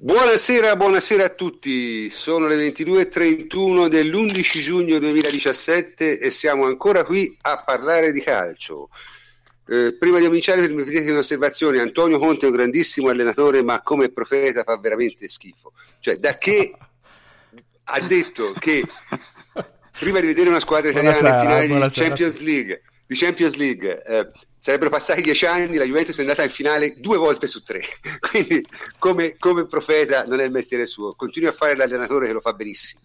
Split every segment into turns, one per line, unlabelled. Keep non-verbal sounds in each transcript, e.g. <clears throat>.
Buonasera, buonasera a tutti. Sono le 22.31 dell'11 giugno 2017 e siamo ancora qui a parlare di calcio. Eh, prima di cominciare, permettete un'osservazione: Antonio Conte è un grandissimo allenatore, ma come profeta fa veramente schifo. Cioè, da che ha detto che prima di vedere una squadra italiana nel finale di Champions League, di Champions League eh, sarebbero passati dieci anni, la Juventus è andata in finale due volte su tre, <laughs> quindi come, come profeta non è il mestiere suo, continua a fare l'allenatore che lo fa benissimo.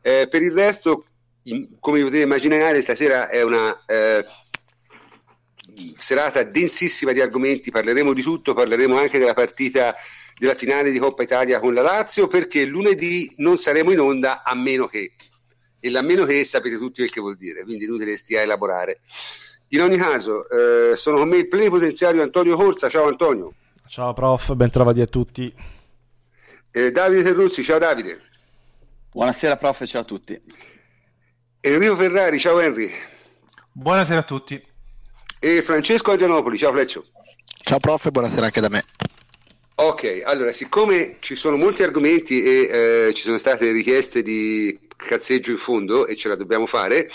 Eh, per il resto, in, come potete immaginare, stasera è una eh, serata densissima di argomenti, parleremo di tutto, parleremo anche della partita della finale di Coppa Italia con la Lazio, perché lunedì non saremo in onda a meno che, e la meno che sapete tutti quel che vuol dire, quindi inutile stia a elaborare. In ogni caso, eh, sono con me il plenipotenziario Antonio Corsa. Ciao Antonio.
Ciao prof, ben trovati a tutti.
Eh, Davide Terruzzi, ciao Davide.
Buonasera prof, ciao a tutti.
Enrico Ferrari, ciao Henry.
Buonasera a tutti.
E Francesco Adrianopoli, ciao Fleccio.
Ciao prof, buonasera anche da me.
Ok, allora, siccome ci sono molti argomenti e eh, ci sono state richieste di cazzeggio in fondo e ce la dobbiamo fare,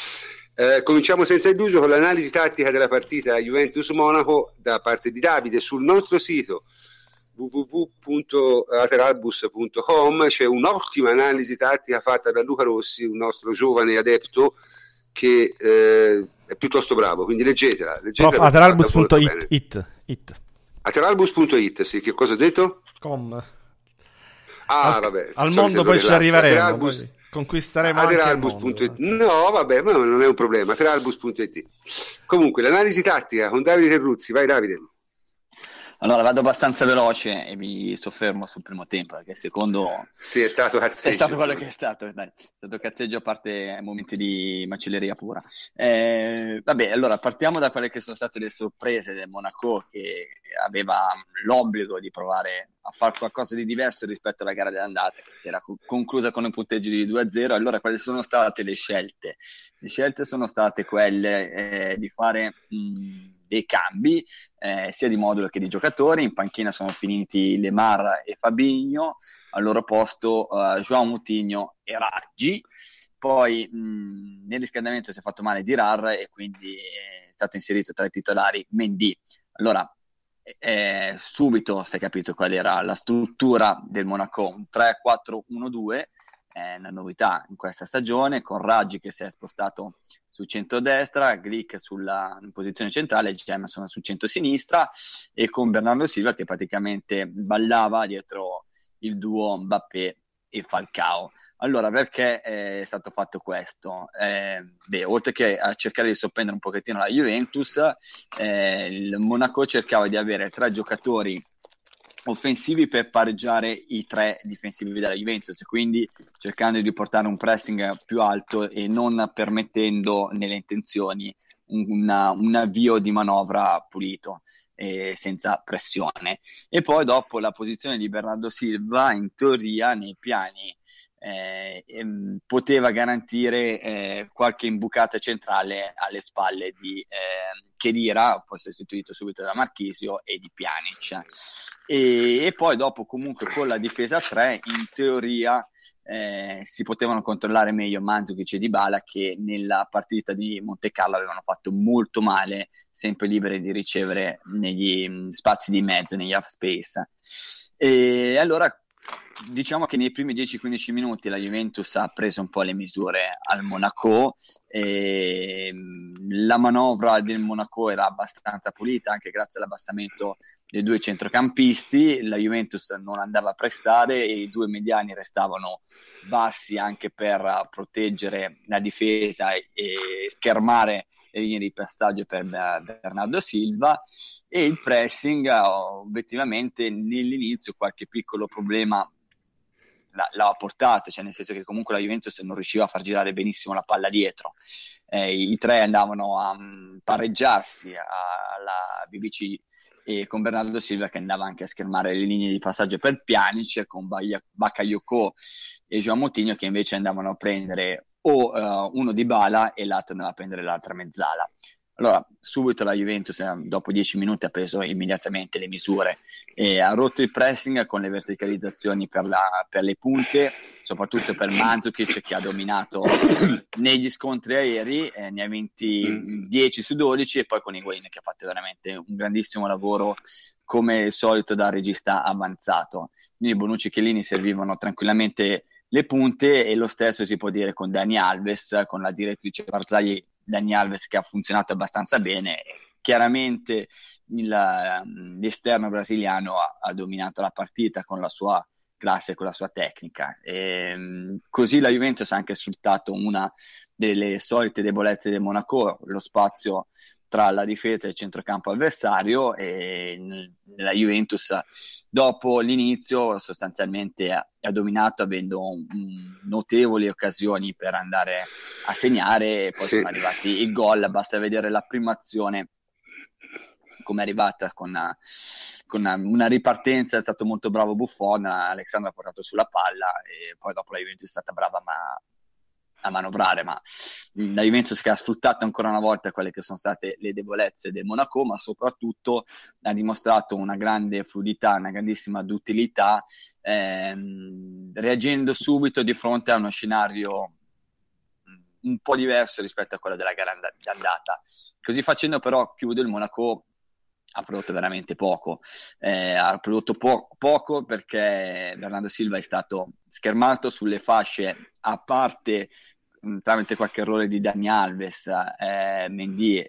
eh, cominciamo senza indugio con l'analisi tattica della partita Juventus-Monaco da parte di Davide. Sul nostro sito www.ateralbus.com c'è un'ottima analisi tattica fatta da Luca Rossi, un nostro giovane adepto che eh, è piuttosto bravo, quindi leggetela. leggetela
ateralbus.it
Ateralbus.it, sì, che cosa ho detto?
Com.
Ah, al, vabbè.
Al mondo poi ci arriveremo. Ateralbus... Conquisteremo
Ateralbus.it no vabbè ma non è un problema. Ateralbus.it comunque l'analisi tattica con Davide Terruzzi vai Davide
allora vado abbastanza veloce e mi soffermo sul primo tempo perché il secondo
sì, è stato cazzeggio
è stato quello che è stato dai. è stato cazzeggio a parte momenti di macelleria pura eh, vabbè allora partiamo da quelle che sono state le sorprese del Monaco che aveva l'obbligo di provare a fare qualcosa di diverso rispetto alla gara dell'andata che si era conclusa con un punteggio di 2-0 allora quali sono state le scelte? le scelte sono state quelle eh, di fare mh, dei cambi eh, sia di modulo che di giocatori. In panchina sono finiti Lemar e Fabigno, al loro posto uh, Joao Mutigno e Raggi. Poi mh, nel riscaldamento si è fatto male Dirar e quindi è stato inserito tra i titolari Mendy. Allora, eh, subito si è capito qual era la struttura del Monaco, un 3-4-1-2 è una novità in questa stagione, con Raggi che si è spostato su centro-destra, Glick sulla in posizione centrale, Jameson sul centro-sinistra e con Bernardo Silva che praticamente ballava dietro il duo Mbappé e Falcao. Allora, perché è stato fatto questo? Eh, beh, oltre che a cercare di sorprendere un pochettino la Juventus, eh, il Monaco cercava di avere tre giocatori offensivi per pareggiare i tre difensivi della Juventus, quindi cercando di portare un pressing più alto e non permettendo nelle intenzioni un, un avvio di manovra pulito e senza pressione. E poi dopo la posizione di Bernardo Silva, in teoria nei piani eh, ehm, poteva garantire eh, qualche imbucata centrale alle spalle di eh, Chedira, poi sostituito subito da Marchisio e di Pjanic. E, e, poi dopo comunque con la difesa 3 in teoria eh, si potevano controllare meglio Manzukic e Dybala che nella partita di Monte Carlo avevano fatto molto male, sempre liberi di ricevere negli mm, spazi di mezzo, negli half space. E allora diciamo che nei primi 10-15 minuti la Juventus ha preso un po' le misure al Monaco e mm, la manovra del Monaco era abbastanza pulita anche grazie all'abbassamento dei due centrocampisti. La Juventus non andava a prestare e i due mediani restavano bassi anche per proteggere la difesa e schermare le linee di passaggio per Bernardo Silva. E il pressing obiettivamente nell'inizio qualche piccolo problema l'ha portato, cioè nel senso che comunque la Juventus non riusciva a far girare benissimo la palla dietro. Eh, I tre andavano a um, pareggiarsi alla BBC e con Bernardo Silva che andava anche a schermare le linee di passaggio per Pjanic con Bakayoko e Joao Moutinho che invece andavano a prendere o uh, uno di Bala e l'altro andava a prendere l'altra mezzala. Allora, subito la Juventus, eh, dopo 10 minuti, ha preso immediatamente le misure e ha rotto il pressing con le verticalizzazioni per, la, per le punte, soprattutto per Mandzukic che ha dominato negli scontri aerei, eh, ne ha vinti 10 su 12 e poi con Higuain che ha fatto veramente un grandissimo lavoro come al solito da regista avanzato. Quindi Bonucci e Chiellini servivano tranquillamente le punte e lo stesso si può dire con Dani Alves, con la direttrice Barzagli Dani Alves che ha funzionato abbastanza bene. Chiaramente il, l'esterno brasiliano ha, ha, dominato la partita con la sua classe, con la sua tecnica. E, così la Juventus ha anche sfruttato una delle solite debolezze del Monaco, lo spazio tra la difesa e il centrocampo avversario e nella Juventus dopo l'inizio sostanzialmente ha, dominato avendo un, un notevoli occasioni per andare a segnare poi sì. sono arrivati il gol, basta vedere la prima azione come è arrivata con, una, con una, una, ripartenza, è stato molto bravo Buffon, Alexandro ha portato sulla palla e poi dopo la Juventus è stata brava ma a manovrare, ma la Juventus che ha sfruttato ancora una volta quelle che sono state le debolezze del Monaco, ma soprattutto ha dimostrato una grande fluidità, una grandissima dutilità, ehm, reagendo subito di fronte a uno scenario un po' diverso rispetto a quello della gara andata. Così facendo però chiude il Monaco ha prodotto veramente poco. Eh, ha prodotto po- poco perché Bernardo Silva è stato schermato sulle fasce, a parte tramite qualche errore di Dani Alves, eh, Mendy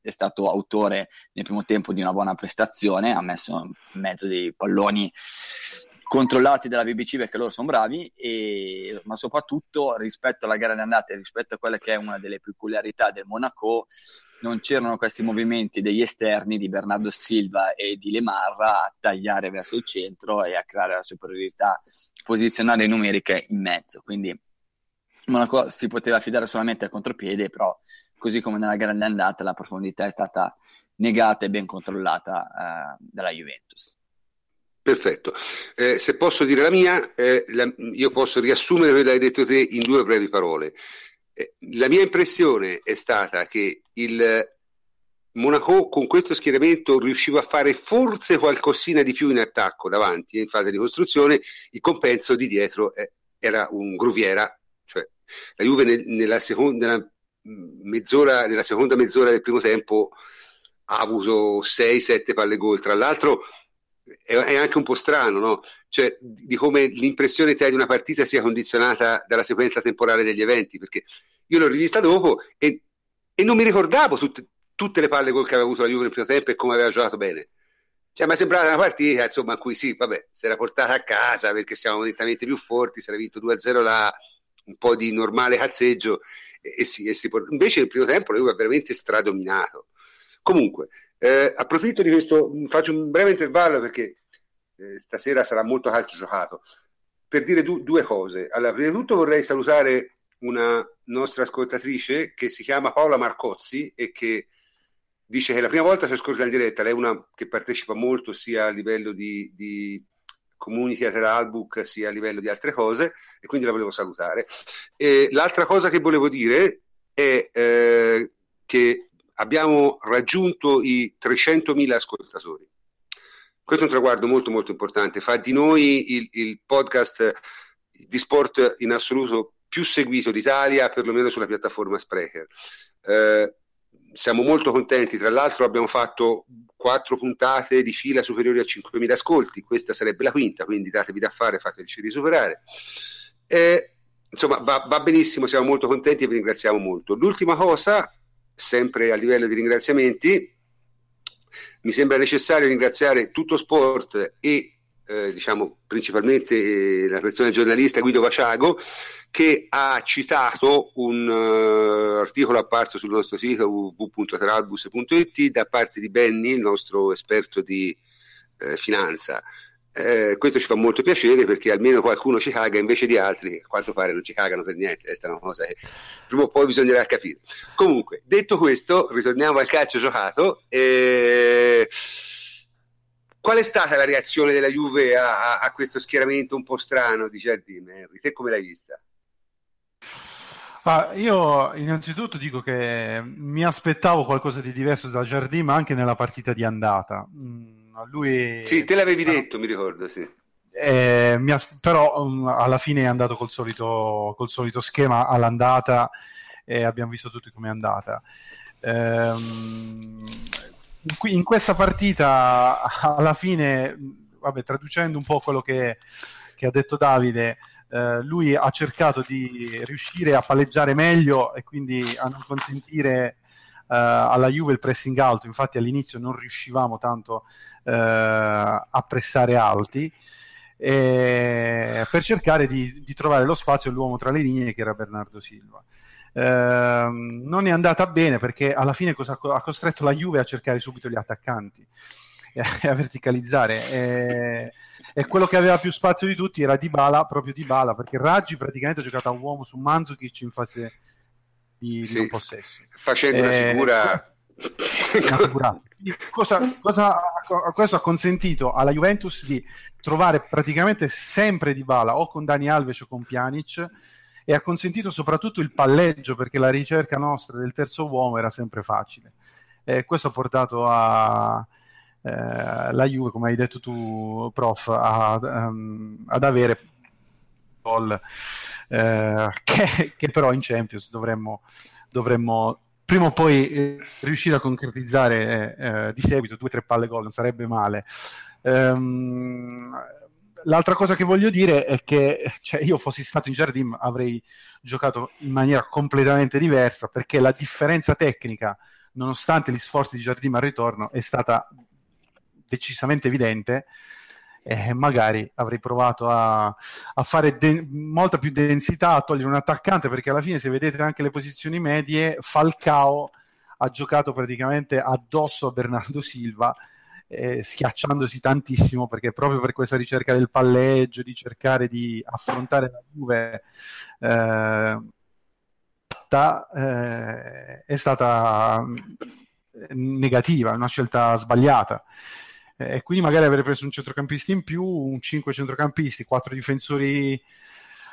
è stato autore nel primo tempo di una buona prestazione, ha messo in mezzo dei palloni controllati dalla BBC perché loro sono bravi, e, ma soprattutto rispetto alla gara di andata e rispetto a quella che è una delle peculiarità del Monaco, non c'erano questi movimenti degli esterni di Bernardo Silva e di Lemarra a tagliare verso il centro e a creare la superiorità posizionale e numerica in mezzo. Quindi Monaco si poteva affidare solamente a contropiede, però così come nella grande andata la profondità è stata negata e ben controllata eh, dalla Juventus.
Perfetto. Eh, se posso dire la mia, eh, la, io posso riassumere quello che hai detto te in due brevi parole. Eh, la mia impressione è stata che il Monaco con questo schieramento riusciva a fare forse qualcosina di più in attacco davanti in fase di costruzione, il compenso di dietro eh, era un gruviera, cioè la Juve nel, nella, seconda, nella, mezz'ora, nella seconda mezz'ora del primo tempo ha avuto 6-7 palle gol, tra l'altro è, anche un po' strano, no? Cioè, di come l'impressione te di una partita sia condizionata dalla sequenza temporale degli eventi, perché io l'ho rivista dopo e, e non mi ricordavo tutte, tutte le palle gol che aveva avuto la Juve nel primo tempo e come aveva giocato bene. Cioè, mi è sembrata una partita, insomma, in cui sì, vabbè, si era portata a casa perché siamo nettamente più forti, si era vinto 2-0 là, un po' di normale cazzeggio, e, e, si, e si, invece nel primo tempo la Juve ha veramente stradominato. Comunque, eh, approfitto di questo, faccio un breve intervallo perché eh, stasera sarà molto calcio giocato, per dire du- due cose. Allora, prima di tutto vorrei salutare una nostra ascoltatrice che si chiama Paola Marcozzi e che dice che la prima volta si ascolta in diretta, lei è una che partecipa molto sia a livello di, di community theater book sia a livello di altre cose e quindi la volevo salutare. E l'altra cosa che volevo dire è eh, che abbiamo raggiunto i 300.000 ascoltatori. Questo è un traguardo molto molto importante, fa di noi il, il podcast di sport in assoluto più seguito d'Italia, perlomeno sulla piattaforma Sprecher. Eh, siamo molto contenti, tra l'altro abbiamo fatto quattro puntate di fila superiori a 5.000 ascolti, questa sarebbe la quinta, quindi datevi da fare, fateci risuperare. Eh, insomma, va, va, benissimo, siamo molto contenti e vi ringraziamo molto. L'ultima cosa sempre a livello di ringraziamenti, mi sembra necessario ringraziare tutto sport e eh, diciamo principalmente eh, la persona giornalista Guido Vaciago che ha citato un uh, articolo apparso sul nostro sito www.teralbus.it da parte di Benny, il nostro esperto di eh, finanza eh, questo ci fa molto piacere perché almeno qualcuno ci caga invece di altri che a quanto pare non ci cagano per niente. Questa è una cosa che prima o poi bisognerà capire. Comunque, detto questo, ritorniamo al calcio giocato. Eh, qual è stata la reazione della Juve a, a, a questo schieramento un po' strano di Giardini? Henry? Te come l'hai vista?
Ma io innanzitutto dico che mi aspettavo qualcosa di diverso da Jardim anche nella partita di andata. Mm, lui...
Sì, te l'avevi detto, mi ricordo, sì.
Eh, as- però um, alla fine è andato col solito, col solito schema all'andata e abbiamo visto tutti com'è andata. Ehm, in questa partita, alla fine, vabbè, traducendo un po' quello che, che ha detto Davide, eh, lui ha cercato di riuscire a palleggiare meglio e quindi a non consentire alla Juve il pressing alto, infatti all'inizio non riuscivamo tanto uh, a pressare alti, eh, per cercare di, di, trovare lo spazio all'uomo tra le linee che era Bernardo Silva. Uh, non è andata bene perché alla fine cosa ha costretto la Juve a cercare subito gli attaccanti <laughs> e a verticalizzare. E, e, quello che aveva più spazio di tutti era Dybala, proprio Dybala, perché Raggi praticamente ha giocato a uomo su Manzukic in fase di, sì, di non possesso.
Facendo una eh, figura...
Una figura. Cosa, cosa, questo ha consentito alla Juventus di trovare praticamente sempre Dybala o con Dani Alves o con Pjanic e ha consentito soprattutto il palleggio perché la ricerca nostra del terzo uomo era sempre facile. E questo ha portato a, eh, la Juve, come hai detto tu, prof, a, um, ad avere gol eh, che, che, però in Champions dovremmo, dovremmo prima o poi eh, riuscire a concretizzare eh, di seguito due o tre palle gol, non sarebbe male. Um, l'altra cosa che voglio dire è che cioè, io fossi stato in Jardim avrei giocato in maniera completamente diversa perché la differenza tecnica, nonostante gli sforzi di Jardim al ritorno, è stata decisamente evidente, eh, magari avrei provato a, a fare de- molta più densità, a togliere un attaccante, perché alla fine se vedete anche le posizioni medie, Falcao ha giocato praticamente addosso a Bernardo Silva, eh, schiacciandosi tantissimo, perché proprio per questa ricerca del palleggio, di cercare di affrontare la Juve, eh, eh, è stata negativa, una scelta sbagliata e quindi magari avrei preso un centrocampista in più, un 5 centrocampisti, 4 difensori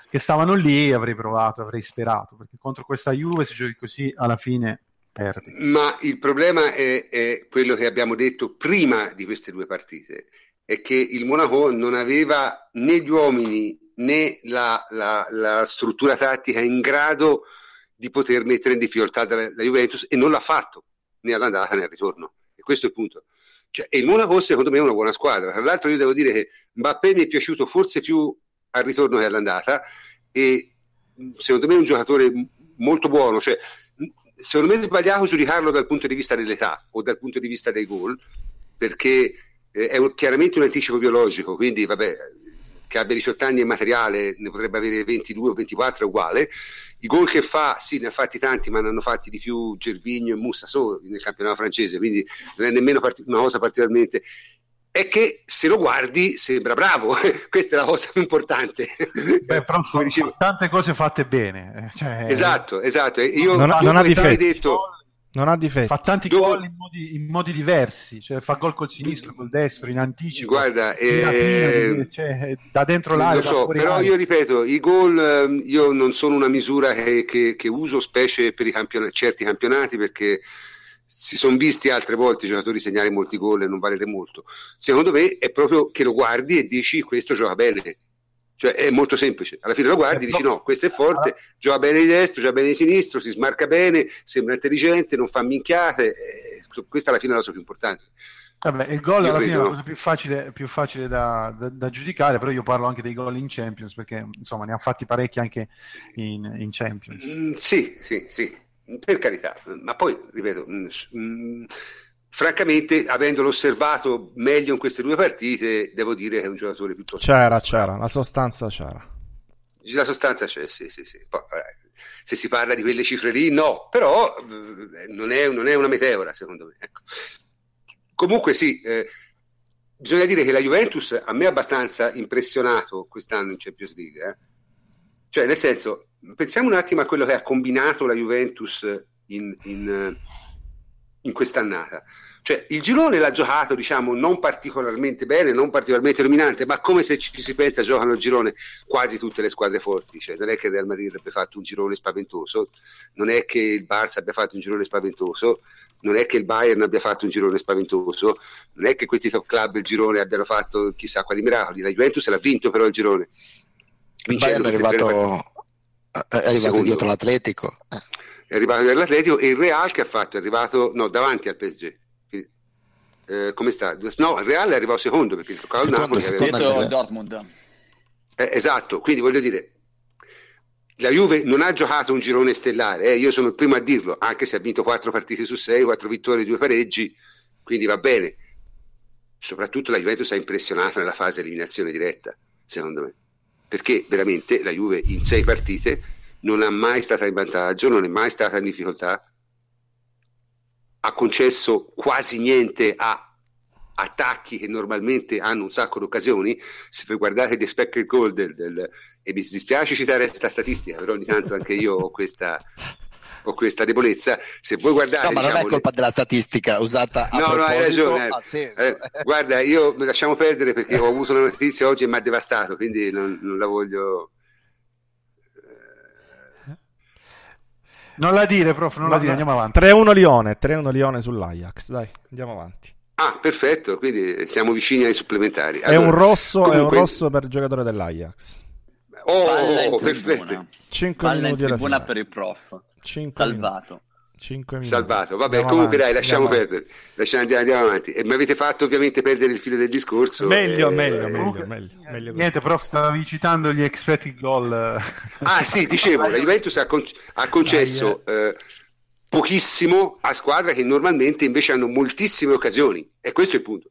che stavano lì, avrei provato, avrei sperato, perché contro questa Juve se giochi così alla fine perdi.
Ma il problema è, è quello che abbiamo detto prima di queste due partite, è che il Monaco non aveva né gli uomini né la, la, la struttura tattica in grado di poter mettere in difficoltà la, la Juventus e non l'ha fatto né all'andata né al ritorno. E questo è il punto. Cioè, il Monaco secondo me è una buona squadra. Tra l'altro io devo dire che Mbappé mi è piaciuto forse più al ritorno che all'andata e secondo me è un giocatore molto buono. Cioè, secondo me è sbagliato giudicarlo dal punto di vista dell'età o dal punto di vista dei gol perché eh, è chiaramente un anticipo biologico, quindi vabbè, che abbia 18 anni è materiale, ne potrebbe avere 22 o 24, è uguale. I gol che fa, sì, ne ha fatti tanti, ma ne hanno fatti di più Gervigno e Mussa solo nel campionato francese, quindi non è nemmeno part- una cosa particolarmente è che se lo guardi sembra bravo, <laughs> questa è la cosa più importante.
Beh, però sono tante cose fatte bene. Cioè,
esatto, esatto. Io
non, non ha difetti. Detto, non ha difetti.
Fa tanti Dopo... gol in modi, in modi, diversi, cioè fa gol col sinistro, col destro, in anticipo.
Guarda, eh,
cioè, da dentro l'area. Lo
so, però l'aria. io ripeto, i gol ehm, io non sono una misura che, che, che uso specie per i campion- certi campionati perché si sono visti altre volte i giocatori segnare molti gol e non valere molto. Secondo me è proprio che lo guardi e dici questo gioca bene, cioè è molto semplice. Alla fine lo guardi e dici no, questo è forte, gioca bene di destro, gioca bene di sinistro, si smarca bene, sembra intelligente, non fa minchiate. Eh, questa alla fine è la cosa più importante.
Vabbè, il gol alla fine è la cosa più facile, più facile da, da, da, giudicare, però io parlo anche dei gol in Champions perché insomma ne ha fatti parecchi anche in, in Champions.
Mm, sì, sì, sì, per carità, ma poi ripeto, mm, mm, francamente, avendolo osservato meglio in queste due partite, devo dire che è un giocatore piuttosto.
C'era, c'era, la sostanza c'era.
La sostanza c'è, sì, sì, sì. Poi, se si parla di quelle cifre lì, no, però eh, non, è, non, è, una meteora, secondo me. Ecco. Comunque, sì, eh, bisogna dire che la Juventus a me ha abbastanza impressionato quest'anno in Champions League. Eh? Cioè, nel senso, pensiamo un attimo a quello che ha combinato la Juventus in, in in quest'annata. Cioè, il girone l'ha giocato, diciamo, non particolarmente bene, non particolarmente dominante, ma come se ci si pensa giocano il girone quasi tutte le squadre forti. Cioè, non è che il Real Madrid abbia fatto un girone spaventoso, non è che il Barça abbia fatto un girone spaventoso, non è che il Bayern abbia fatto un girone spaventoso, non è che questi top club il girone abbiano fatto chissà quali miracoli. La Juventus l'ha vinto però il girone.
Il Bayern è arrivato, è arrivato dietro l'Atletico.
È arrivato dall'Atletico e il Real che ha fatto? È arrivato no, davanti al PSG eh, come sta? No, il Real arrivò secondo perché giocava il Napoli.
Aveva... Dietro Dortmund.
Eh, esatto, quindi voglio dire, la Juve non ha giocato un girone stellare, eh, io sono il primo a dirlo, anche se ha vinto quattro partite su sei, quattro vittorie, due pareggi, quindi va bene. Soprattutto la Juventus ha impressionato nella fase eliminazione diretta, secondo me, perché veramente la Juve in sei partite non è mai stata in vantaggio, non è mai stata in difficoltà, ha concesso quasi niente a attacchi che normalmente hanno un sacco di occasioni. Se voi guardate The Spectre Goal del, del, e mi dispiace citare questa statistica, però ogni tanto anche io ho questa, ho questa debolezza. Se voi guardate,
no, ma
diciamo,
non è colpa le... della statistica usata a
no, no, hai ragione. Eh, guarda, io lasciamo perdere perché ho avuto una notizia oggi e mi ha devastato, quindi non, non la voglio
Non la dire, prof, non la dire, andiamo avanti.
3-1 Lione, 3-1 Lione sull'Ajax, dai, andiamo avanti.
Ah, perfetto, quindi siamo vicini ai supplementari.
Allora, è, un rosso, comunque... è un rosso per il giocatore dell'Ajax.
Oh, perfetto.
5 Palla minuti alla fine. per il prof. 5 Salvato.
Minuti. 5 minuti.
Salvato, vabbè, andiamo comunque avanti, dai, lasciamo perdere. Lasciamo, andiamo, andiamo, avanti. E mi avete fatto ovviamente perdere il filo del discorso.
Meglio,
e...
meglio, meglio, meglio, meglio
Niente, prof, stavi citando gli expected goal.
Ah sì, dicevo, la Juventus ha, con- ha concesso eh, pochissimo a squadre che normalmente invece hanno moltissime occasioni. E questo è il punto.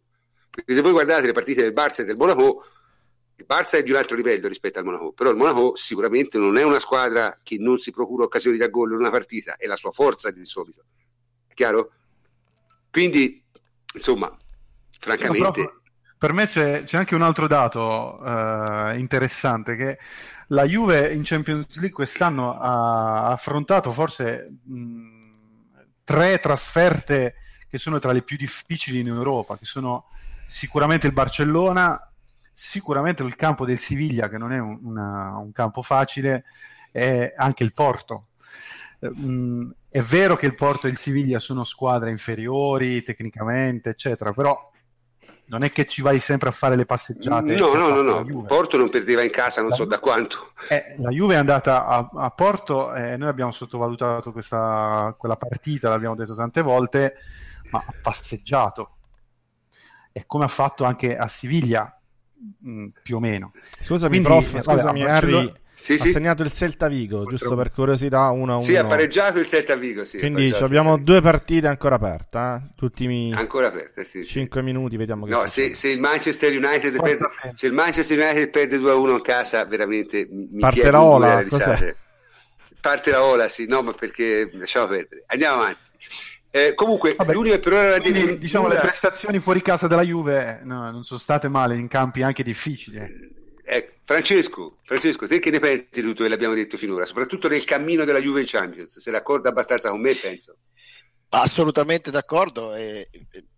Perché se voi guardate le partite del Barça e del Monaco, il Barça è di un altro livello rispetto al Monaco, però il Monaco sicuramente non è una squadra che non si procura occasioni da gol in una partita, è la sua forza di solito. È chiaro? Quindi, insomma, francamente... No,
per me c'è, c'è, anche un altro dato uh, interessante che la Juve in Champions League quest'anno ha affrontato forse mh, tre trasferte che sono tra le più difficili in Europa, che sono sicuramente il Barcellona, sicuramente il campo del Siviglia, che non è un, una, un campo facile, e anche il Porto. Mm, è vero che il Porto e il Siviglia sono squadre inferiori tecnicamente, eccetera, però non è che ci vai sempre a fare le passeggiate.
No, no, no, no. Porto non perdeva in casa, non la so Juve, da quanto.
Eh, la Juve è andata a, a Porto e noi abbiamo sottovalutato questa, quella partita, l'abbiamo detto tante volte, ma ha passeggiato. E come ha fatto anche a Siviglia, Mm, più o meno.
Scusami, Quindi, prof, scusami, vabbè, Harry. Sì, sì. Ha segnato il Celta Vigo, giusto per curiosità 1 1.
Sì, ha pareggiato il Celta Vigo. Sì,
Quindi abbiamo due partite ancora aperte. Eh? Tutti mi...
Ancora aperte, sì.
5 sì. minuti, vediamo che
No, se, se, il Manchester United perde, se il Manchester United perde 2 1 in casa, veramente mi, mi
Parte la Ola, cos'è?
Parte la Ola, sì, no, ma perché lasciamo perdere. Andiamo avanti. Eh, comunque, Vabbè, l'unico per ora
quindi, diciamo le prestazioni fuori casa della Juve no, non sono state male in campi anche difficili. Eh,
eh Francesco, Francesco, te che ne pensi di tutto che l'abbiamo detto finora, soprattutto nel cammino della Juve in Champions? Sei d'accordo abbastanza con me, penso?
Assolutamente d'accordo, e,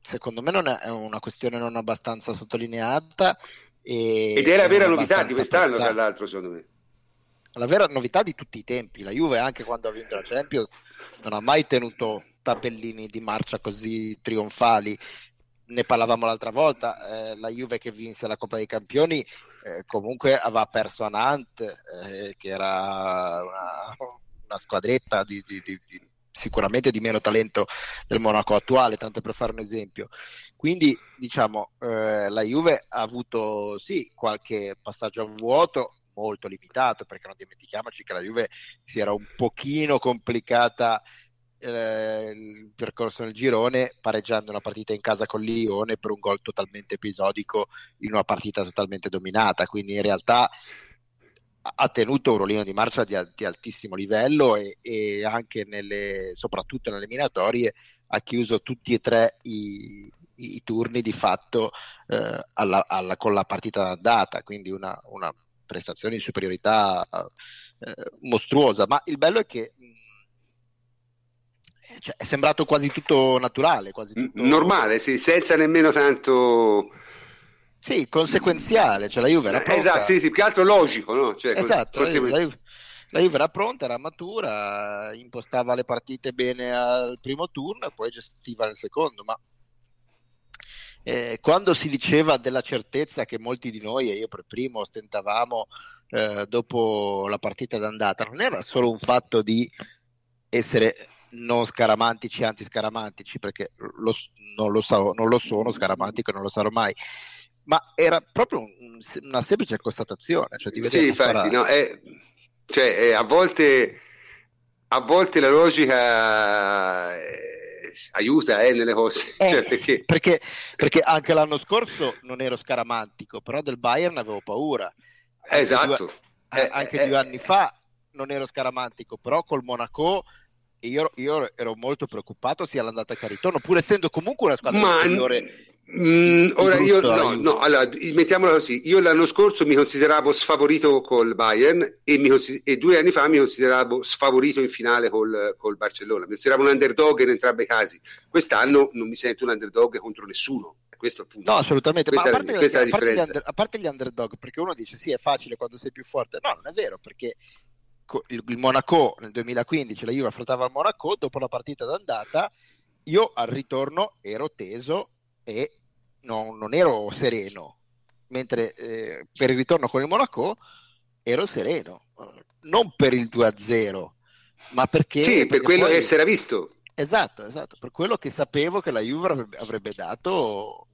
secondo me non è una questione non abbastanza sottolineata. E,
Ed è la vera novità di quest'anno, pensata. tra l'altro, secondo me.
La vera novità di tutti i tempi. La Juve, anche quando ha vinto la Champions, non ha mai tenuto tabellini di marcia così trionfali. Ne parlavamo l'altra volta, eh, la Juve che vinse la Coppa dei Campioni eh, comunque aveva perso a Nantes, eh, che era una, una squadretta di, di, di, sicuramente di meno talento del Monaco attuale, tanto per fare un esempio. Quindi diciamo, eh, la Juve ha avuto sì qualche passaggio a vuoto, molto limitato, perché non dimentichiamoci che la Juve si era un pochino complicata eh, il percorso nel girone pareggiando una partita in casa con Lione per un gol totalmente episodico in una partita totalmente dominata. Quindi in realtà ha tenuto un rollino di marcia di, di altissimo livello e, e anche nelle, soprattutto nelle eliminatorie ha chiuso tutti e tre i, i turni di fatto eh, alla, alla, con la partita d'andata quindi una, una prestazione di superiorità eh, mostruosa. Ma il bello è che cioè, è sembrato quasi tutto naturale, quasi tutto...
normale, sì, senza nemmeno tanto...
Sì, conseguenziale, cioè la Juve era pronta.
Esatto, sì, sì, più che altro logico, no? Cioè,
esatto, la Juve, la, Juve, la Juve era pronta, era matura, impostava le partite bene al primo turno e poi gestiva nel secondo, ma eh, quando si diceva della certezza che molti di noi, e io per primo, ostentavamo eh, dopo la partita d'andata, non era solo un fatto di essere non scaramantici, anti-scaramantici, perché lo, non, lo so, non, lo sono scaramantico e non lo sarò mai, ma era proprio un, una semplice constatazione. Cioè di
sì, infatti, no, è, cioè, è, a, volte, a volte la logica eh, aiuta eh, nelle cose. <laughs>
Eh,
cioè,
perché... Perché, perché... anche l'anno scorso non ero scaramantico, però del Bayern avevo paura.
Anche esatto.
Due, eh, anche eh, due anni fa non ero scaramantico, però col Monaco io, io, ero molto preoccupato sia l'andata che il ritorno, pur essendo comunque una squadra Ma... migliore.
Mm, ora io no, no, allora mettiamola così. Io l'anno scorso mi consideravo sfavorito col Bayern e, mi, e due anni fa mi consideravo sfavorito in finale col, col, Barcellona. Mi consideravo un underdog in entrambi i casi. Quest'anno non mi sento un underdog contro nessuno. Questo punto.
No, assolutamente.
Questa,
Ma a parte,
questa
a,
parte
under, a parte gli underdog, perché uno dice sì, è facile quando sei più forte. No, non è vero, perché il, Monaco nel 2015, la Juve affrontava il Monaco, dopo la partita d'andata, io al ritorno ero teso e non, non ero sereno, mentre eh, per il ritorno con il Monaco ero sereno, non per il 2-0, ma perché...
Sì,
perché
per quello
poi...
che si era visto.
Esatto, esatto, per quello che sapevo che la Juve avrebbe dato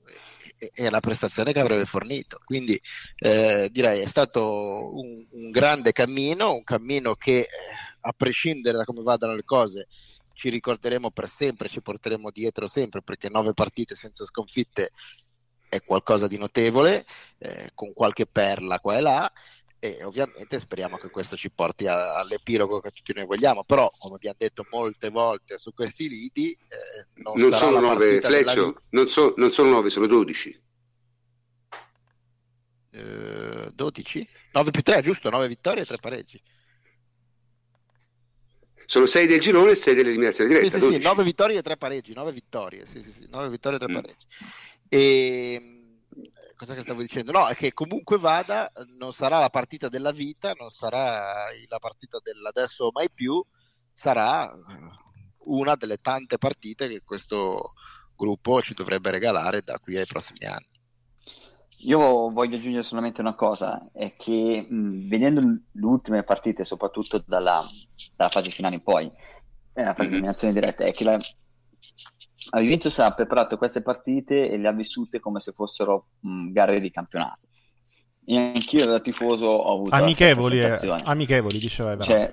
e la prestazione che avrebbe fornito. Quindi eh, direi è stato un, un, grande cammino, un cammino che eh, a prescindere da come vadano le cose ci ricorderemo per sempre, ci porteremo dietro sempre perché nove partite senza sconfitte è qualcosa di notevole, eh, con qualche perla qua e là e ovviamente speriamo che questo ci porti a, all'epilogo che tutti noi vogliamo, però come abbiamo detto molte volte su questi liti eh, non,
non sono nove, Fleccio, della... non, so, non, sono nove, sono dodici.
Eh, 12? 9 più 3, giusto? 9 vittorie e 3 pareggi.
Sono 6 del girone e 6 dell'eliminazione diretta.
Sì, sì, sì, 9 vittorie e 3 pareggi, 9 vittorie, sì, sì, sì, 9 vittorie e 3 mm. pareggi. E ehm, cosa che stavo dicendo? No, è che comunque vada, non sarà la partita della vita, non sarà la partita dell'adesso o mai più, sarà una delle tante partite che questo gruppo ci dovrebbe regalare da qui ai prossimi anni.
Io voglio aggiungere solamente una cosa, è che mh, vedendo le ultime partite, soprattutto dalla, dalla fase finale in poi, eh, la fase di eliminazione diretta, è che la, la Juventus ha preparato queste partite e le ha vissute come se fossero mh, gare di campionato. E anch'io da tifoso ho avuto
amichevoli, eh, amichevoli diceva
cioè,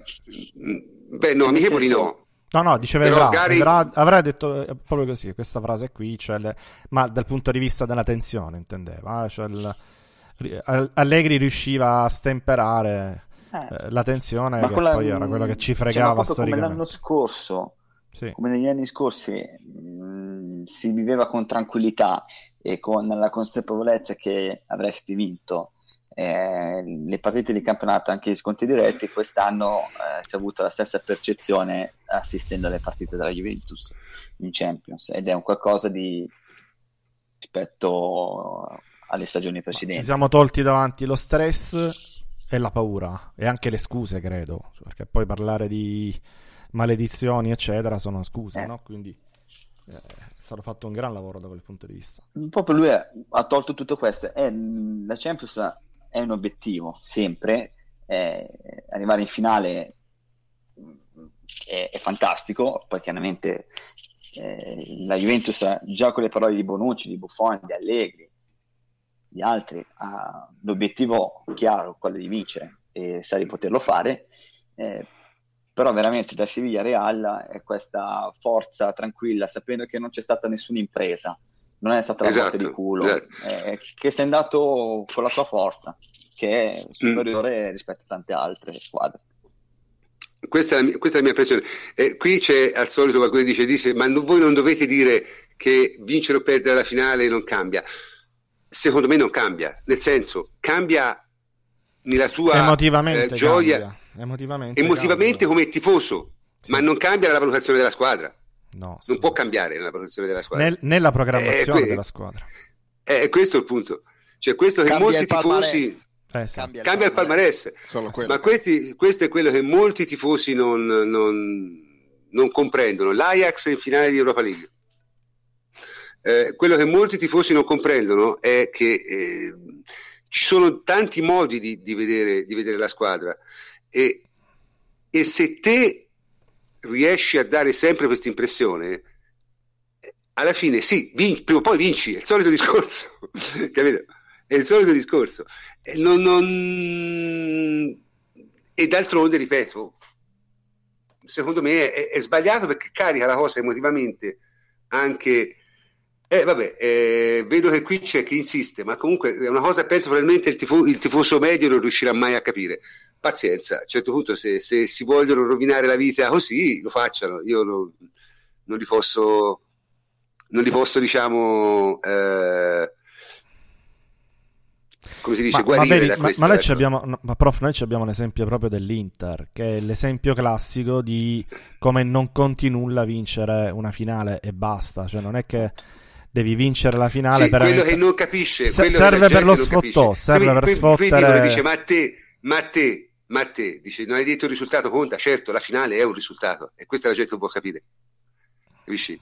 beh no amichevoli senso... no
No, no, diceva Evra, Gary... Evra, avrà detto eh, proprio così, questa frase qui, cioè le, ma dal punto di vista della tensione, intendeva. Eh? Cioè il, Allegri riusciva a stemperare eh. eh la tensione, ma che quella, poi era quello che ci fregava cioè,
storicamente. Come l'anno scorso, sì. come negli anni scorsi, mh, mm, si viveva con tranquillità e con la consapevolezza che avresti vinto eh, le partite di campionato, anche gli sconti diretti, quest'anno eh, si è avuta la stessa percezione assistendo alle partite della Juventus in Champions ed è un qualcosa di rispetto alle stagioni precedenti.
Ci siamo tolti davanti lo stress e la paura e anche le scuse, credo, perché poi parlare di maledizioni, eccetera, sono scuse, eh. no? Quindi eh, è stato fatto un gran lavoro da quel punto di vista.
Proprio lui ha, tolto tutto questo. E la Champions è un obiettivo sempre, eh, arrivare in finale è, è fantastico, poi chiaramente eh, la Juventus già con le parole di Bonucci, di Buffon, di Allegri, di altri, ha l'obiettivo chiaro, quello di vincere e sa di poterlo fare, eh, però veramente da Siviglia Real è questa forza tranquilla, sapendo che non c'è stata nessuna impresa, non è stata la esatto, botta di culo, esatto. eh, che sei andato con la tua forza, che è superiore mm. rispetto a tante altre squadre.
Questa è, mia, questa è la mia, impressione. Eh, qui c'è al solito qualcuno che dice, dice ma no, voi non dovete dire che vincere o perdere la finale non cambia. Secondo me non cambia, nel senso cambia nella tua eh, gioia,
cambia. Emotivamente,
emotivamente come tifoso, sì. ma non cambia la valutazione della squadra. No, non può cambiare nella protezione della squadra.
Nel, nella programmazione que- della squadra.
È questo il punto. Cioè, questo che molti tifosi... Eh, sì. Cambia, il cambia il palmarès, ma questi, questo è quello che molti tifosi non, non, non comprendono. L'Ajax in finale di Europa League. Eh, quello che molti tifosi non comprendono è che eh, ci sono tanti modi di, di, vedere, di vedere, la squadra e, e, se te riesci a dare sempre questa impressione, alla fine sì, vinci, prima o poi vinci, è il solito discorso, <laughs> capito? È il solito discorso. E, non, non... e d'altronde, ripeto, secondo me è, è, sbagliato perché carica la cosa emotivamente anche eh, vabbè, eh, vedo che qui c'è chi insiste, ma comunque è una cosa penso probabilmente il, tifo- il tifoso medio non riuscirà mai a capire. Pazienza, a un certo punto se, se si vogliono rovinare la vita così, lo facciano. Io non, non li posso, non li posso diciamo... Eh, come si dice, ma, ma, vedi,
ma, ma, noi abbiamo, no, ma prof, noi abbiamo l'esempio proprio dell'Inter, che è l'esempio classico di come non conti nulla vincere una finale e basta. Cioè, non è che devi vincere la finale
sì,
per
quello che non capisce
Se, serve per lo sfottò serve per sfottere
dice ma te ma te ma te dice non hai detto il risultato conta certo la finale è un risultato e questa la gente non può capire. Capisci?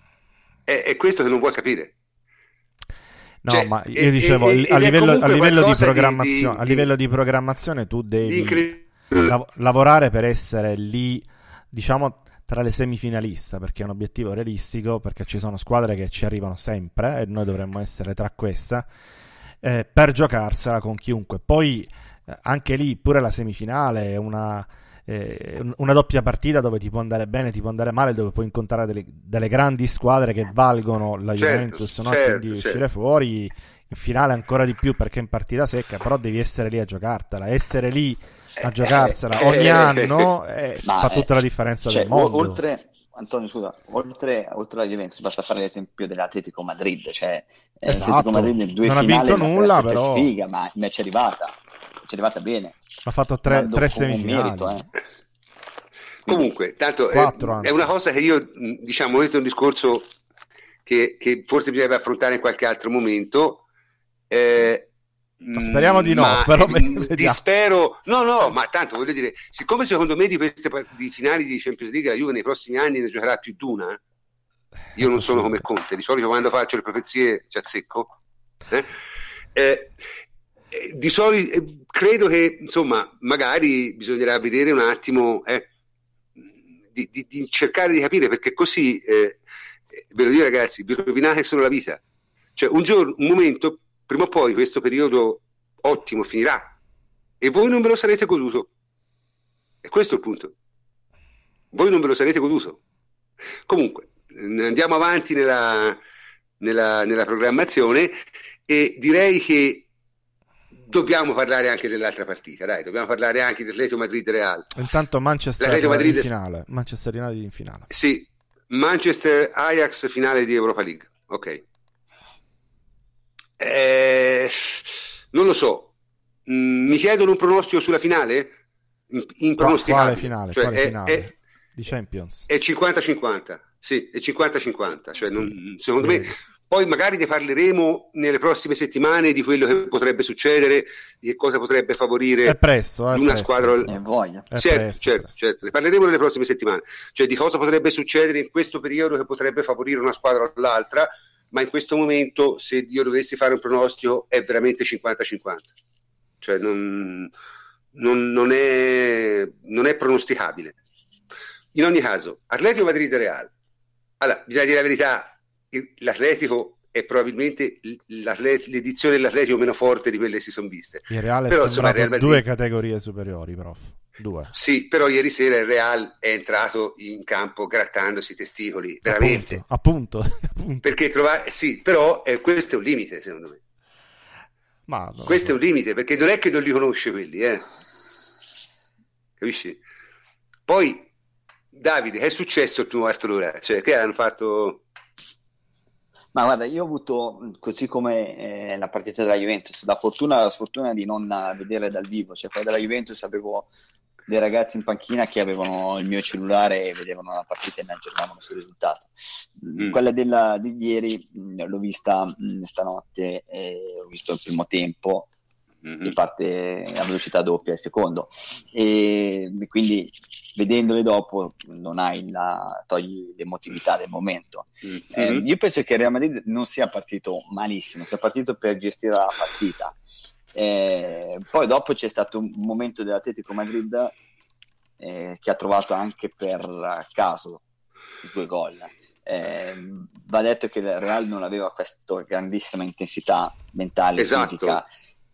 È, è questo che non vuoi capire.
No, cioè, ma io dicevo, e, a, livello, a, livello, di programmazione, di, a livello di programmazione tu devi lav- lavorare per essere lì, diciamo, tra le semifinaliste perché è un obiettivo realistico perché ci sono squadre che ci arrivano sempre e noi dovremmo essere tra queste eh, per giocarsela con chiunque. Poi anche lì pure la semifinale è una, eh, una doppia partita dove ti può andare bene ti può andare male dove puoi incontrare delle, delle grandi squadre che valgono la certo, Juventus no? certo, quindi certo. uscire fuori in finale ancora di più perché è in partita secca però devi essere lì a giocartela essere lì a giocarsela eh, ogni eh, anno eh, fa tutta la differenza cioè, del mondo.
Oltre, Antonio, scusa, oltre, oltre alla Juventus, basta fare l'esempio dell'Atletico Madrid, cioè
esatto. l'Atletico Madrid nel due non finali, ha vinto nulla, però
sfiga, ma invece è arrivata, ci è arrivata bene.
Ha fatto tre, tre semifinali. Merito, eh. <laughs>
Comunque, tanto Quattro, eh, è una cosa che io, diciamo, questo è un discorso che, che forse bisognerebbe affrontare in qualche altro momento. Eh,
Speriamo di no, ma <laughs> però
dispero. No, no, ma tanto voglio dire, siccome secondo me di queste di finali di Champions League la Juve nei prossimi anni ne giocherà più di una, io non sono come Conte, di solito quando faccio le profezie ci azzecco. Eh? Eh, eh di solito eh, credo che insomma, magari bisognerà vedere un attimo eh, di, di, di, cercare di capire perché così eh, ve lo dico ragazzi, vi rovinate solo la vita. Cioè, un giorno, un momento prima o poi questo periodo ottimo finirà e voi non ve lo sarete goduto. E questo è il punto. Voi non ve lo sarete goduto. Comunque, andiamo avanti nella, nella, nella programmazione e direi che dobbiamo parlare anche dell'altra partita, dai, dobbiamo parlare anche dell'Atletico Madrid-Real.
Intanto Manchester Madrid in finale, Manchester United in finale.
Sì, Manchester-Ajax finale di Europa League, ok. Eh, non lo so. Mm, mi chiedono un pronostico sulla finale?
In, quale finale? Cioè, è, finale? È, di Champions?
È 50-50. Sì, è 50-50. Cioè, sì. non, secondo me... Poi magari ne parleremo nelle prossime settimane di quello che potrebbe succedere, di che cosa potrebbe favorire
è presto, è
una
presto.
squadra.
È voglia.
È certo, presto, certo, certo, Ne parleremo nelle prossime settimane, cioè di cosa potrebbe succedere in questo periodo che potrebbe favorire una squadra o l'altra ma in questo momento se io dovessi fare un pronostico è veramente 50-50, cioè non, non, non, è, non è pronosticabile. In ogni caso, Atletico Madrid-Real, allora, bisogna dire la verità, l'Atletico è probabilmente l'edizione dell'Atletico meno forte di quelle che si sono viste.
Il Real è Però, insomma, Real Madrid... due categorie superiori, prof. Due.
Sì, però ieri sera il Real è entrato in campo grattandosi i testicoli, veramente.
Appunto, <laughs> appunto.
Perché provare, sì, però eh, questo è un limite, secondo me. Ma, no, questo no. è un limite, perché non è che non li conosce quelli, eh. Capisci? Poi, Davide, che è successo il primo quarto d'ora? Cioè, che hanno fatto...
Ma guarda, io ho avuto, così come eh, la partita della Juventus, la fortuna e la sfortuna di non vedere dal vivo, cioè quella della Juventus avevo dei ragazzi in panchina che avevano il mio cellulare e vedevano la partita e mi aggiornavano sul risultato. Mm. Quella della, di ieri mh, l'ho vista mh, stanotte, eh, ho visto il primo tempo, mm-hmm. parte a velocità doppia il secondo e quindi vedendole dopo non hai la togli l'emotività del momento mm-hmm. eh, io penso che il Real Madrid non sia partito malissimo sia partito per gestire la partita eh, poi dopo c'è stato un momento dell'Atletico Madrid eh, che ha trovato anche per caso due gol eh, va detto che il Real non aveva questa grandissima intensità mentale
esatto.
fisica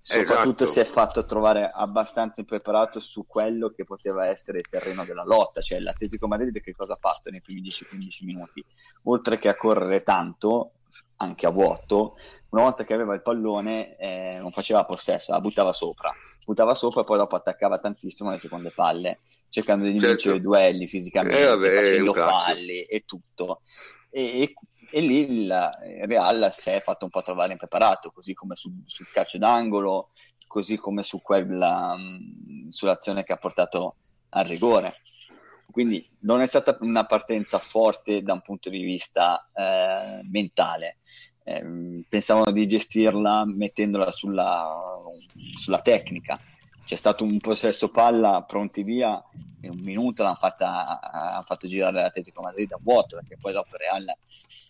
soprattutto esatto. si è fatto trovare abbastanza impreparato su quello che poteva essere il terreno della lotta, cioè l'Atletico Madrid che cosa ha fatto nei primi 10-15 minuti? Oltre che a correre tanto, anche a vuoto, una volta che aveva il pallone eh, non faceva possesso, la buttava sopra, buttava sopra e poi dopo attaccava tantissimo le seconde palle, cercando di certo. vincere i duelli fisicamente, eh, vabbè, facendo falli e tutto. E, e e lì il Real si è fatto un po' trovare impreparato, così come su, sul calcio d'angolo, così come su quella, mm, sull'azione che ha portato al rigore. Quindi non è stata una partenza forte da un punto di vista eh, mentale. Eh, pensavano di gestirla mettendola sulla, sulla tecnica c'è stato un possesso palla pronti via in un minuto l'hanno fatta, hanno fatto girare l'Atletico Madrid a vuoto perché poi dopo Real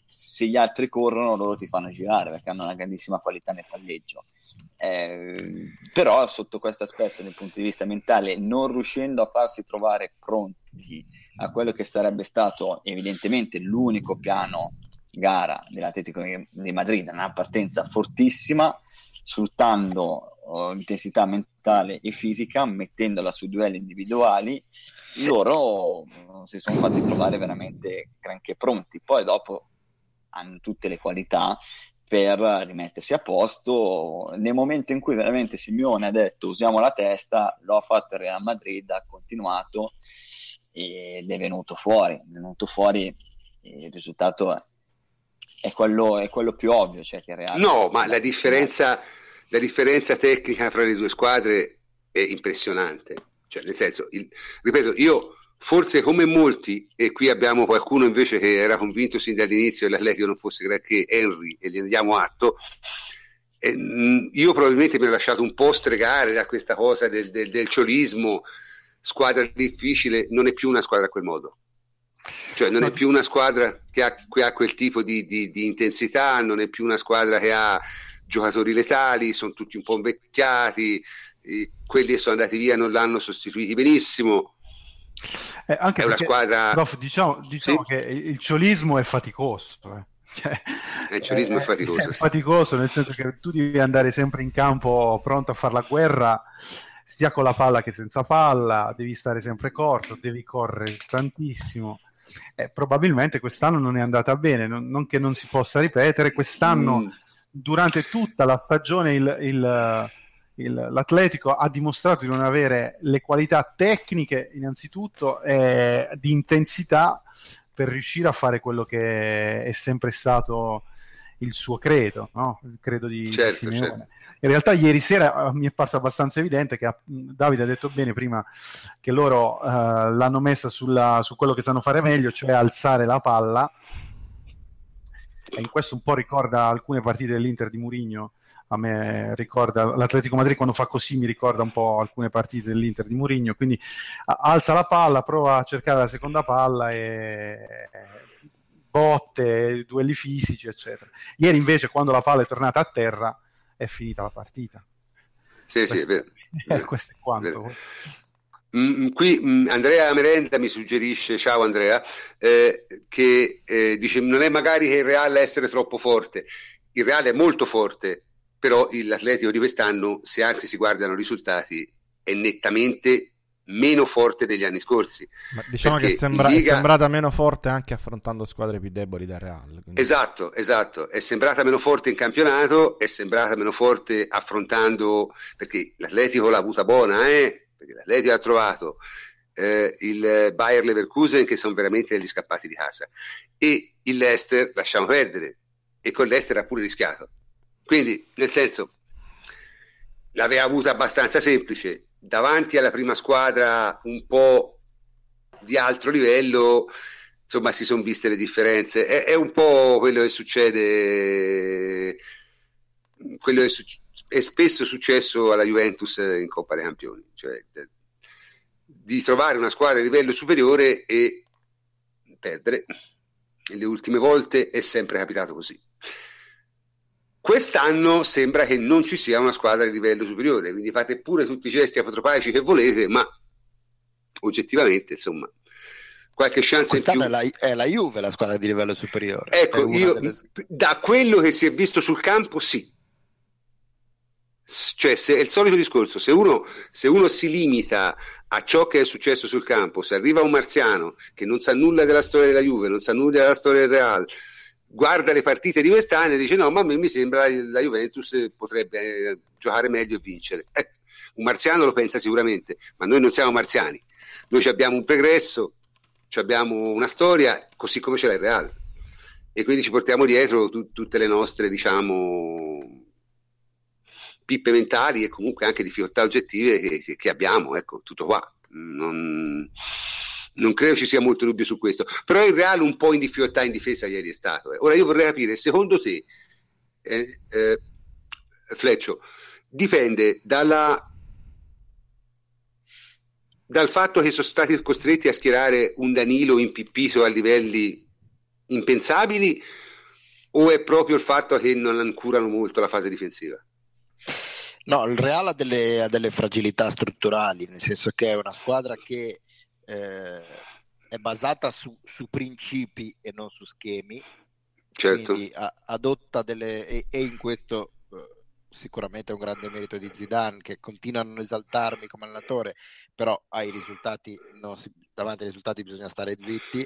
se gli altri corrono loro ti fanno girare perché hanno una grandissima qualità nel palleggio. Eh, però sotto questo aspetto dal punto di vista mentale non riuscendo a farsi trovare pronti a quello che sarebbe stato evidentemente l'unico piano gara dell'Atletico di Madrid una partenza fortissima sfruttando intensità mentale e fisica, mettendola su duelli individuali, loro uh, si sono fatti trovare veramente granché pronti. Poi dopo hanno tutte le qualità per rimettersi a posto. Nel momento in cui veramente Simeone ha detto usiamo la testa, lo ha fatto il Real Madrid, ha continuato ed è venuto fuori. È venuto fuori il risultato è quello, è quello più ovvio. Cioè che Real
no, ma la differenza, la differenza tecnica fra le due squadre è impressionante. Cioè, nel senso, il, ripeto, io forse come molti, e qui abbiamo qualcuno invece che era convinto sin dall'inizio che l'Atletico non fosse granché Henry, e gli diamo atto, eh, io probabilmente mi ho lasciato un po' stregare da questa cosa del, del, del ciolismo, squadra difficile, non è più una squadra a quel modo. Cioè non è più una squadra che ha, che ha quel tipo di, di, di, intensità, non è più una squadra che ha giocatori letali, sono tutti un po' invecchiati, quelli che sono andati via non l'hanno sostituiti benissimo.
Eh, anche è una squadra... Prof, diciamo, diciamo sì? che il ciolismo è faticoso. Eh.
Cioè, eh, il ciolismo è, <laughs> è faticoso. È
faticoso nel senso che tu devi andare sempre in campo pronto a fare la guerra sia con la palla che senza palla, devi stare sempre corto, devi correre tantissimo eh, probabilmente quest'anno non è andata bene, non, non, che non si possa ripetere, quest'anno mm. Durante tutta la stagione il, il, il, l'Atletico ha dimostrato di non avere le qualità tecniche innanzitutto e di intensità per riuscire a fare quello che è sempre stato il suo credo, no? il credo di, certo, Simeone. Certo. In realtà ieri sera uh, mi è parso abbastanza evidente che uh, Davide ha detto bene prima che loro uh, l'hanno messa sulla, su quello che sanno fare meglio, cioè alzare la palla. E in questo un po' ricorda alcune partite dell'Inter di Murigno. A me ricorda l'Atletico Madrid quando fa così, mi ricorda un po' alcune partite dell'Inter di Murigno. Quindi alza la palla, prova a cercare la seconda palla e botte, duelli fisici, eccetera. Ieri invece, quando la palla è tornata a terra, è finita la partita.
Sì, questo, sì, è vero.
Eh, <laughs> questo è quanto.
Mm, mm, qui mm, Andrea Merenda mi suggerisce, ciao Andrea, eh, che eh, dice non è magari che il Real essere troppo forte, il Real è molto forte, però l'Atletico di quest'anno, se anche si guardano i risultati, è nettamente meno forte degli anni scorsi.
Ma diciamo che sembra, Liga... è sembrata meno forte anche affrontando squadre più deboli da Real.
Quindi... Esatto, esatto. È sembrata meno forte in campionato, è sembrata meno forte affrontando, perché l'Atletico l'ha avuta buona, eh? Perché l'Atletico ha trovato eh, il Bayer Leverkusen che sono veramente gli scappati di casa e il Leicester lasciamo perdere e con l'Ester ha pure rischiato. Quindi, nel senso, l'aveva avuta abbastanza semplice davanti alla prima squadra un po' di altro livello, insomma, si sono viste le differenze. È, è, un po' quello che succede, quello che su, è spesso successo alla Juventus in Coppa dei Campioni, cioè di trovare una squadra di livello superiore e perdere. Le ultime volte è sempre capitato così. Quest'anno sembra che non ci sia una squadra di livello superiore, quindi fate pure tutti i gesti apotropaici che volete, ma oggettivamente, insomma, qualche chance in più.
È la, è la Juve la squadra di livello superiore.
Ecco, io, delle... da quello che si è visto sul campo, sì. Cioè, se, è il solito discorso, se uno, se uno si limita a ciò che è successo sul campo, se arriva un marziano che non sa nulla della storia della Juve, non sa nulla della storia del Real, guarda le partite di quest'anno e dice no, ma a me mi sembra la Juventus potrebbe eh, giocare meglio e vincere. Eh, un marziano lo pensa sicuramente, ma noi non siamo marziani. Noi abbiamo un pregresso, abbiamo una storia, così come ce l'ha il Real. E quindi ci portiamo dietro tu, tutte le nostre, diciamo, pippe mentali e comunque anche difficoltà oggettive che, che, abbiamo, ecco, tutto qua. Non non credo ci sia molto dubbio su questo. Però il Real un po' in difficoltà in difesa ieri è stato. Eh. Ora io vorrei capire, secondo te, eh, eh, Fleccio, dipende dalla, dal fatto che sono stati costretti a schierare un Danilo impippito a livelli impensabili o è proprio il fatto che non curano molto la fase difensiva?
No, il Real ha delle, ha delle fragilità strutturali, nel senso che è una squadra che eh, è basata su, su, principi e non su schemi.
Certo.
Quindi a, adotta delle e, e in questo eh, sicuramente è un grande merito di Zidane che continua a non esaltarmi come allenatore, però ai risultati no, davanti ai risultati bisogna stare zitti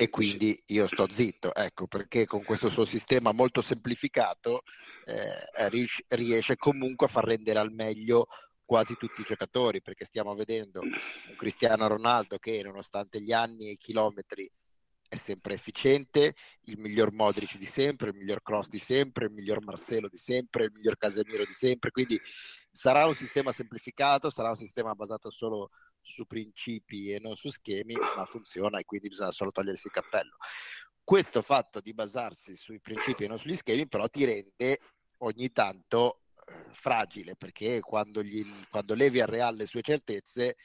e quindi io sto zitto, ecco, perché con questo suo sistema molto semplificato eh, riesce comunque a far rendere al meglio quasi tutti i giocatori, perché stiamo vedendo un Cristiano Ronaldo che nonostante gli anni e i chilometri è sempre efficiente, il miglior Modric di sempre, il miglior Cross di sempre, il miglior Marcelo di sempre, il miglior Casemiro di sempre, quindi sarà un sistema semplificato, sarà un sistema basato solo su principi e non su schemi, ma funziona e quindi bisogna solo togliersi il cappello. Questo fatto di basarsi sui principi e non sugli schemi però ti rende ogni tanto fragile perché quando, gli, quando levi al Real le sue certezze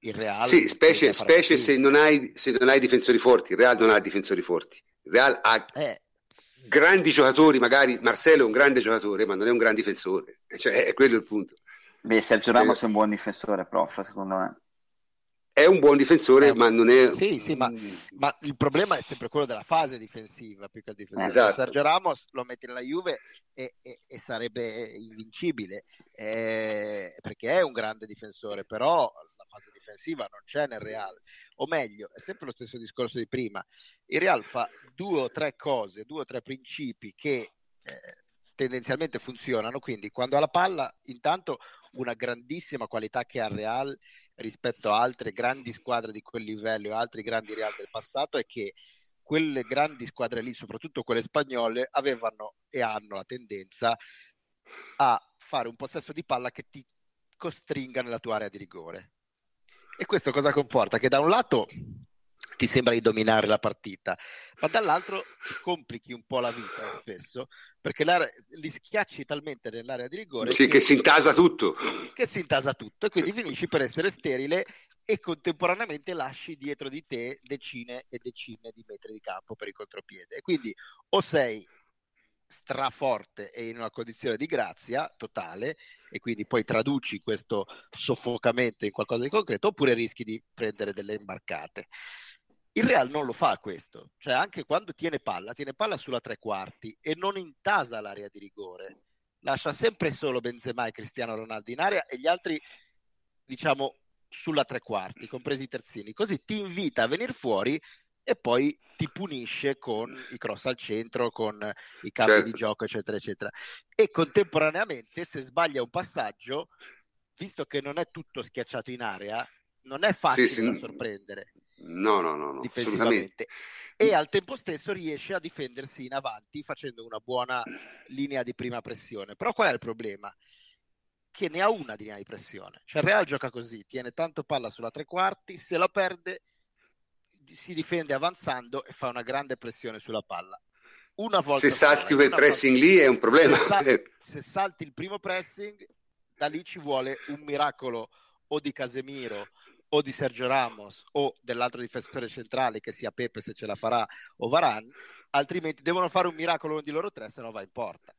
il Real
sì, specie, specie se, non hai, se non hai difensori forti il Real non ha difensori forti il Real ha eh. grandi giocatori magari Marcelo è un grande giocatore ma non è un gran difensore cioè, è quello il punto
Beh, Sergio Ramos eh. è un buon difensore prof secondo me
è un buon difensore,
eh,
ma non è.
Sì, sì, ma, ma, il problema è sempre quello della fase difensiva più che difensiva. Esatto. Sergio Ramos lo metti nella Juve e, e, e sarebbe invincibile eh, perché è un grande difensore, però la fase difensiva non c'è nel Real. O meglio, è sempre lo stesso discorso di prima. Il Real fa due o tre cose, due o tre principi che. Eh, tendenzialmente funzionano, quindi quando ha la palla intanto una grandissima qualità che ha Real rispetto a altre grandi squadre di quel livello e altri grandi Real del passato è che quelle grandi squadre lì, soprattutto quelle spagnole, avevano e hanno la tendenza a fare un possesso di palla che ti costringa nella tua area di rigore. E questo cosa comporta? Che da un lato ti sembra di dominare la partita, ma dall'altro ti complichi un po' la vita spesso perché li schiacci talmente nell'area di rigore
sì, che, che, si intasa tutto.
Che si intasa tutto e quindi finisci per essere sterile e contemporaneamente lasci dietro di te decine e decine di metri di campo per il contropiede. E quindi o sei straforte e in una condizione di grazia totale e quindi poi traduci questo soffocamento in qualcosa di concreto oppure rischi di prendere delle imbarcate. Il Real non lo fa questo, cioè anche quando tiene palla, tiene palla sulla tre quarti e non intasa l'area di rigore, lascia sempre solo Benzema e Cristiano Ronaldo in area e gli altri, diciamo, sulla tre quarti, compresi i terzini, così ti invita a venire fuori e poi ti punisce con i cross al centro, con i cambi certo. di gioco, eccetera, eccetera. E contemporaneamente, se sbaglia un passaggio, visto che non è tutto schiacciato in area, non è facile sì, sì. da sorprendere.
No, no, no, no
difensivamente. E al tempo stesso riesce a difendersi in avanti facendo una buona linea di prima pressione. Però qual è il problema? che ne ha una di linea di pressione. Cioè il Real gioca così, tiene tanto palla sulla tre quarti, se la perde si difende avanzando e fa una grande pressione sulla palla. Una volta
se salti quel pressing volta, lì è un problema.
Se, sal- <laughs> se salti il primo pressing, da lì ci vuole un miracolo o di Casemiro o di Sergio Ramos o dell'altro difensore centrale che sia Pepe se ce la farà o Varan, altrimenti devono fare un miracolo uno di loro tre se no va in porta.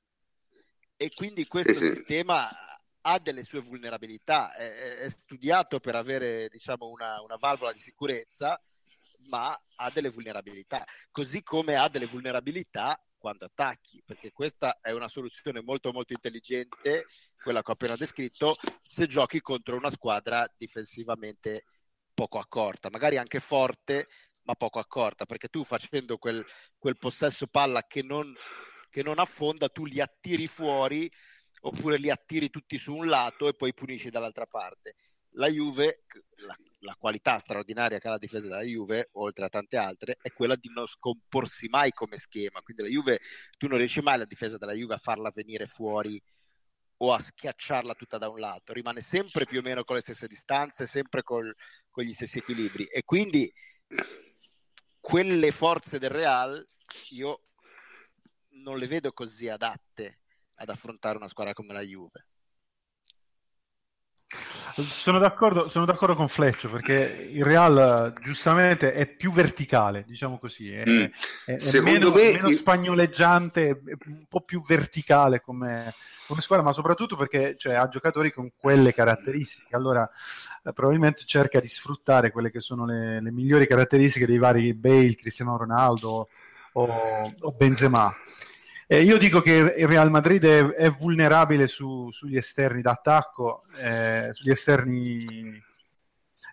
E quindi questo sì, sistema ha delle sue vulnerabilità, è, è studiato per avere diciamo, una, una valvola di sicurezza, ma ha delle vulnerabilità, così come ha delle vulnerabilità quando attacchi, perché questa è una soluzione molto molto intelligente, quella che ho appena descritto, se giochi contro una squadra difensivamente poco accorta, magari anche forte, ma poco accorta, perché tu facendo quel, quel possesso palla che non, che non affonda, tu li attiri fuori oppure li attiri tutti su un lato e poi punisci dall'altra parte. La Juve, la, la, qualità straordinaria che ha la difesa della Juve, oltre a tante altre, è quella di non scomporsi mai come schema. Quindi la Juve, tu non riesci mai la difesa della Juve a farla venire fuori o a schiacciarla tutta da un lato, rimane sempre più o meno con le stesse distanze, sempre col, con gli stessi equilibri. E quindi quelle forze del Real io non le vedo così adatte ad affrontare una squadra come la Juve.
Sono d'accordo, sono d'accordo, con Fleccio perché il Real giustamente è più verticale, diciamo così, è, mm. è, è meno, me... meno, spagnoleggiante, è un po' più verticale come, come squadra, ma soprattutto perché cioè, ha giocatori con quelle caratteristiche. Allora eh, probabilmente cerca di sfruttare quelle che sono le, le migliori caratteristiche dei vari Bale, Cristiano Ronaldo o, o Benzema. Eh, io dico che il Real Madrid è, è vulnerabile su, sugli esterni d'attacco, eh, sugli esterni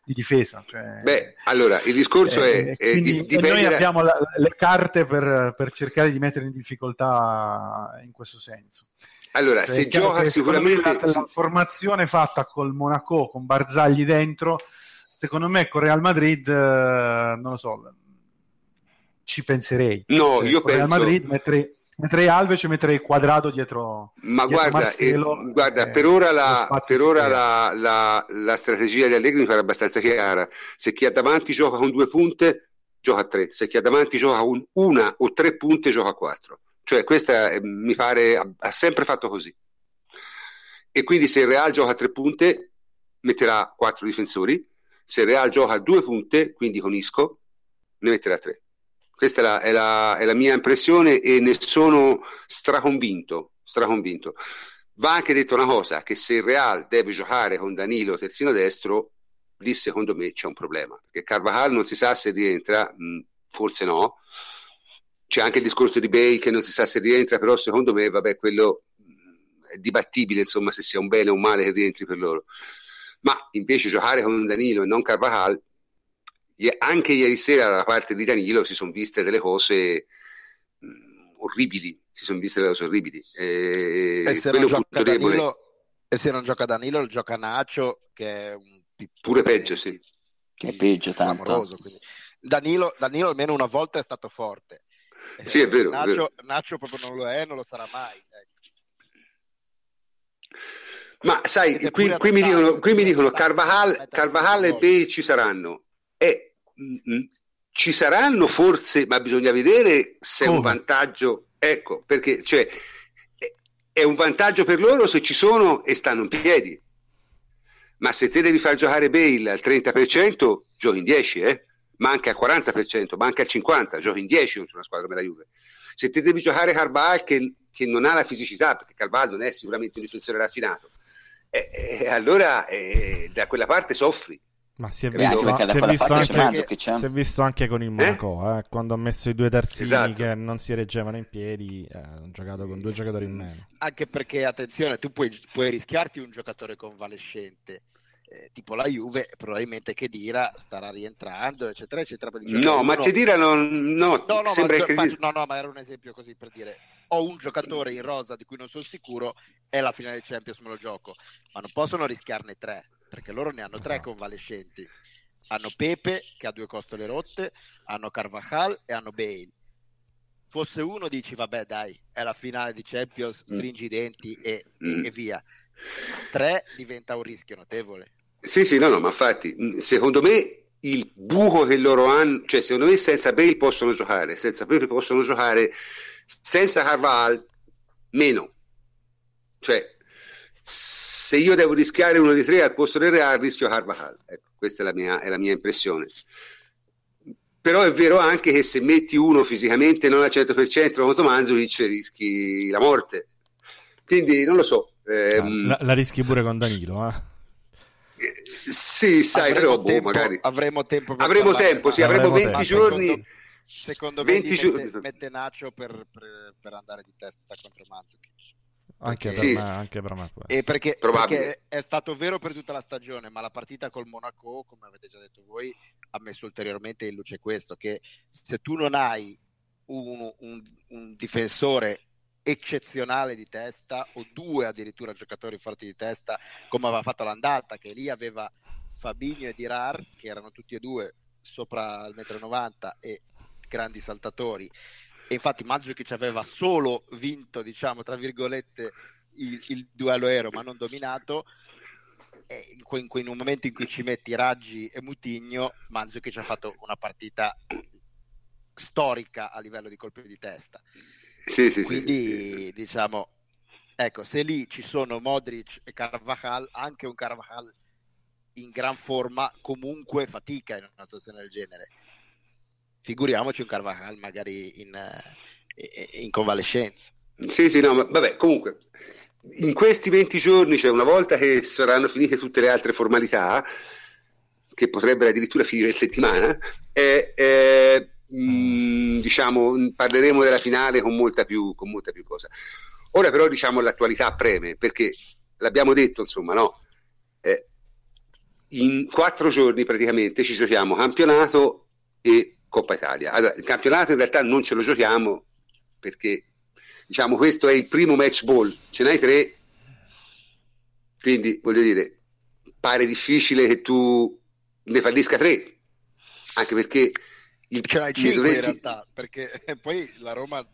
di difesa. Cioè,
Beh, allora il discorso
eh,
è, è
di, noi abbiamo la, le carte per, per, cercare di mettere in difficoltà in questo senso.
Allora, cioè, se gioca sicuramente
la, la formazione fatta col Monaco con Barzagli dentro, secondo me con Real Madrid, eh, non lo so, ci penserei.
No, cioè, io penso
Real Madrid metterei metterei Alves e metterei quadrato dietro.
Ma dietro guarda, Marcelo, eh, guarda eh, per ora, la, per ora la, la, la, strategia di Allegri mi pare abbastanza chiara. Se chi ha davanti gioca con due punte, gioca a tre. Se chi ha davanti gioca con una o tre punte, gioca a quattro. Cioè, questa eh, mi pare ha, ha sempre fatto così. E quindi se il Real gioca a tre punte, metterà quattro difensori. Se il Real gioca a due punte, quindi con Isco, ne metterà tre. Questa è la, è, la, è la, mia impressione e ne sono straconvinto, straconvinto. Va anche detto una cosa, che se il Real deve giocare con Danilo terzino destro, lì secondo me c'è un problema, perché Carvajal non si sa se rientra, mh, mm, forse no, c'è anche il discorso di Bay che non si sa se rientra, però secondo me, vabbè, quello mm, è dibattibile, insomma, se sia un bene o un male che rientri per loro. Ma invece giocare con Danilo e non Carvajal anche ieri sera da parte di Danilo si sono viste delle cose mh, orribili, si sono viste delle cose orribili.
E, e, se Danilo, e, se non gioca Danilo, gioca Nacio, che è un
pure peggio, sì.
Che è peggio, tanto.
Danilo, Danilo almeno una volta è stato forte.
Sì, è vero,
Nacio,
vero.
Nacio proprio non lo è, non lo sarà mai. Ecco.
Ma sai, qui, qui, mi dicono, qui mi dicono Carvajal, Carvajal e Bale ci saranno. E ci saranno forse, ma bisogna vedere se Come? è un vantaggio. Ecco, perché cioè, è un vantaggio per loro se ci sono e stanno in piedi. Ma se te devi far giocare Bale al 30%, giochi in 10, eh? manca al 40%, manca al 50%, giochi in 10 contro una squadra come la Juve. Se te devi giocare Carval che, che, non ha la fisicità, perché Carval non è sicuramente un difensore raffinato, eh, eh, allora eh, da quella parte soffri.
Ma si è visto, si è visto, anche, che, si è visto anche con il Monaco, eh? Eh, quando ha messo i due terzini esatto. che non si reggevano in piedi, eh, hanno giocato con due giocatori in meno.
Anche perché, attenzione, tu puoi, puoi rischiarti un giocatore convalescente. Eh, tipo la Juve, probabilmente che Dira starà rientrando, eccetera, eccetera.
No, uno... ma che Dira non. No,
no, no,
sembra
ma,
che...
faccio, no, no, ma era un esempio così per dire: ho un giocatore in rosa di cui non sono sicuro, è la finale di Champions, me lo gioco, ma non possono rischiarne tre perché loro ne hanno tre esatto. convalescenti hanno Pepe che ha due costole rotte, hanno Carvajal e hanno Bale. Fosse uno dici vabbè dai, è la finale di Champions, mm. stringi i denti e, mm. e via. 3 diventa un rischio notevole.
Sì, sì, no, no, ma infatti, secondo me il buco che loro hanno, cioè secondo me senza Bale possono giocare, senza Bale possono giocare, senza Carval meno. Cioè, se io devo rischiare uno di tre al posto del Real, rischio Carvajal. Ecco, questa è la, mia, è la mia impressione. Però è vero anche che se metti uno fisicamente non al 100% contro Manzovic rischi la morte. Quindi non lo so.
Ehm... La, la, rischi pure con Danilo, eh?
Sì, sai,
avremo
però
tempo,
boh, magari.
Avremo tempo,
avremo tempo sì, avremo 20 tempo. giorni.
Secondo, secondo me 20 giorni. Mette, mette Nacho per, per, per, andare di testa contro Mandzukic.
Anche, perché, per me, anche per me
e perché, perché, è stato vero per tutta la stagione, ma la partita col Monaco, come avete già detto voi, ha messo ulteriormente in luce questo, che se tu non hai un, un, un difensore eccezionale di testa o due addirittura giocatori forti di testa come aveva fatto l'andata che lì aveva Fabinho e Dirar che erano tutti e due sopra il metro 90 e grandi saltatori e infatti Mandzukic aveva solo vinto diciamo tra virgolette il, il duello aereo ma non dominato. In, que, in, que, in, un momento in cui ci metti Raggi e Mutigno Mandzukic ha fatto una partita storica a livello di colpi di testa.
Sì, sì,
Quindi
sì,
sì, diciamo, ecco, se lì ci sono Modric e Carvajal, anche un Carvajal in gran forma comunque fatica in una situazione del genere. Figuriamoci un Carvajal magari in, eh, in convalescenza.
Sì, sì, no, ma vabbè, comunque in questi 20 giorni, cioè una volta che saranno finite tutte le altre formalità, che potrebbero addirittura finire in settimana, eh, eh, mh, diciamo, parleremo della finale con molta, più, con molta più cosa. Ora però diciamo l'attualità preme, perché l'abbiamo detto, insomma, no? Eh, in quattro giorni praticamente ci giochiamo campionato e Coppa Italia. Allora, il campionato in realtà non ce lo giochiamo perché diciamo questo è il primo match ball, ce n'hai tre, quindi voglio dire, pare difficile che tu ne fallisca tre, anche perché
il, Ce l'hai 5 dovresti... in realtà, perché poi la Roma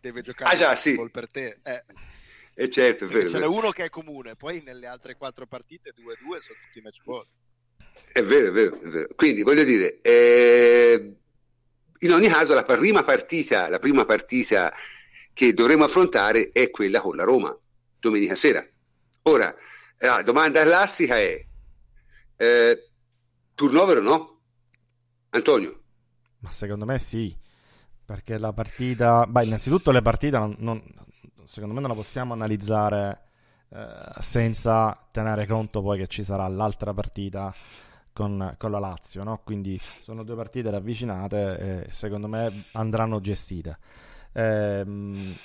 deve giocare
ah, già, sì.
per te. Eh.
Eh certo, è vero,
ce n'è uno che è comune, poi nelle altre quattro partite 2-2 sono tutti match ball.
È vero, è vero, è vero. Quindi voglio dire, eh, in ogni caso la prima partita, la prima partita che dovremo affrontare è quella con la Roma, domenica sera. Ora, la domanda classica è, eh, turnover o no? Antonio?
Ma secondo me sì, perché la partita... Beh, innanzitutto le partite non, non, secondo me non la possiamo analizzare eh, senza tenere conto poi che ci sarà l'altra partita con, con la Lazio, no? Quindi sono due partite ravvicinate e secondo me andranno gestite. Ehm,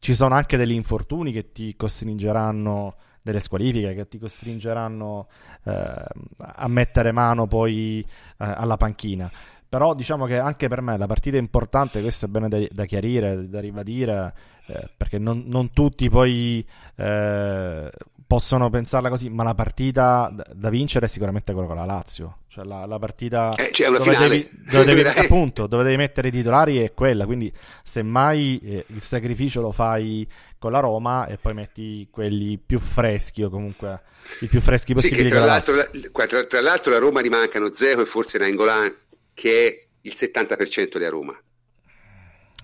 ci sono anche degli infortuni che ti costringeranno delle squalifiche che ti costringeranno eh, a mettere mano poi eh, alla panchina. Però diciamo che anche per me la partita è importante, questo è bene da, da chiarire, da ribadire, eh, perché non, non, tutti poi eh, possono pensarla così, ma la partita da vincere è sicuramente quella con la Lazio. Cioè la, la partita
eh, cioè dove, devi,
dove, devi, <laughs> appunto, dove devi mettere i titolari è quella, quindi semmai eh, il sacrificio lo fai con la Roma e poi metti quelli più freschi o comunque i più freschi possibili.
Sì, tra, l'altro, la, tra, tra, l'altro la Roma rimancano Zeco e forse Nainggolan che è il 70% della Roma.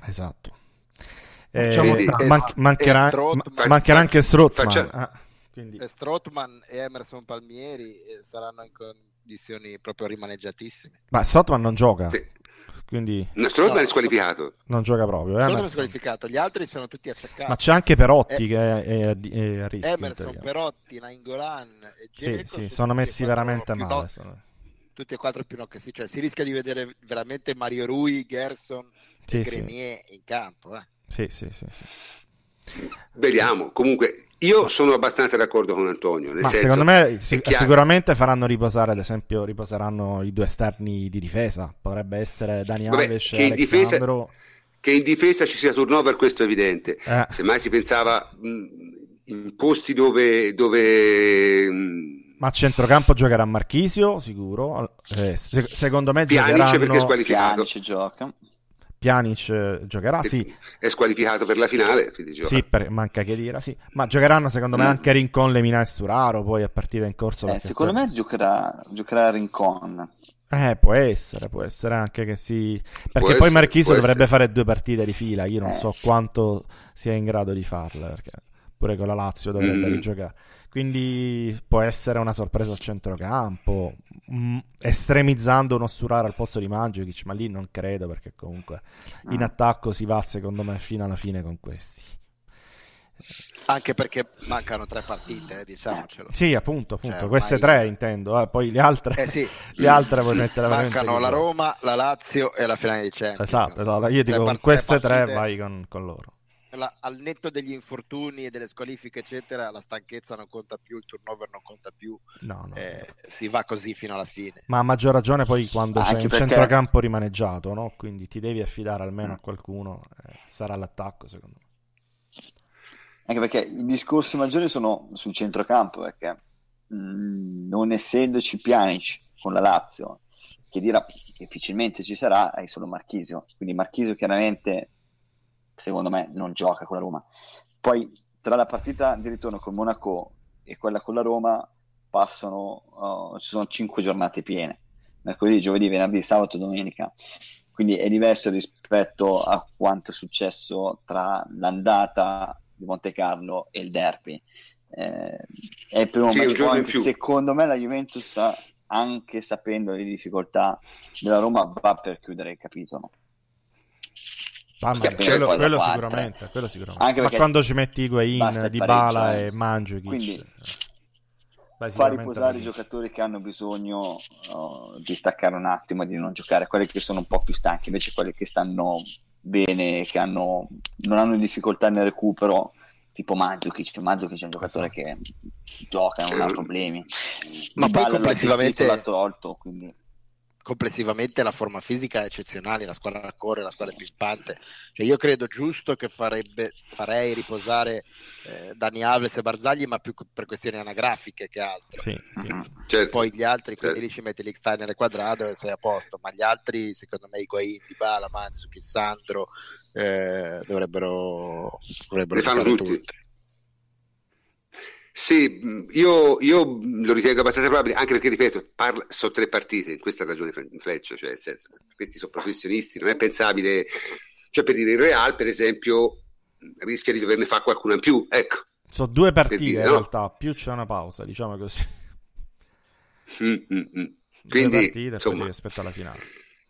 Esatto. Eh, Quindi, man- mancherà, Strottman, mancherà anche Strottman. Ah,
quindi... Strottman e Emerson Palmieri eh, saranno in condizioni proprio rimaneggiatissime.
Ma Strottman non gioca. Sì. Quindi...
No, Strottman no, è squalificato.
Non gioca proprio.
Eh, Strottman è squalificato, gli altri sono tutti acciaccati.
Ma c'è anche Perotti eh, che è, è, è, a rischio.
Emerson, Perotti, Nainggolan e
Sì, sì, sono messi veramente male. Sono
tutti e quattro più sì, cioè si rischia di vedere veramente Mario Rui, Gerson sì, e Grenier sì. in campo. Eh.
Sì, sì, sì, sì.
Vediamo, comunque io sono abbastanza d'accordo con Antonio.
Ma
senso,
secondo me sic- sicuramente faranno riposare, ad esempio, riposeranno i due esterni di difesa. Potrebbe essere Dani Alves e Alessandro.
Difesa, che in difesa ci sia turnover, questo è evidente. Eh. Semmai si pensava mh, in posti dove, dove mh,
ma a centrocampo giocherà Marchisio, sicuro. Eh, se- secondo me
Pjanic
giocheranno...
perché è squalificato.
Pjanic gioca.
Pjanic giocherà, sì.
È squalificato per la finale,
Sì, per, manca che dire, sì. Ma giocheranno secondo me mm. anche Rincon, Lemina e Sturaro, poi a partita in corso.
Eh, secondo me giocherà, giocherà Rincon.
Eh, può essere, può essere anche che si... Perché può poi essere, Marchisio dovrebbe essere. fare due partite di fila, io non eh. so quanto sia in grado di farle, perché pure con la Lazio dovrebbe mm. rigiocare. Quindi può essere una sorpresa al centrocampo, mh, mm, estremizzando uno Sturaro al posto di Mandzukic, ma lì non credo perché comunque in ah. attacco si va secondo me fino alla fine con questi.
Anche perché mancano tre partite, eh, diciamocelo.
Sì, appunto, appunto. Cioè, queste tre intendo, eh. poi le altre,
eh sì. <laughs>
le altre puoi mettere
Mancano la Roma, la Lazio e la finale di Champions.
Esatto, esatto. io dico con queste tre vai con, con loro
la, al netto degli infortuni e delle squalifiche, eccetera, la stanchezza non conta più, il turnover non conta più. No, no. Eh, si va così fino alla fine.
Ma a maggior ragione poi quando c'è un perché... centrocampo rimaneggiato, no? Quindi ti devi affidare almeno mm. a qualcuno, eh, sarà l'attacco secondo me.
Anche perché i discorsi maggiori sono sul centrocampo, perché mh, mm, non essendoci Pjanic con la Lazio, che dirà che difficilmente ci sarà, hai solo Marchisio. Quindi Marchisio chiaramente secondo me non gioca con la Roma. Poi tra la partita di ritorno con Monaco e quella con la Roma passano, uh, ci sono cinque giornate piene, mercoledì, giovedì, venerdì, sabato, domenica. Quindi è diverso rispetto a quanto è successo tra l'andata di Monte Carlo e il derby. Eh, è il primo sì, match. Secondo me la Juventus, anche sapendo le difficoltà della Roma, va per chiudere il capitolo.
Ah, ma quello, quello sicuramente, quello sicuramente. ma quando ci metti Higuain, Di Bala e Mandzukic
quindi eh, fa riposare i giocatori che hanno bisogno uh, di staccare un attimo di non giocare quelli che sono un po' più stanchi invece quelli che stanno bene che hanno, non hanno difficoltà nel recupero tipo Mandzukic Mandzukic è un giocatore esatto. che gioca non ha problemi.
Ma poi complessivamente l'ha tolto quindi complessivamente la forma fisica è eccezionale, la squadra corre, la squadra è pimpante. Cioè io credo giusto che farebbe, farei riposare eh, Dani Alves e Barzagli, ma più per questioni anagrafiche che altro.
Sì, sì.
Mm-hmm. Certo. Poi gli altri, quindi certo. lì ci metti l'X-Steiner e quadrato e sei a posto, ma gli altri, secondo me, Higuain, Dybala, Mandzukic, Sandro, eh, dovrebbero, dovrebbero
Le fanno tutti. tutti. Sì, io, io, lo ritengo abbastanza probabile, anche perché, ripeto, parla, sono tre partite, in questa ragione Fleccio, cioè nel senso, questi sono professionisti, non è pensabile, cioè per dire il Real, per esempio, rischia di doverne fare qualcuno in più, ecco.
Sono due partite dire, in no? realtà, più c'è una pausa, diciamo così.
Mm, mm, mm. Quindi, partite, insomma,
rispetto alla finale.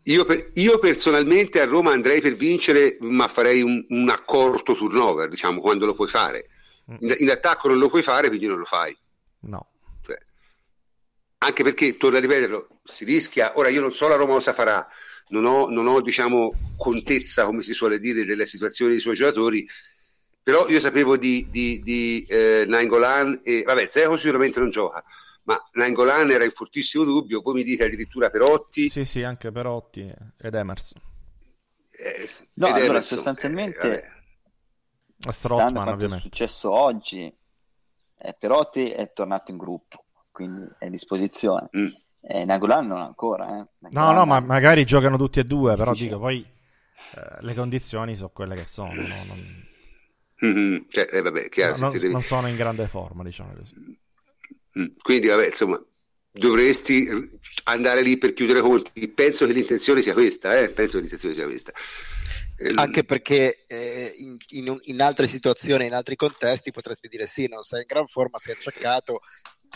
Io, per, io, personalmente a Roma andrei per vincere, ma farei un, un accorto turnover, diciamo, quando lo puoi fare in, in, attacco non lo puoi fare, quindi non lo fai.
No.
Cioè, anche perché, torno a ripeterlo, si rischia, ora io non so la Roma cosa farà, non ho, non ho diciamo, contezza, come si suole dire, delle situazioni dei suoi giocatori, però io sapevo di, di, di eh, Nainggolan e, vabbè, Zeco sicuramente non gioca, ma Nainggolan era in fortissimo dubbio, voi mi dite addirittura Perotti.
Sì, sì, anche Perotti ed Emerson.
Eh, no, ed allora, Emerson, sostanzialmente... Eh,
Strottman, ovviamente.
è successo oggi, eh, Perotti è tornato in gruppo, quindi è a disposizione. Mm. Eh, Nagolan non ancora. Eh.
no, no, ma magari giocano tutti e due, però dico poi eh, le condizioni sono quelle che sono. No? Non...
Mm-hmm. Cioè, eh, vabbè, chiaro,
no, non, devi... non, sono in grande forma, diciamo così.
Mm. Quindi, vabbè, insomma, dovresti andare lì per chiudere conti. Penso che l'intenzione sia questa, eh? penso che l'intenzione sia questa.
Anche perché eh, in, in, in, altre situazioni, in altri contesti, potresti dire sì, non sei in gran forma, sei acciaccato,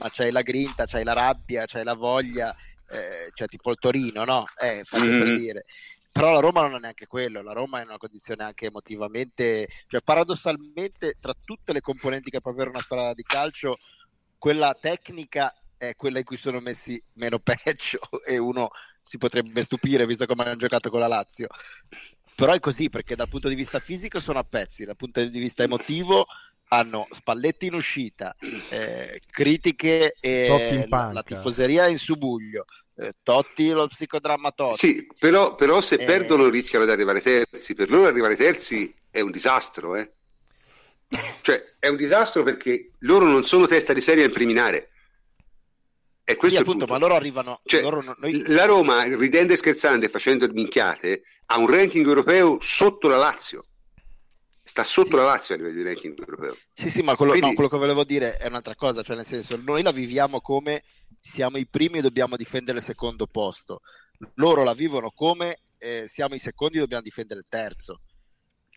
ma c'hai la grinta, c'hai la rabbia, c'hai la voglia, eh, cioè tipo il Torino, no? Eh, mm-hmm. per dire. Però la Roma non è neanche quello, la Roma è in una condizione anche emotivamente, cioè paradossalmente tra tutte le componenti che può avere una squadra di calcio, quella tecnica è quella in cui sono messi meno <laughs> peggio e uno si potrebbe stupire visto come hanno giocato con la Lazio però è così perché dal punto di vista fisico sono a pezzi, dal punto di vista emotivo hanno Spalletti in uscita, eh, critiche e la, la, tifoseria in subuglio. Eh, Totti lo psicodramma Totti.
Sì, però, però se eh... perdono rischiano di arrivare terzi. Per loro arrivare terzi è un disastro, eh. Cioè, è un disastro perché loro non sono testa di serie al preliminare. E questo
sì, appunto,
punto.
ma loro arrivano.
Cioè,
loro, noi...
La Roma, ridendo e scherzando e facendo minchiate, ha un ranking europeo sotto la Lazio. Sta sotto sì. la Lazio a livello di ranking europeo.
Sì, sì, ma quello, Quindi... no, quello che volevo dire è un'altra cosa, cioè nel senso, noi la viviamo come siamo i primi e dobbiamo difendere il secondo posto. Loro la vivono come eh, siamo i secondi e dobbiamo difendere il terzo.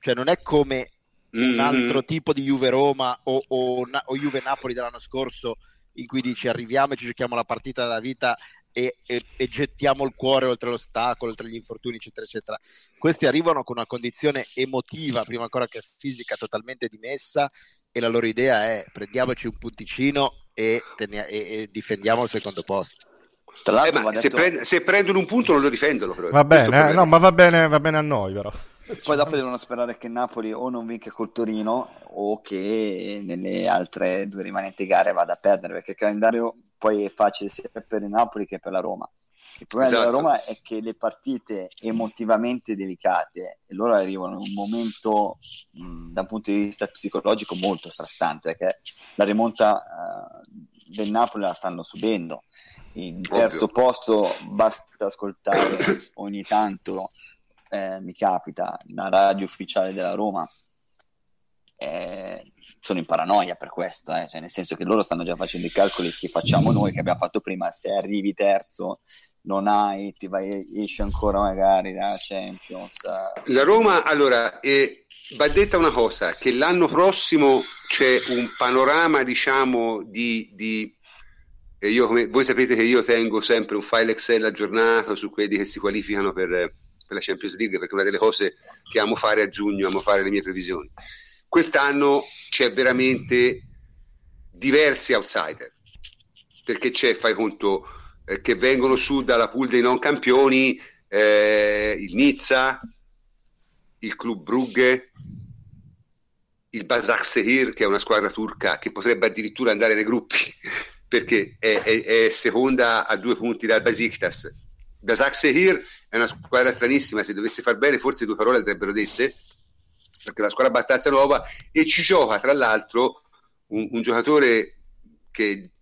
Cioè non è come mm-hmm. un altro tipo di Juve Roma o, o, o Juve Napoli dell'anno scorso in cui dici arriviamo e ci giochiamo la partita della vita e, e, e, gettiamo il cuore oltre l'ostacolo, oltre gli infortuni, eccetera, eccetera. Questi arrivano con una condizione emotiva, prima ancora che fisica, totalmente dimessa e la loro idea è prendiamoci un punticino e, tenia- e difendiamo il secondo posto.
Tra eh, se, detto... prend- se, prendono un punto non lo difendono. Però.
Va bene, eh? no, ma va bene, va bene a noi però.
Poi dopo devono sperare che Napoli o non vinca col Torino o che nelle altre due rimanenti gare vada a perdere, perché il calendario poi è facile sia per il Napoli che per la Roma. Il problema esatto. della Roma è che le partite emotivamente delicate e loro arrivano in un momento mh, da un punto di vista psicologico molto stressante, perché la rimonta uh, del Napoli la stanno subendo. Il terzo Ovvio. posto basta ascoltare ogni tanto eh, mi capita, la radio ufficiale della Roma, eh, sono in paranoia per questo, eh, cioè nel senso che loro stanno già facendo i calcoli che facciamo noi, che abbiamo fatto prima, se arrivi terzo non hai, ti vai, esci ancora magari da Champions.
Eh. La Roma, allora, eh, va detta una cosa, che l'anno prossimo c'è un panorama, diciamo, di... di io, come, voi sapete che io tengo sempre un file Excel aggiornato su quelli che si qualificano per, per la Champions League, perché una delle cose che amo fare a giugno, amo fare le mie previsioni. Quest'anno c'è veramente diversi outsider, perché c'è, fai conto, eh, che vengono su dalla pool dei non campioni, eh, il Nizza, il Club Brugge, il Basak Sehir, che è una squadra turca che potrebbe addirittura andare nei gruppi, <laughs> perché è, è, è seconda a due punti dal Basiktas Basak Sehir è una squadra stranissima, se dovesse far bene forse due parole andrebbero dette, perché è una squadra abbastanza nuova e ci gioca tra l'altro un, un giocatore che,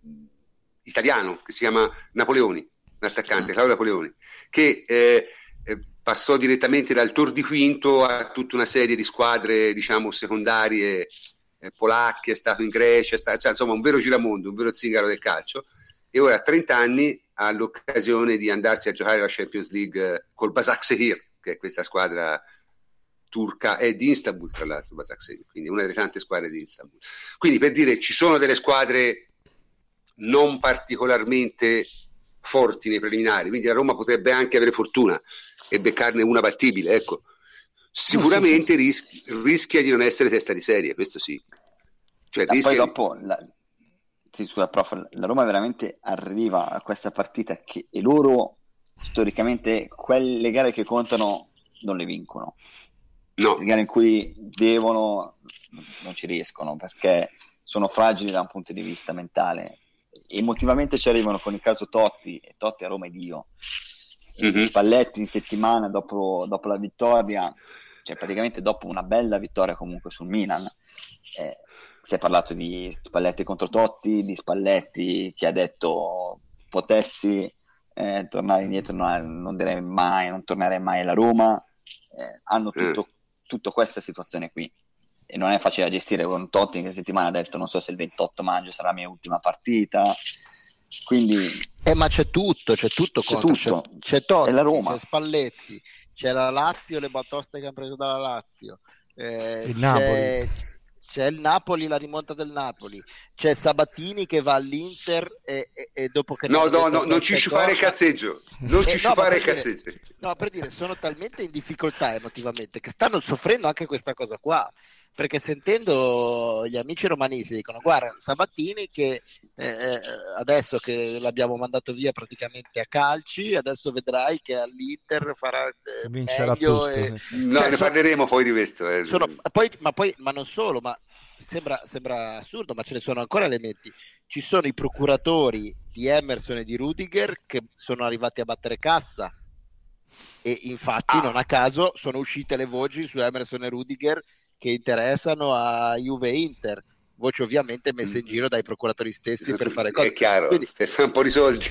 italiano che si chiama Napoleoni, un attaccante, Claudio Napoleoni, che eh, eh, passò direttamente dal Tor di Quinto a tutta una serie di squadre diciamo secondarie eh, polacche, è stato in Grecia, è stato, cioè, insomma un vero giramondo, un vero zingaro del calcio e ora a 30 anni ha l'occasione di andarsi a giocare la Champions League eh, col Basak Sehir, che è questa squadra turca, è di Istanbul tra l'altro Basak Sehir, quindi una delle tante squadre di Istanbul. Quindi per dire ci sono delle squadre non particolarmente forti nei preliminari, quindi la Roma potrebbe anche avere fortuna e beccarne una battibile, ecco. Sicuramente ris- rischia di non essere testa di serie, questo sì.
Cioè, rischia... Poi dopo la, sì, scusa, prof, la Roma veramente arriva a questa partita che, e loro storicamente quelle gare che contano non le vincono. No. Le gare in cui devono non ci riescono perché sono fragili da un punto di vista mentale. Emotivamente ci arrivano con il caso Totti e Totti a Roma è Dio. Mm-hmm. Spalletti in settimana dopo, dopo, la vittoria, cioè praticamente dopo una bella vittoria comunque sul Milan, eh, si è parlato di Spalletti contro Totti, di Spalletti che ha detto potessi eh, tornare indietro non, non direi mai, non tornerei mai alla Roma, eh, hanno mm. tutto, tutta questa situazione qui. E non è facile da gestire con Totti che settimana ha detto non so se il 28 maggio sarà la mia ultima partita quindi
eh, ma c'è tutto c'è tutto,
c'è, tutto. c'è,
c'è Totti, c'è Spalletti c'è la Lazio le batoste che hanno preso dalla Lazio eh, il Napoli c'è il Napoli, la rimonta del Napoli, c'è Sabatini che va all'Inter e, e, e dopo che...
No, no, no, non ci il cazzeggio, non ci eh, fare il cazzeggio.
No, per dire, sono talmente in difficoltà emotivamente che stanno soffrendo anche questa cosa qua perché sentendo gli amici romanisti dicono guarda Sabattini che eh, eh, adesso che l'abbiamo mandato via praticamente a calci adesso vedrai che all'Inter farà eh, Vincerà meglio tutto,
e... sì. no cioè, ne parleremo poi di questo eh.
sono, poi, ma, poi, ma non solo ma sembra, sembra assurdo ma ce ne sono ancora elementi ci sono i procuratori di Emerson e di Rudiger che sono arrivati a battere cassa e infatti ah. non a caso sono uscite le voci su Emerson e Rudiger che interessano a Juve Inter. voci ovviamente messe in giro dai procuratori stessi per fare cose.
È chiaro,
Quindi, <laughs>
per fare un po' di soldi.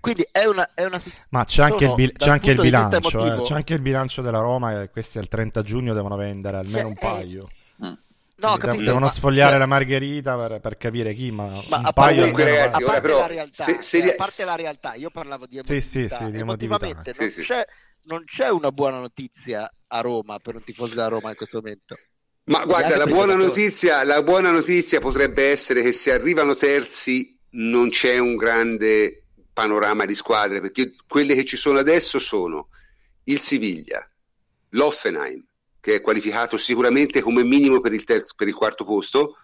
Quindi è una, è una
Ma c'è anche, il, bil- c'è anche il bilancio, eh. c'è anche il bilancio della Roma e questi al 30 giugno devono vendere almeno
Cioè,
un paio.
Mm.
No, capito,
devono
ma-
sfogliare
cioè-
la margherita per, per capire chi, ma,
Ma
un
a parte,
paio
comunque,
almeno
ragazzi,
a
ora
parte
però,
la realtà,
se- se-
cioè, a parte la realtà, io parlavo di
Sì, sì,
emotività.
sì, di emotività.
non,
Sì, sì.
C'è, non c'è una buona notizia a Roma per un tifoso della Roma in questo momento.
Ma guarda, la buona, notizia, la buona notizia potrebbe essere che se arrivano terzi non c'è un grande panorama di squadre, perché quelle che ci sono adesso sono il Siviglia, l'Offenheim, che è qualificato sicuramente come minimo per il, terzo, per il quarto posto,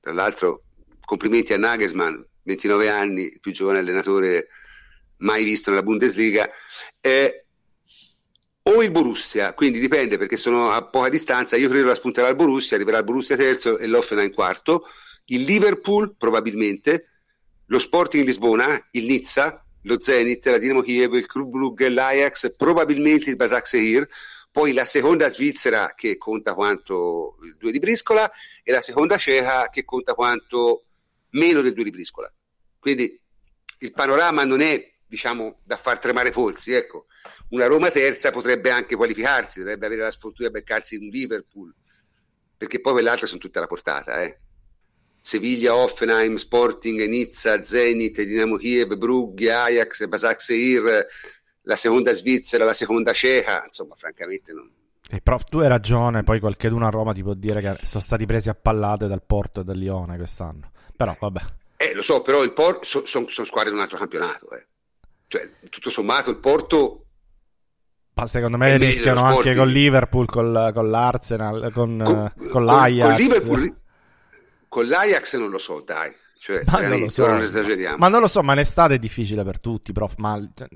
tra l'altro complimenti a Nagelsmann, 29 anni, più giovane allenatore mai visto nella Bundesliga, eh, o il Borussia, quindi dipende perché sono a poca distanza, io credo la spunterà il Borussia, arriverà il Borussia terzo e l'Offenheim quarto, il Liverpool probabilmente, lo Sporting Lisbona, il Nizza, lo Zenit, la Dinamo Kiev, il Club Brugge, l'Ajax, probabilmente il Basak Sehir, poi la seconda Svizzera che conta quanto il 2 di Briscola e la seconda ceca che conta quanto meno del 2 di Briscola. Quindi il panorama non è diciamo da far tremare i polsi, ecco. Una Roma terza potrebbe anche qualificarsi, dovrebbe avere la sfortuna di beccarsi un Liverpool, perché poi quell'altra sono tutte alla portata, eh. Seviglia, Offenheim, Sporting, Nizza, Zenit, Dinamo Kiev, Brugge, Ajax, Basak Seir, la seconda Svizzera, la seconda ceca, insomma, francamente non...
E prof, tu hai ragione, poi qualcheduno a Roma ti può dire che sono stati presi a pallate dal Porto e dal Lione quest'anno. Però vabbè.
Eh, lo so, però il Porto sono son, son squadre di un altro campionato, eh. Cioè, tutto sommato il Porto
secondo me
È
rischiano anche con Liverpool, col- con l'Arsenal, con,
con,
eh, con l'Ajax.
con Liverpool- con l'Ajax non lo so, dai. Cioè,
Ma non so.
non esageriamo.
Ma non lo so, ma l'estate è difficile per tutti, prof. Ma cioè,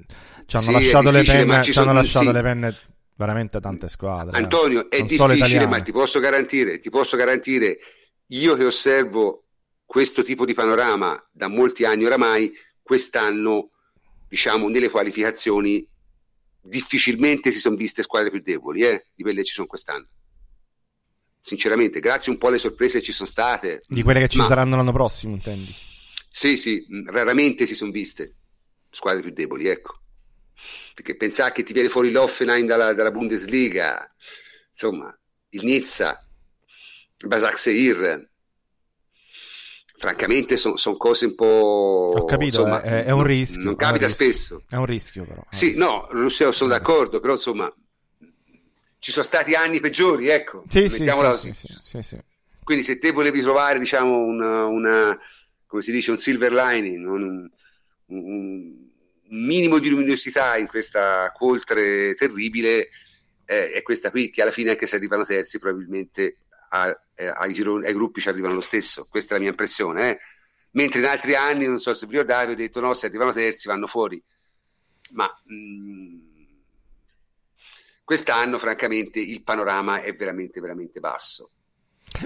ci hanno
Sì, è
lasciato, le penne,
ci
ci hanno lasciato
sì.
le penne veramente tante squadre. eh.
Antonio, è
Non solo
difficile, ma ti posso garantire, ti posso garantire, io che osservo questo tipo di panorama da molti anni oramai, quest'anno, diciamo, nelle qualificazioni difficilmente si sono viste squadre più deboli, eh, di quelle che ci sono quest'anno. Sinceramente, grazie un po' alle sorprese che ci sono state.
Di quelle che ci
ma-
saranno l'anno prossimo, intendi?
Sì, sì, mh, raramente si sono viste squadre più deboli, ecco. Perché pensare che ti viene fuori l'Offenheim dalla, dalla Bundesliga, insomma, il Nizza, il Basak Seir, francamente sono cose un po'...
Ho capito,
insomma,
è- è un rischio,
Non capita spesso.
È un rischio, però. un
Sì,
rischio.
no, sono, d'accordo, però insomma, ci sono stati anni peggiori, ecco.
Sì, sì, sì, sì, sì.
Quindi se te volevi trovare, diciamo, una, una- come si dice, un silver lining, un, un- un minimo di luminosità in questa coltre terribile, eh, è questa qui, che alla fine anche se arrivano terzi probabilmente a- eh, ai, gironi- ai gruppi ci arrivano lo stesso, questa è la mia impressione. eh. Mentre in altri anni, non so se vi ricordate, ho detto no, se arrivano terzi vanno fuori. Ma mh, quest'anno, francamente, il panorama è veramente, veramente basso.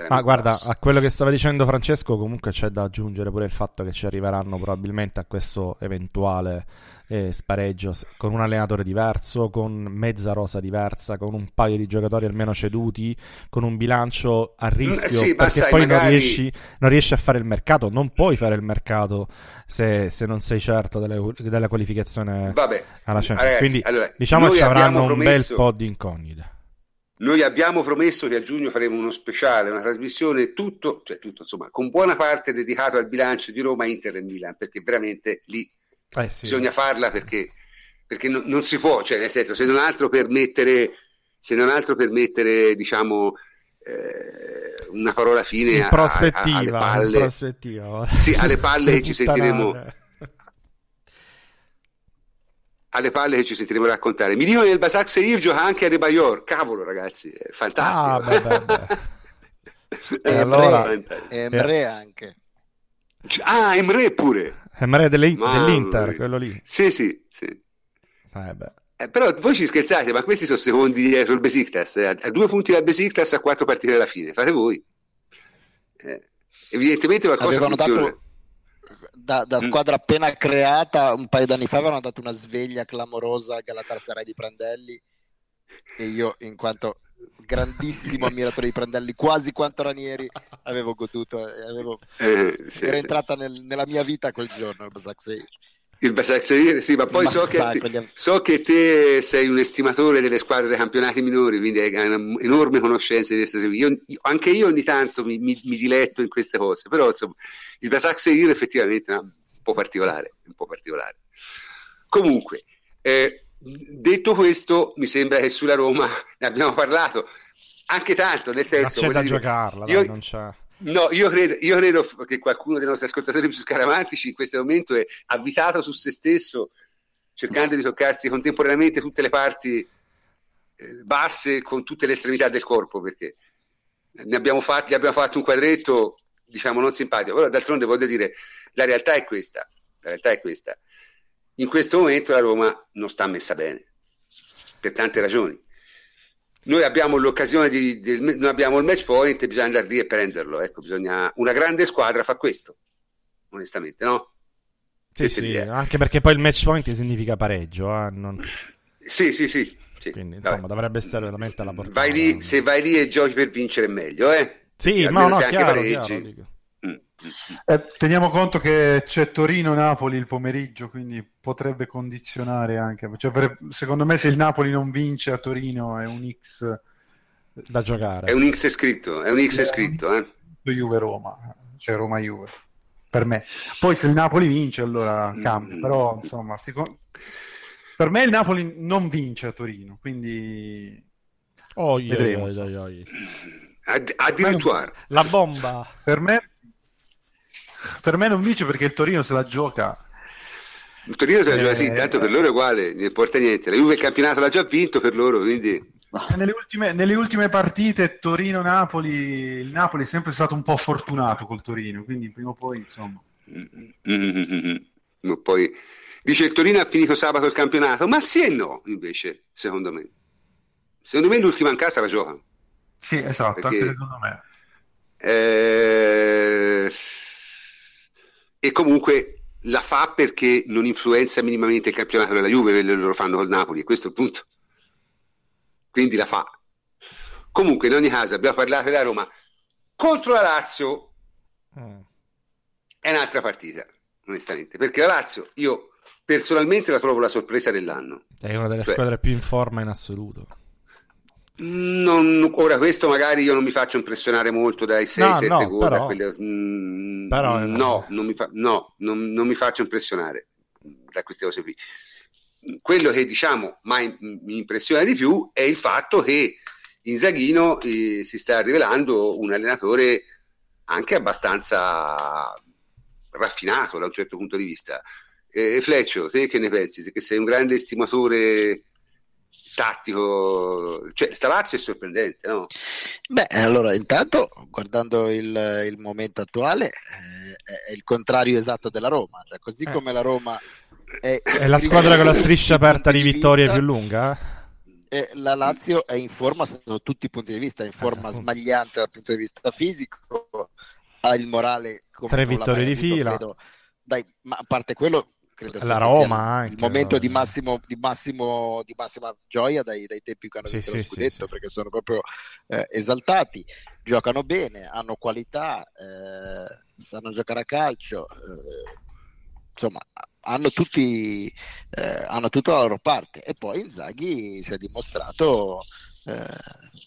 Ma guarda,
basso.
a quello che stava dicendo Francesco, comunque c'è da aggiungere pure il fatto che ci arriveranno probabilmente a questo eventuale eh, spareggio con un allenatore diverso, con mezza rosa diversa, con un paio di giocatori almeno ceduti, con un bilancio a rischio,
Mm, sì, ma
perché
sai,
poi non,
magari-
riesci, non riesci a fare il mercato, non puoi fare il mercato se, se non sei certo delle- della qualificazione
Vabbè,
alla Champions.
ragazzi,
Quindi
allora,
diciamo ci avranno
abbiamo
un
promesso-
bel po' di incognite.
Noi abbiamo promesso che a giugno faremo uno speciale, una trasmissione tutto, cioè tutto, insomma, con buona parte dedicato al bilancio di Roma, Inter e Milan, perché veramente lì
Eh sì.
bisogna farla perché, perché non, non si può, cioè nel senso, se non altro per mettere, se non altro per mettere, diciamo, eh, una parola fine
in
a- a-
prospettiva,
alle
in
palle,
prospettiva.
Sì, alle palle che <laughs> ci sentiremo- alle palle che ci sentiremo raccontare. Mi dicono che il Basak Seir gioca anche a De Bayor, cavolo ragazzi, è fantastico.
Ah, beh, beh, beh. <laughs>
E
allora-
Emre, e Emre anche.
Ah, Emre pure.
Emre delle-
Mamma
dell'Inter,
mia.
quello lì.
Sì, sì, sì.
Eh.
Eh, però voi ci scherzate, ma questi sono secondi dietro il Besiktas, eh, a due punti dal Besiktas a quattro partite alla fine, fate voi. Eh, evidentemente qualcosa
Avevano
funziona.
dato da, da
Mm.
squadra appena creata un paio d'anni fa avevano dato una sveglia clamorosa al Galatasaray di Prandelli e io in quanto grandissimo ammiratore di Prandelli, quasi quanto Ranieri avevo goduto, avevo... Eh, sì. era entrata nel, nella mia vita quel giorno il Basak Seir.
Il Basak Seir, sì, ma poi so che, te, so che, te sei un estimatore delle squadre dei campionati minori, quindi hai un'enorme conoscenza di queste io, io, Anche io ogni tanto mi, mi, mi, diletto in queste cose, però insomma, il Basak Seir effettivamente è un po' particolare, un po' particolare. Comunque, eh, detto questo, mi sembra che sulla Roma ne abbiamo parlato. Anche tanto, nel senso...
C'è da dire, giocarla, io, dai, non c'è.
No, io credo, io credo, che qualcuno dei nostri ascoltatori più scaramantici in questo momento è avvitato su se stesso, cercando di toccarsi contemporaneamente tutte le parti eh, basse con tutte le estremità del corpo, perché ne abbiamo fatti, abbiamo fatto un quadretto, diciamo, non simpatico, però d'altronde voglio dire, la realtà è questa, la realtà è questa in questo momento la Roma non sta messa bene, per tante ragioni. Noi abbiamo l'occasione di, di noi abbiamo il match point e bisogna andare lì e prenderlo. Ecco, bisogna, una grande squadra fa questo, onestamente, no?
Sì, sì, anche perché poi il match point significa pareggio. Eh? Non...
Sì, sì, sì. sì.
Quindi, insomma, Vabbè. dovrebbe essere veramente alla portata.
Vai lì, se vai lì e giochi per vincere è meglio, eh?
Sì, ma no, chiaro, chiaro,
eh, teniamo conto che c'è Torino-Napoli il pomeriggio, quindi potrebbe condizionare anche. Cioè, per, secondo me, se il Napoli non vince a Torino è un X
da giocare.
È un X scritto, è un X è scritto. Eh?
Juve-Roma, cioè Roma-Juve. Per me. Poi se il Napoli vince, allora cambia. Mm. Però, insomma, sic- per me il Napoli non vince a Torino, quindi
oh, vedremo. Oi, oi, oi.
Add- addirittura
la bomba
per me per me non vince perché il Torino se la gioca.
Il Torino se la gioca, sì, eh, tanto per loro è uguale, non importa niente. La Juve il campionato l'ha già vinto per loro, quindi...
Nelle ultime, nelle ultime partite Torino-Napoli, il Napoli è sempre stato un po' fortunato col Torino, quindi prima o poi, insomma...
Mm-hmm. Poi dice il Torino ha finito sabato il campionato, ma sì e no, invece, secondo me. Secondo me l'ultima in casa la gioca.
Sì, esatto, Perché... anche secondo me.
Eh e comunque la fa perché non influenza minimamente il campionato della Juve, lo fanno col Napoli, e questo è il punto. Quindi la fa. Comunque, in ogni caso, abbiamo parlato della Roma contro la Lazio. Mm. È un'altra partita, onestamente, perché la Lazio io personalmente la trovo la sorpresa dell'anno.
È una delle cioè, squadre più in forma in assoluto.
Non, ora questo magari io non mi faccio impressionare molto dai 6-7 no, no, gol però, quelle, mm, però, no, non mi fa, no non, non, mi faccio impressionare da queste cose qui quello che diciamo mai mi impressiona di più è il fatto che Inzaghino eh, si sta rivelando un allenatore anche abbastanza raffinato da un certo punto di vista eh, Fleccio, te che ne pensi? Che sei un grande estimatore tattico, cioè Stavazio è sorprendente, no?
Beh, allora intanto guardando il, il momento attuale eh, è il contrario esatto della Roma, cioè, così eh. come la Roma
è, è la squadra con la striscia aperta di vittorie più lunga?
E la Lazio è in forma sotto tutti i punti di vista, è in forma eh, smagliante dal punto di vista fisico, ha il morale
come tre vittorie di fila. Credo.
Dai, ma a parte quello,
credo la Roma anche,
il momento di, massimo, di, massimo, di, massima gioia dai, dai tempi che hanno sì, vinto sì, lo scudetto sì, perché sono proprio eh, esaltati. Giocano bene, hanno qualità eh, sanno giocare a calcio eh, insomma hanno tutti eh, hanno tutta la loro parte. E poi Inzaghi si è dimostrato eh,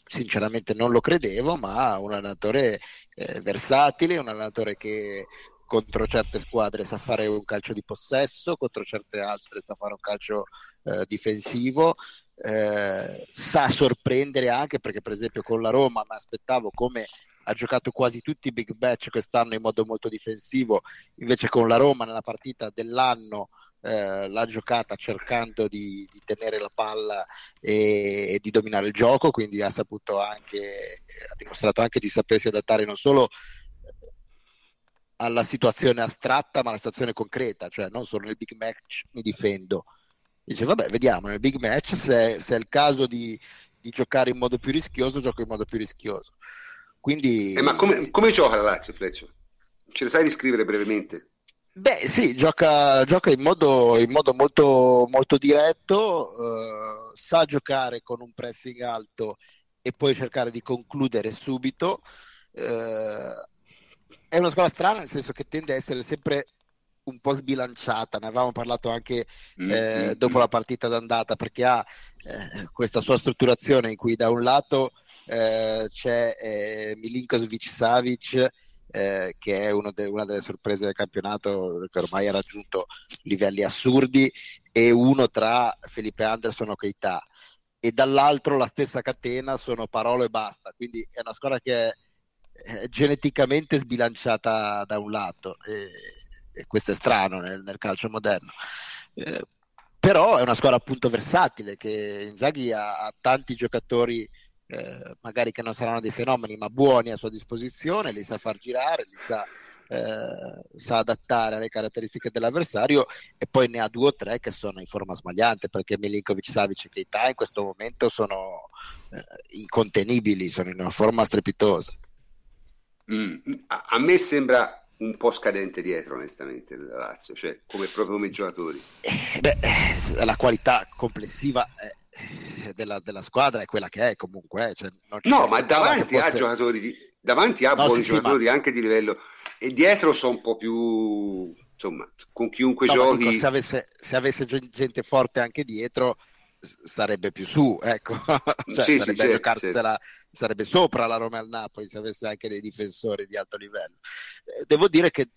sinceramente non lo credevo ma un allenatore eh, versatile un allenatore che contro certe squadre sa fare un calcio di possesso, contro certe altre sa fare un calcio eh, difensivo, eh, sa sorprendere anche perché per esempio con la Roma mi aspettavo come ha giocato quasi tutti i big match quest'anno in modo molto difensivo, invece con la Roma nella partita dell'anno eh, l'ha giocata cercando di, di tenere la palla e, e, di dominare il gioco, quindi ha saputo anche, ha dimostrato anche di sapersi adattare non solo alla situazione astratta ma alla situazione concreta, cioè non solo nel big match mi difendo. Dice vabbè vediamo nel big match se, se è il caso di, di, giocare in modo più rischioso, gioco in modo più rischioso. Quindi...
Eh, ma come, come gioca la Lazio Fleccio? Ce lo sai descrivere brevemente?
Beh sì, gioca, gioca in, modo, in, modo, molto, molto diretto, eh, sa giocare con un pressing alto e poi cercare di concludere subito. Eh, è una squadra strana nel senso che tende a essere sempre un po' sbilanciata, ne avevamo parlato anche mm, eh, mm, dopo la partita d'andata, perché ha eh, questa sua strutturazione in cui da un lato eh, c'è eh, Milinkovic Savic, eh, che è de- una delle sorprese del campionato, che ormai ha raggiunto livelli assurdi, e uno tra Felipe Anderson e Keita. E dall'altro la stessa catena sono parole e basta, quindi è una squadra che è geneticamente sbilanciata da un lato. E, e questo è strano nel, nel calcio moderno. Eh, però è una squadra appunto versatile che Inzaghi ha, ha tanti giocatori eh, magari che non saranno dei fenomeni ma buoni a sua disposizione, li sa far girare, li sa, eh, sa adattare alle caratteristiche dell'avversario e poi ne ha due o tre che sono in forma smagliante perché Milinkovic, Savic e Keita in questo momento sono eh, incontenibili, sono in una forma strepitosa.
Mm, a, a me sembra un po' scadente dietro, onestamente, la Lazio, cioè come proprio come giocatori.
Eh, beh, eh, la qualità complessiva eh, della, della, squadra è quella che è comunque. Cioè
no, ma davanti fosse... a giocatori, di, davanti a no, buoni sì, giocatori sì, ma... anche di livello, e dietro sono un po' più, insomma, con chiunque no, giochi. Dico,
se, avesse, se avesse gente forte anche dietro, sarebbe più su, ecco, <laughs> cioè, sì, sarebbe, sì, giocarsela, certo. Sarebbe sopra la Roma e il Napoli se avesse anche dei difensori di alto livello. Eh, devo dire che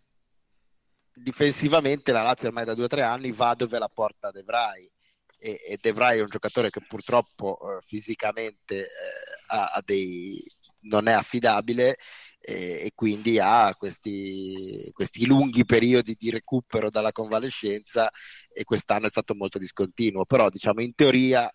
difensivamente la Lazio ormai da due o tre anni va dove la porta De Vrij e, e De Vrij è un giocatore che purtroppo eh, fisicamente eh, ha, ha dei, non è affidabile e, quindi ha questi, questi, lunghi periodi di recupero dalla convalescenza e quest'anno è stato molto discontinuo, però diciamo in teoria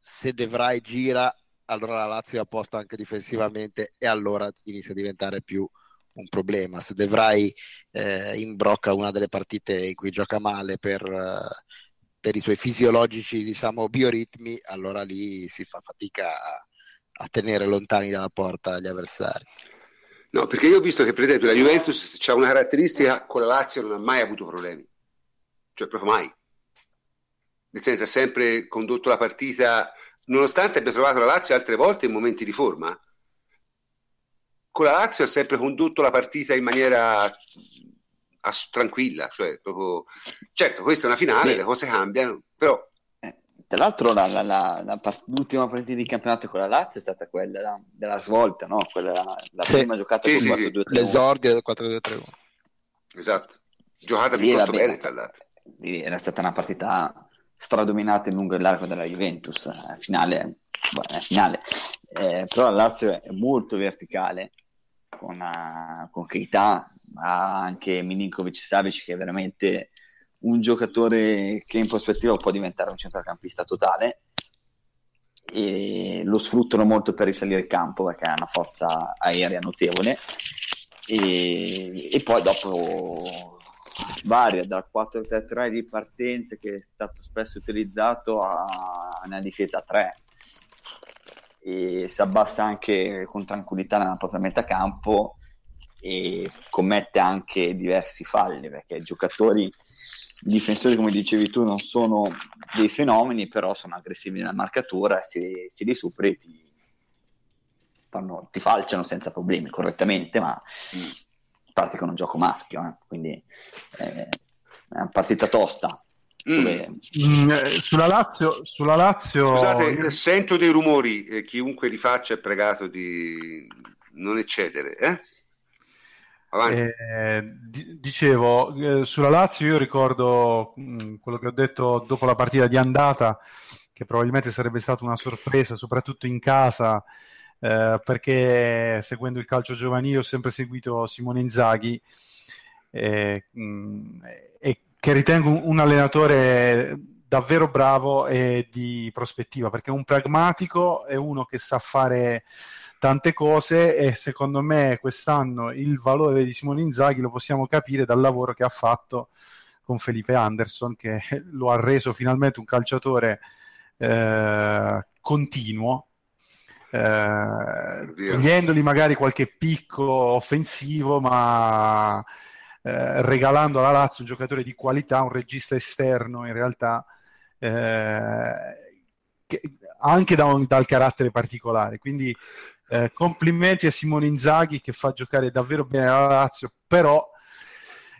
se De Vrij gira allora la Lazio è a posto anche difensivamente e allora inizia a diventare più un problema. Se De Vrij eh, imbrocca una delle partite in cui gioca male per, per i suoi fisiologici diciamo, bioritmi, allora lì si fa fatica a, a tenere lontani dalla porta gli avversari.
No, perché io ho visto che per esempio la Juventus ha una caratteristica con la Lazio non ha mai avuto problemi, cioè proprio mai. Nel senso ha sempre condotto la partita, nonostante abbia trovato la Lazio altre volte in momenti di forma, con la Lazio ha sempre condotto la partita in maniera ass- tranquilla, cioè proprio... certo questa è una finale, sì. le cose cambiano, però
tra l'altro la, la, la, l'ultima partita di campionato con la Lazio è stata quella della svolta, no? Quella, la sì. prima giocata
sì, con sì, 4-2-3-1. L'esordio del 4-2-3-1.
Esatto, giocata piuttosto bene tra l'altro.
Era stata una partita stradominata in lungo largo dalla Juventus, eh, finale, beh, finale. Eh, però la Lazio è molto verticale con, uh, con Keita, ha anche Milinkovic Savic che è veramente un giocatore che in prospettiva può diventare un centrocampista totale e lo sfruttano molto per risalire il campo perché ha una forza aerea notevole e, e poi dopo varia dal 4-3-3 di partenza che è stato spesso utilizzato a una difesa 3 e si abbassa anche con tranquillità nella propria metà campo e commette anche diversi falli perché i giocatori difensori, come dicevi tu, non sono dei fenomeni, però sono aggressivi nella marcatura, se, se li superi ti, fanno, ti falciano senza problemi, correttamente, ma mm. Praticano un gioco maschio, eh? quindi eh, è una partita tosta.
Mm. Dove... Mm, eh, sulla, Lazio, sulla Lazio...
Scusate, sento dei rumori, eh, chiunque li faccia è pregato di non eccedere. Eh?
Eh, d- dicevo, eh, sulla Lazio io ricordo mh, mm, quello che ho detto dopo la partita di andata, che probabilmente sarebbe stata una sorpresa, soprattutto in casa, eh, perché seguendo il calcio giovanile ho sempre seguito Simone Inzaghi eh, mh, mm, e che ritengo un, allenatore davvero bravo e di prospettiva, perché un pragmatico, è uno che sa fare tante cose e secondo me quest'anno il valore di Simone Inzaghi lo possiamo capire dal lavoro che ha fatto con Felipe Anderson che lo ha reso finalmente un calciatore eh, continuo eh, togliendogli magari qualche picco offensivo ma eh, regalando alla Lazio un giocatore di qualità, un regista esterno in realtà eh, che, anche da un, dal carattere particolare. Quindi eh, complimenti a Simone Inzaghi che fa giocare davvero bene la Lazio, però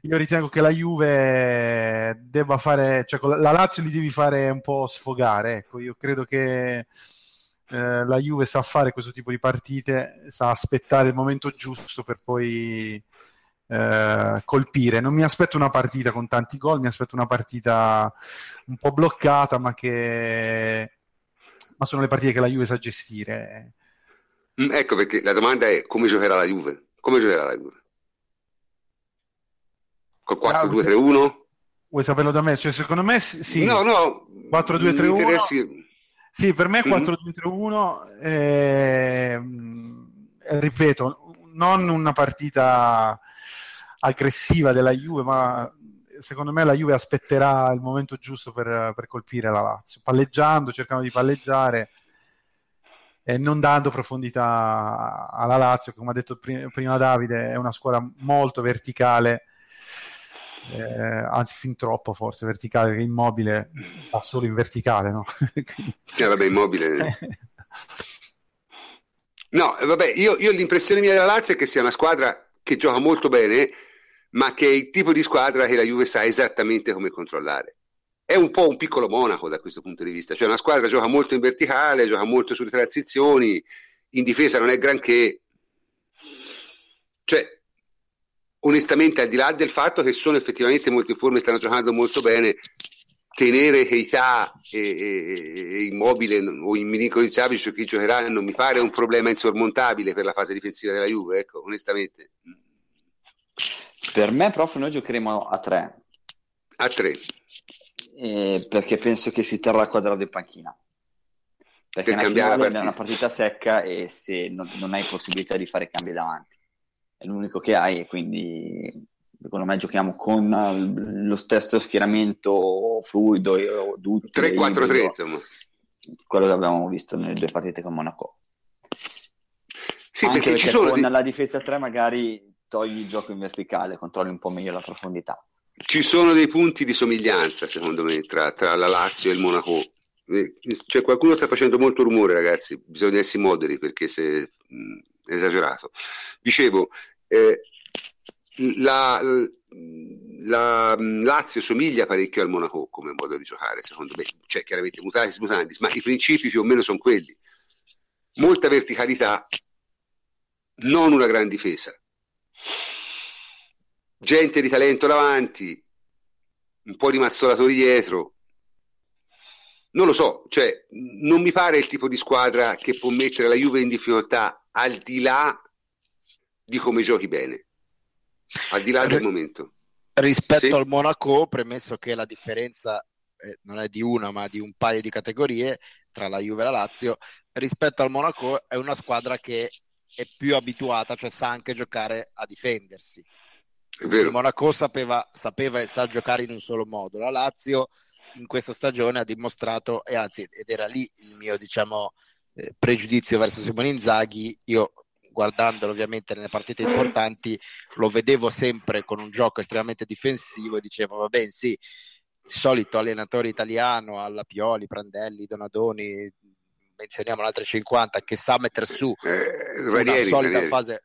io ritengo che la Juve debba fare, cioè la Lazio li devi fare un po' sfogare. Ecco, io credo che eh, la Juve sa fare questo tipo di partite, sa aspettare il momento giusto per poi eh, colpire. Non mi aspetto una partita con tanti gol, mi aspetto una partita un po' bloccata, ma che ma sono le partite che la Juve sa gestire.
Mm, ecco perché la domanda è come giocherà la Juve? Come giocherà la Juve? Col 4-2-3-1? Ah,
vuoi saperlo da me? Cioè, secondo me sì.
No, no.
4-2-3-1. Sì, per me 4-2-3-1. Eh, ripeto, non una partita aggressiva della Juve, ma secondo me la Juve aspetterà il momento giusto per, per colpire la Lazio, palleggiando, cercando di palleggiare e non dando profondità alla Lazio, che come ha detto prima Davide è una squadra molto verticale, eh, anzi fin troppo forse verticale, che immobile va solo in verticale, no?
eh, vabbè, immobile... <laughs> No, vabbè, io, io l'impressione mia della Lazio è che sia una squadra che gioca molto bene, ma che è il tipo di squadra che la Juve sa esattamente come controllare. È un po' un piccolo Monaco da questo punto di vista, cioè una squadra gioca molto in verticale, gioca molto sulle transizioni, in difesa non è granché. Cioè, onestamente, al di là del fatto che sono effettivamente molto in forma e stanno giocando molto bene, tenere Keita e, e, e Immobile o il Minico di Savic chi giocherà non mi pare un problema insormontabile per la fase difensiva della Juve, ecco, onestamente.
Per me, prof, noi giocheremo a tre.
A tre.
Eh, perché penso che si terrà quadrato in panchina. Perché per una, partita. è una partita secca e se non, non, hai possibilità di fare cambi davanti. È l'unico che hai e quindi secondo me giochiamo con lo stesso schieramento fluido
3-4-3 insomma
quello che abbiamo visto nelle due partite con Monaco sì, Anche perché, perché sono con la difesa 3 magari togli il gioco in verticale, controlli un po' meglio la profondità.
Ci sono dei punti di somiglianza, secondo me, tra, tra la Lazio e il Monaco. Eh, cioè, qualcuno sta facendo molto rumore, ragazzi. Bisogna essere moderi perché se esagerato. Dicevo, eh, la, la, Lazio somiglia parecchio al Monaco come modo di giocare, secondo me. Cioè, chiaramente mutati, mutanti, ma i principi più o meno sono quelli. Molta verticalità, non una gran difesa gente di talento davanti, un po' di mazzolatori dietro. Non lo so, cioè, non mi pare il tipo di squadra che può mettere la Juve in difficoltà al di là di come giochi bene, al di là del momento.
Rispetto sì. al Monaco, premesso che la differenza eh, non è di una ma di un paio di categorie tra la Juve e la Lazio, rispetto al Monaco è una squadra che è più abituata, cioè sa anche giocare a difendersi. Il Monaco sapeva, sapeva, e sa giocare in un solo modo. La Lazio in questa stagione ha dimostrato, e anzi, ed era lì il mio diciamo, eh, pregiudizio verso Simone Inzaghi. Io guardandolo ovviamente nelle partite importanti, lo vedevo sempre con un gioco estremamente difensivo e dicevo, va bene, sì, il solito allenatore italiano alla Pioli, Prandelli, Donadoni, menzioniamo un'altra 50 che sa mettere su eh, Ranieri, una solita Ranieri. fase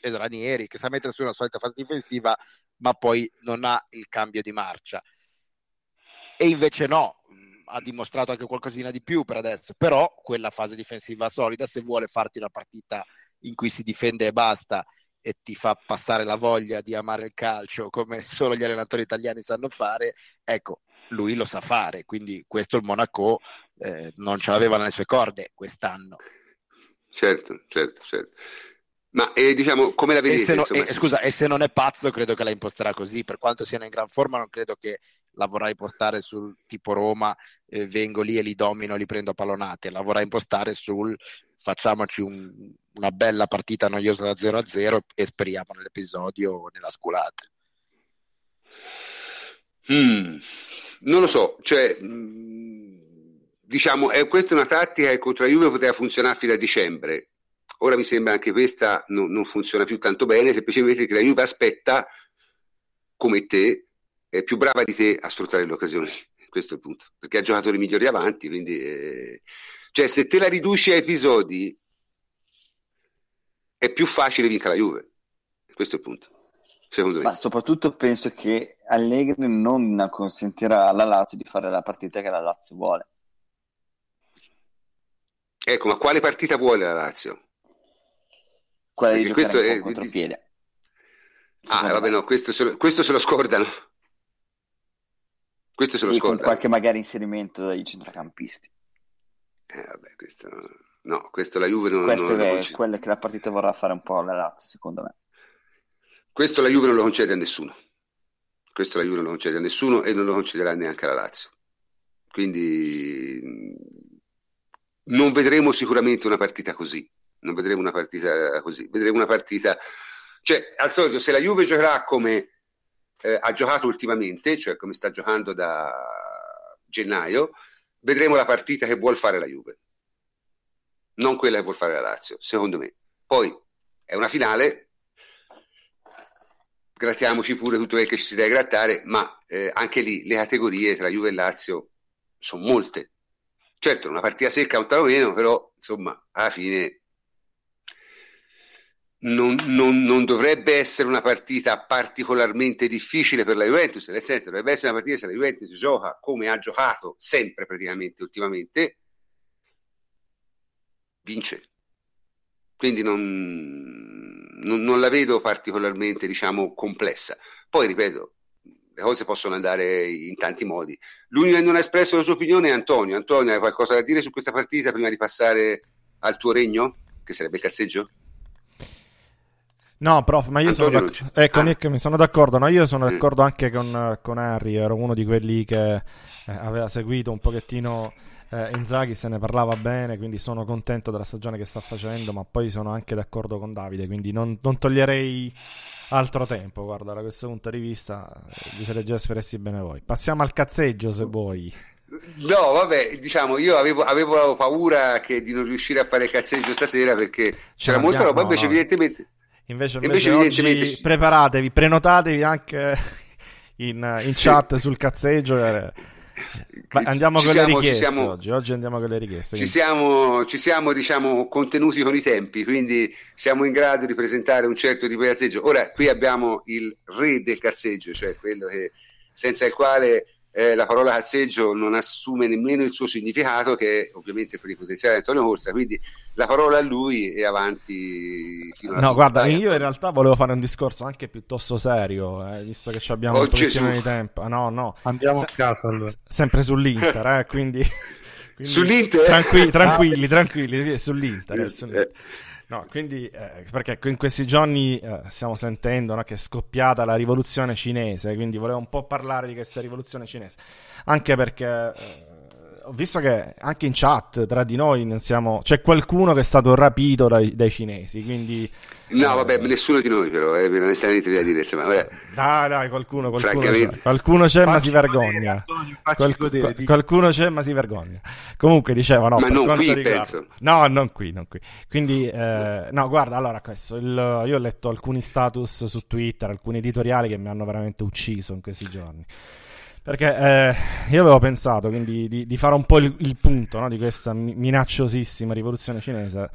eh, Ranieri, che sa mettere su una solita fase difensiva ma poi non ha il cambio di marcia e invece no ha dimostrato anche qualcosina di più per adesso però quella fase difensiva solida se vuole farti una partita in cui si difende e basta e ti fa passare la voglia di amare il calcio come <laughs> solo gli allenatori italiani sanno fare ecco lui lo sa fare, quindi questo il Monaco eh, non ce l'aveva nelle sue corde quest'anno.
Certo, certo, certo. Ma eh, diciamo come la vedete?
E no, insomma, e, Scusa, e se non è pazzo, credo che la imposterà così. Per quanto sia in gran forma, non credo che la vorrà impostare sul tipo Roma, eh, vengo lì e li domino, li prendo a pallonate. La vorrà impostare sul facciamoci un, una bella partita noiosa da 0 a 0 e speriamo nell'episodio nella sculata.
Mm. Non lo so, cioè, diciamo, è, questa è una tattica che contro la Juve poteva funzionare fino a dicembre. Ora mi sembra anche questa non, non funziona più tanto bene, semplicemente che la Juve aspetta, come te, è più brava di te a sfruttare le occasioni. <laughs> questo è il punto, perché ha giocatori migliori avanti, quindi... Eh... Cioè, se te la riduci a episodi, è più facile vincere la Juve. Questo è il punto, secondo me.
Ma soprattutto penso che Allegri non consentirà alla Lazio di fare la partita che la Lazio vuole.
Ecco, ma quale partita vuole la Lazio?
Quella di Perché giocare in è... contropiede.
Ah, vabbè, no, questo se, lo, questo se lo scordano. Questo se lo scordano.
con qualche magari inserimento dai centrocampisti.
Eh, vabbè, questo, no, questo la Juve non,
Questo
non
è quello che la partita vorrà fare un po' la Lazio, secondo me.
Questo la Juve non lo concede a nessuno. Questo la Juve non lo concede a nessuno e non lo concederà neanche alla Lazio. Quindi non vedremo sicuramente una partita così. Non vedremo una partita così. Vedremo una partita cioè, al solito, se la Juve giocherà come eh, ha giocato ultimamente, cioè come sta giocando da gennaio, vedremo la partita che vuol fare la Juve, non quella che vuol fare la Lazio, secondo me. Poi è una finale, grattiamoci pure tutto quel che ci si deve grattare, ma eh, anche lì le categorie tra Juve e Lazio sono molte. Certo, una partita secca un talo meno, però insomma, alla fine non, non, non, dovrebbe essere una partita particolarmente difficile per la Juventus, nel senso dovrebbe essere una partita se la Juventus gioca come ha giocato sempre praticamente ultimamente, vince. Quindi non, non la vedo particolarmente diciamo, complessa. Poi ripeto, le cose possono andare in tanti modi. L'unico che non ha espresso la sua opinione è Antonio. Antonio, hai qualcosa da dire su questa partita prima di passare al tuo regno, che sarebbe il cazzeggio?
No, prof, ma io sono, d'ac- ecco, ah. Nick, mi sono d'accordo. No, io sono d'accordo anche con, con Harry. Ero uno di quelli che eh, aveva seguito un pochettino eh, Inzaghi, se ne parlava bene. Quindi sono contento della stagione che sta facendo. Ma poi sono anche d'accordo con Davide. Quindi non, non toglierei altro tempo. Guarda, da questo punto di vista, eh, vi siete già espressi bene voi. Passiamo al cazzeggio, se vuoi.
No, vabbè, diciamo, io avevo, avevo paura che di non riuscire a fare il cazzeggio stasera perché c'era molta roba, invece no. evidentemente
Invece, invece, invece oggi ci... preparatevi, prenotatevi anche <laughs> in, in chat sul cazzeggio. Eh. Andiamo ci con siamo, le richieste siamo, oggi. oggi. andiamo con le richieste.
Ci siamo, ci siamo diciamo, contenuti con i tempi, quindi siamo in grado di presentare un certo tipo di cazzeggio. Ora, qui abbiamo il re del cazzeggio, cioè quello che, senza il quale eh, la parola cazzeggio non assume nemmeno il suo significato, che è ovviamente per il potenziale di Antonio Corsa, quindi la parola a lui e avanti fino alla
No, guarda, io in realtà volevo fare un discorso anche piuttosto serio, eh, visto che abbiamo oh, un pochettino di tempo. No, no.
Andiamo Se- a casa allora.
Sempre sull'Inter, eh, quindi...
quindi... <laughs> Sull'Inter?
Tranquilli, tranquilli, tranquilli, sull'Inter. Eh, sull'Inter. No, quindi eh, perché in questi giorni eh, stiamo sentendo no, che è scoppiata la rivoluzione cinese, quindi volevo un po' parlare di questa rivoluzione cinese, anche perché eh, ho visto che anche in chat tra di noi non siamo... c'è qualcuno che è stato rapito dai, dai cinesi, quindi...
No, vabbè, nessuno di noi però, eh, per onestamente da dire, insomma, vabbè.
Dai, dai, qualcuno, qualcuno, c'è, qualcuno c'è ma si vergogna. Qual, godere, qualcuno c'è ma si vergogna. Comunque dicevo, no,
ma non qui, riguarda... penso.
No, non qui, non qui. Quindi, eh, no, guarda, allora, questo, il, io ho letto alcuni status su Twitter, alcuni editoriali che mi hanno veramente ucciso in questi giorni. Perché eh, io avevo pensato quindi di, di fare un po' il, il punto no, di questa minacciosissima rivoluzione cinese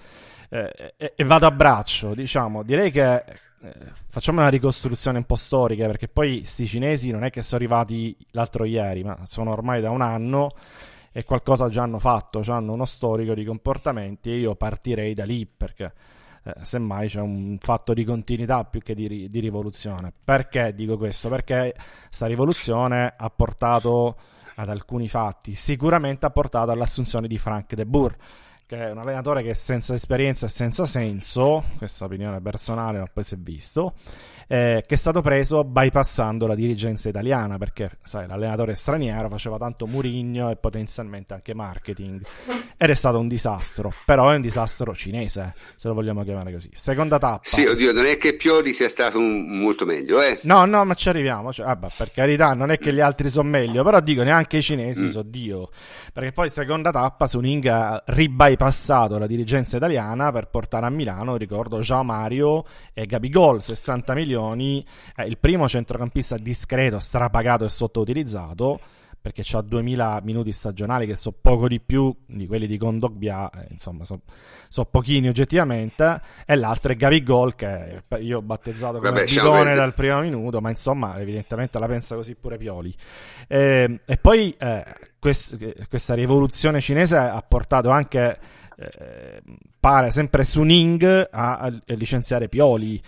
eh, e, e, vado a braccio, diciamo, direi che eh, facciamo una ricostruzione un po' storica perché poi questi cinesi non è che sono arrivati l'altro ieri, ma sono ormai da un anno e qualcosa già hanno fatto, già hanno uno storico di comportamenti e io partirei da lì perché eh, semmai c'è un fatto di continuità più che di, di rivoluzione. Perché dico questo? Perché questa rivoluzione ha portato ad alcuni fatti, sicuramente ha portato all'assunzione di Frank De Boer che è un allenatore che senza esperienza e senza senso, questa opinione personale, ma poi si è visto, eh, che è stato preso bypassando la dirigenza italiana, perché sai, l'allenatore straniero faceva tanto Murigno e potenzialmente anche marketing, ed è stato un disastro, però è un disastro cinese, se lo vogliamo chiamare così. Seconda tappa.
Sì, oddio, non è che Pioli sia stato un, molto meglio, eh?
No, no, ma ci arriviamo, cioè, vabbè, per carità, non è che gli altri sono meglio, però dico, neanche i cinesi mm. so Dio, perché poi seconda tappa Suning ha ribypassato la dirigenza italiana per portare a Milano, ricordo, Jean Mario e Gabigol, 60 milioni eh, il primo centrocampista discreto, strapagato e sottoutilizzato, perché ha 2000 minuti stagionali che sono poco di più di quelli di Condogbia, eh, insomma sono so pochini oggettivamente, e l'altro è Gabigol che io ho battezzato come Vabbè, bidone dal primo minuto, ma insomma evidentemente la pensa così pure Pioli. E, ehm, e poi eh, quest, questa rivoluzione cinese ha portato anche, eh, pare sempre Suning a, a licenziare Pioli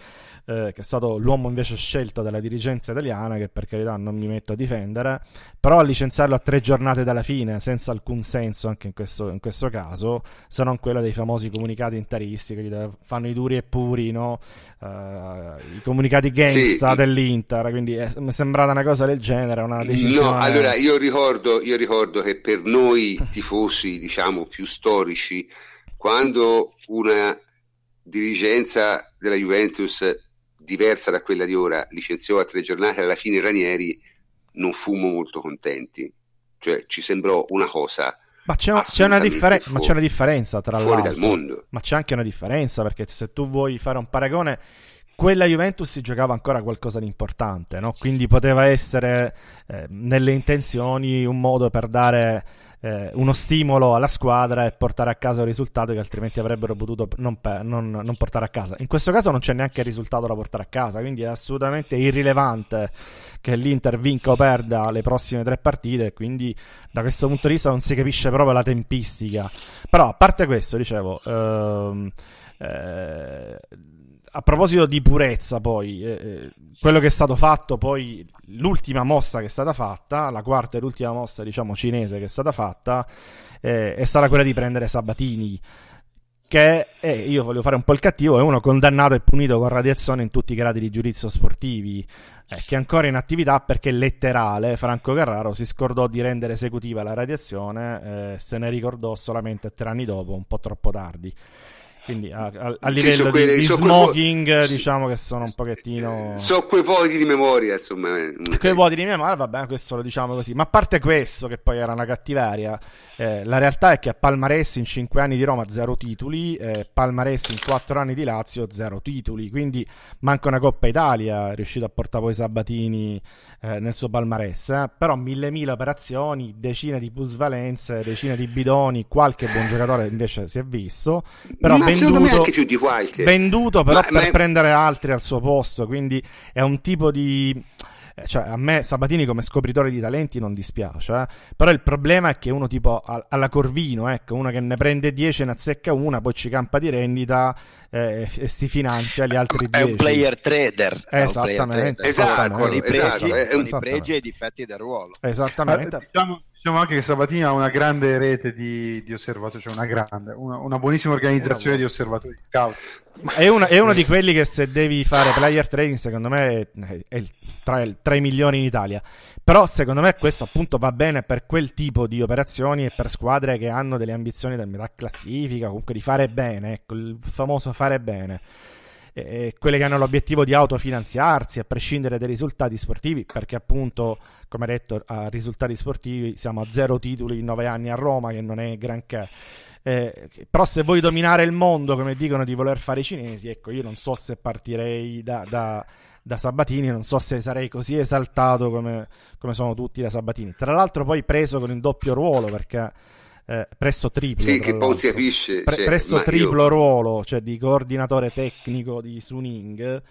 eh, che è stato l'uomo invece scelto dalla dirigenza italiana, che per carità non mi metto a difendere, però a licenziarlo a tre giornate dalla fine, senza alcun senso anche in questo, in questo caso, se non quello dei famosi comunicati interisti che fanno i duri e puri, no? uh, i comunicati gangsta sì. dell'Inter, quindi è, mi è sembrata una cosa del genere, una decisione...
No, allora io ricordo, io ricordo che per noi tifosi, diciamo, più storici, quando una dirigenza della Juventus diversa da quella di ora, licenziò a tre giornate alla fine Ranieri, non fummo molto contenti. Cioè ci sembrò una cosa...
Ma c'è, c'è, una, differen- fuori, ma c'è una differenza tra
fuori
l'altro.
dal mondo.
Ma c'è anche una differenza perché se tu vuoi fare un paragone, quella Juventus si giocava ancora qualcosa di importante, no? quindi poteva essere eh, nelle intenzioni un modo per dare eh, uno stimolo alla squadra e portare a casa un risultato che altrimenti avrebbero potuto non, non, non, portare a casa. In questo caso non c'è neanche il risultato da portare a casa, quindi è assolutamente irrilevante che l'Inter vinca o perda le prossime tre partite, quindi da questo punto di vista non si capisce proprio la tempistica. Però a parte questo, dicevo... Ehm, eh, a proposito di purezza, poi, eh, eh, quello che è stato fatto, poi l'ultima mossa che è stata fatta, la quarta e l'ultima mossa, diciamo, cinese che è stata fatta, eh, è stata quella di prendere Sabatini, che è, io voglio fare un po' il cattivo, è uno condannato e punito con radiazione in tutti i gradi di giudizio sportivi, eh, che è ancora in attività perché letterale Franco Carraro si scordò di rendere esecutiva la radiazione, eh, se ne ricordò solamente tre anni dopo, un po' troppo tardi. Quindi a, a, a livello sì, quelle, di, di smoking, quei... diciamo che sono un pochettino.
So quei vuoti di memoria, insomma. Eh,
quei vuoti di memoria, vabbè, questo lo diciamo così. Ma a parte questo, che poi era una cattiveria, eh, la realtà è che a Palmarès in 5 anni di Roma zero titoli, eh, Palmarès in 4 anni di Lazio zero titoli. Quindi manca una Coppa Italia, è riuscito a portare poi Sabatini eh, nel suo Palmarès. Eh. Però mille mila operazioni, decine di plusvalenze, decine di bidoni, qualche buon giocatore invece si è visto. Però
Ma venduto, anche più di qualche.
venduto però ma, per ma... prendere altri al suo posto, quindi è un tipo di eh, cioè a me Sabatini come scopritore di talenti non dispiace, eh? però il problema è che uno tipo alla Corvino, ecco, uno che ne prende 10 ne azzecca una, poi ci campa di rendita eh, e si finanzia gli altri 10.
È un player trader.
Esattamente.
Esatto, con i pregi, esatto,
con i pregi e i difetti del ruolo.
Esattamente.
Ma, diciamo, diciamo, anche che Sabatini ha una grande rete di, di osservatori, cioè una grande, una, una buonissima organizzazione di osservatori scout.
È, una, è, uno di quelli che se devi fare player trading, secondo me è, tra, tra, i migliori in Italia. Però secondo me questo appunto va bene per quel tipo di operazioni e per squadre che hanno delle ambizioni da metà classifica, comunque di fare bene, ecco, il famoso fare bene. E, quelle che hanno l'obiettivo di autofinanziarsi a prescindere dai risultati sportivi, perché appunto, come detto, a risultati sportivi siamo a zero titoli in nove anni a Roma, che non è granché. Eh, però se vuoi dominare il mondo come dicono di voler fare i cinesi, ecco, io non so se partirei da, da, da Sabatini, non so se sarei così esaltato come, come, sono tutti da Sabatini. Tra l'altro poi preso con il doppio ruolo perché eh, presso triplo.
Sì, che poi si capisce.
Pre-
cioè,
presso triplo
io...
ruolo, cioè di coordinatore tecnico di Suning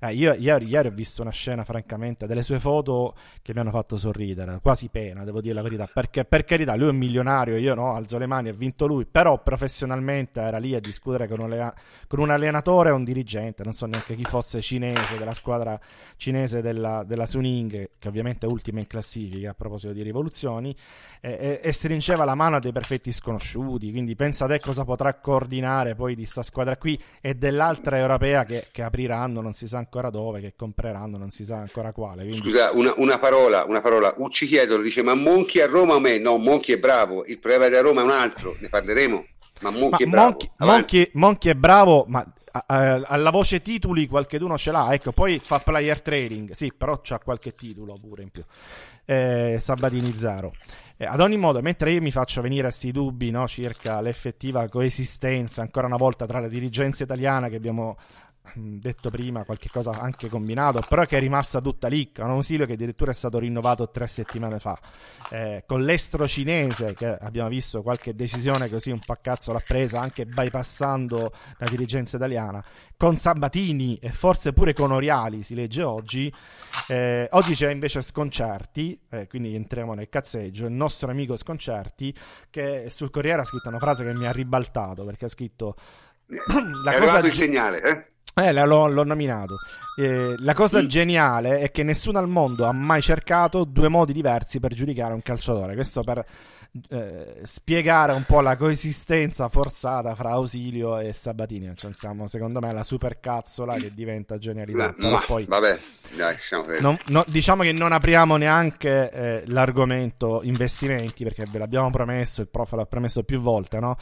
eh, io ieri, ieri, ho visto una scena, francamente, delle sue foto che mi hanno fatto sorridere, quasi pena, devo dire la verità. Perché, per carità, lui è un milionario, io no, alzo le mani, ha vinto lui, però professionalmente era lì a discutere con un, con un allenatore o un dirigente, non so neanche chi fosse cinese, della squadra cinese della, della Suning, che ovviamente è ultima in classifica a proposito di rivoluzioni, e, e, e stringeva la mano a dei perfetti sconosciuti. Quindi pensa a te cosa potrà coordinare poi di sta squadra qui e dell'altra europea che, che apriranno, non si sa ancora dove, che compreranno, non si sa ancora quale. Quindi...
Scusa, una, una, parola, una parola. Ucci chiedono, dice, ma Monchi a Roma o me? No, Monchi è bravo, il problema da Roma è un altro, ne parleremo. Ma Monchi ma è bravo.
Monchi, Monchi, Monchi è bravo, ma alla voce titoli qualcheduno ce l'ha, ecco, poi fa player trading, sì, però c'ha qualche titolo pure in più. Eh, Sabatini Zaro. Eh, ad ogni modo, mentre io mi faccio venire questi dubbi no, circa l'effettiva coesistenza, ancora una volta, tra la dirigenza italiana che abbiamo detto prima, qualche cosa anche combinato, però che è rimasta tutta lì. Un ausilio che addirittura è stato rinnovato tre settimane fa. Eh, con l'estro cinese, che abbiamo visto qualche decisione così un po' cazzo l'ha presa, anche bypassando la dirigenza italiana, con Sabatini e forse pure con Oriali, si legge oggi. Eh, oggi c'è invece Sconcerti, eh, quindi entriamo nel cazzeggio, il nostro amico Sconcerti, che sul Corriere ha scritto una frase che mi ha ribaltato, perché ha scritto... <clears throat>
La è cosa il segnale, eh?
Eh, l'ho, l'ho nominato. Eh, la cosa mm. geniale è che nessuno al mondo ha mai cercato due modi diversi per giudicare un calciatore. Questo per eh, spiegare un po' la coesistenza forzata fra Ausilio e Sabatini. Cioè, siamo, secondo me, la super cazzola che diventa genialità.
Ma, ma poi, vabbè, dai,
non, no, diciamo che non apriamo neanche eh, l'argomento investimenti perché ve l'abbiamo promesso, il prof l'ha promesso più volte, no?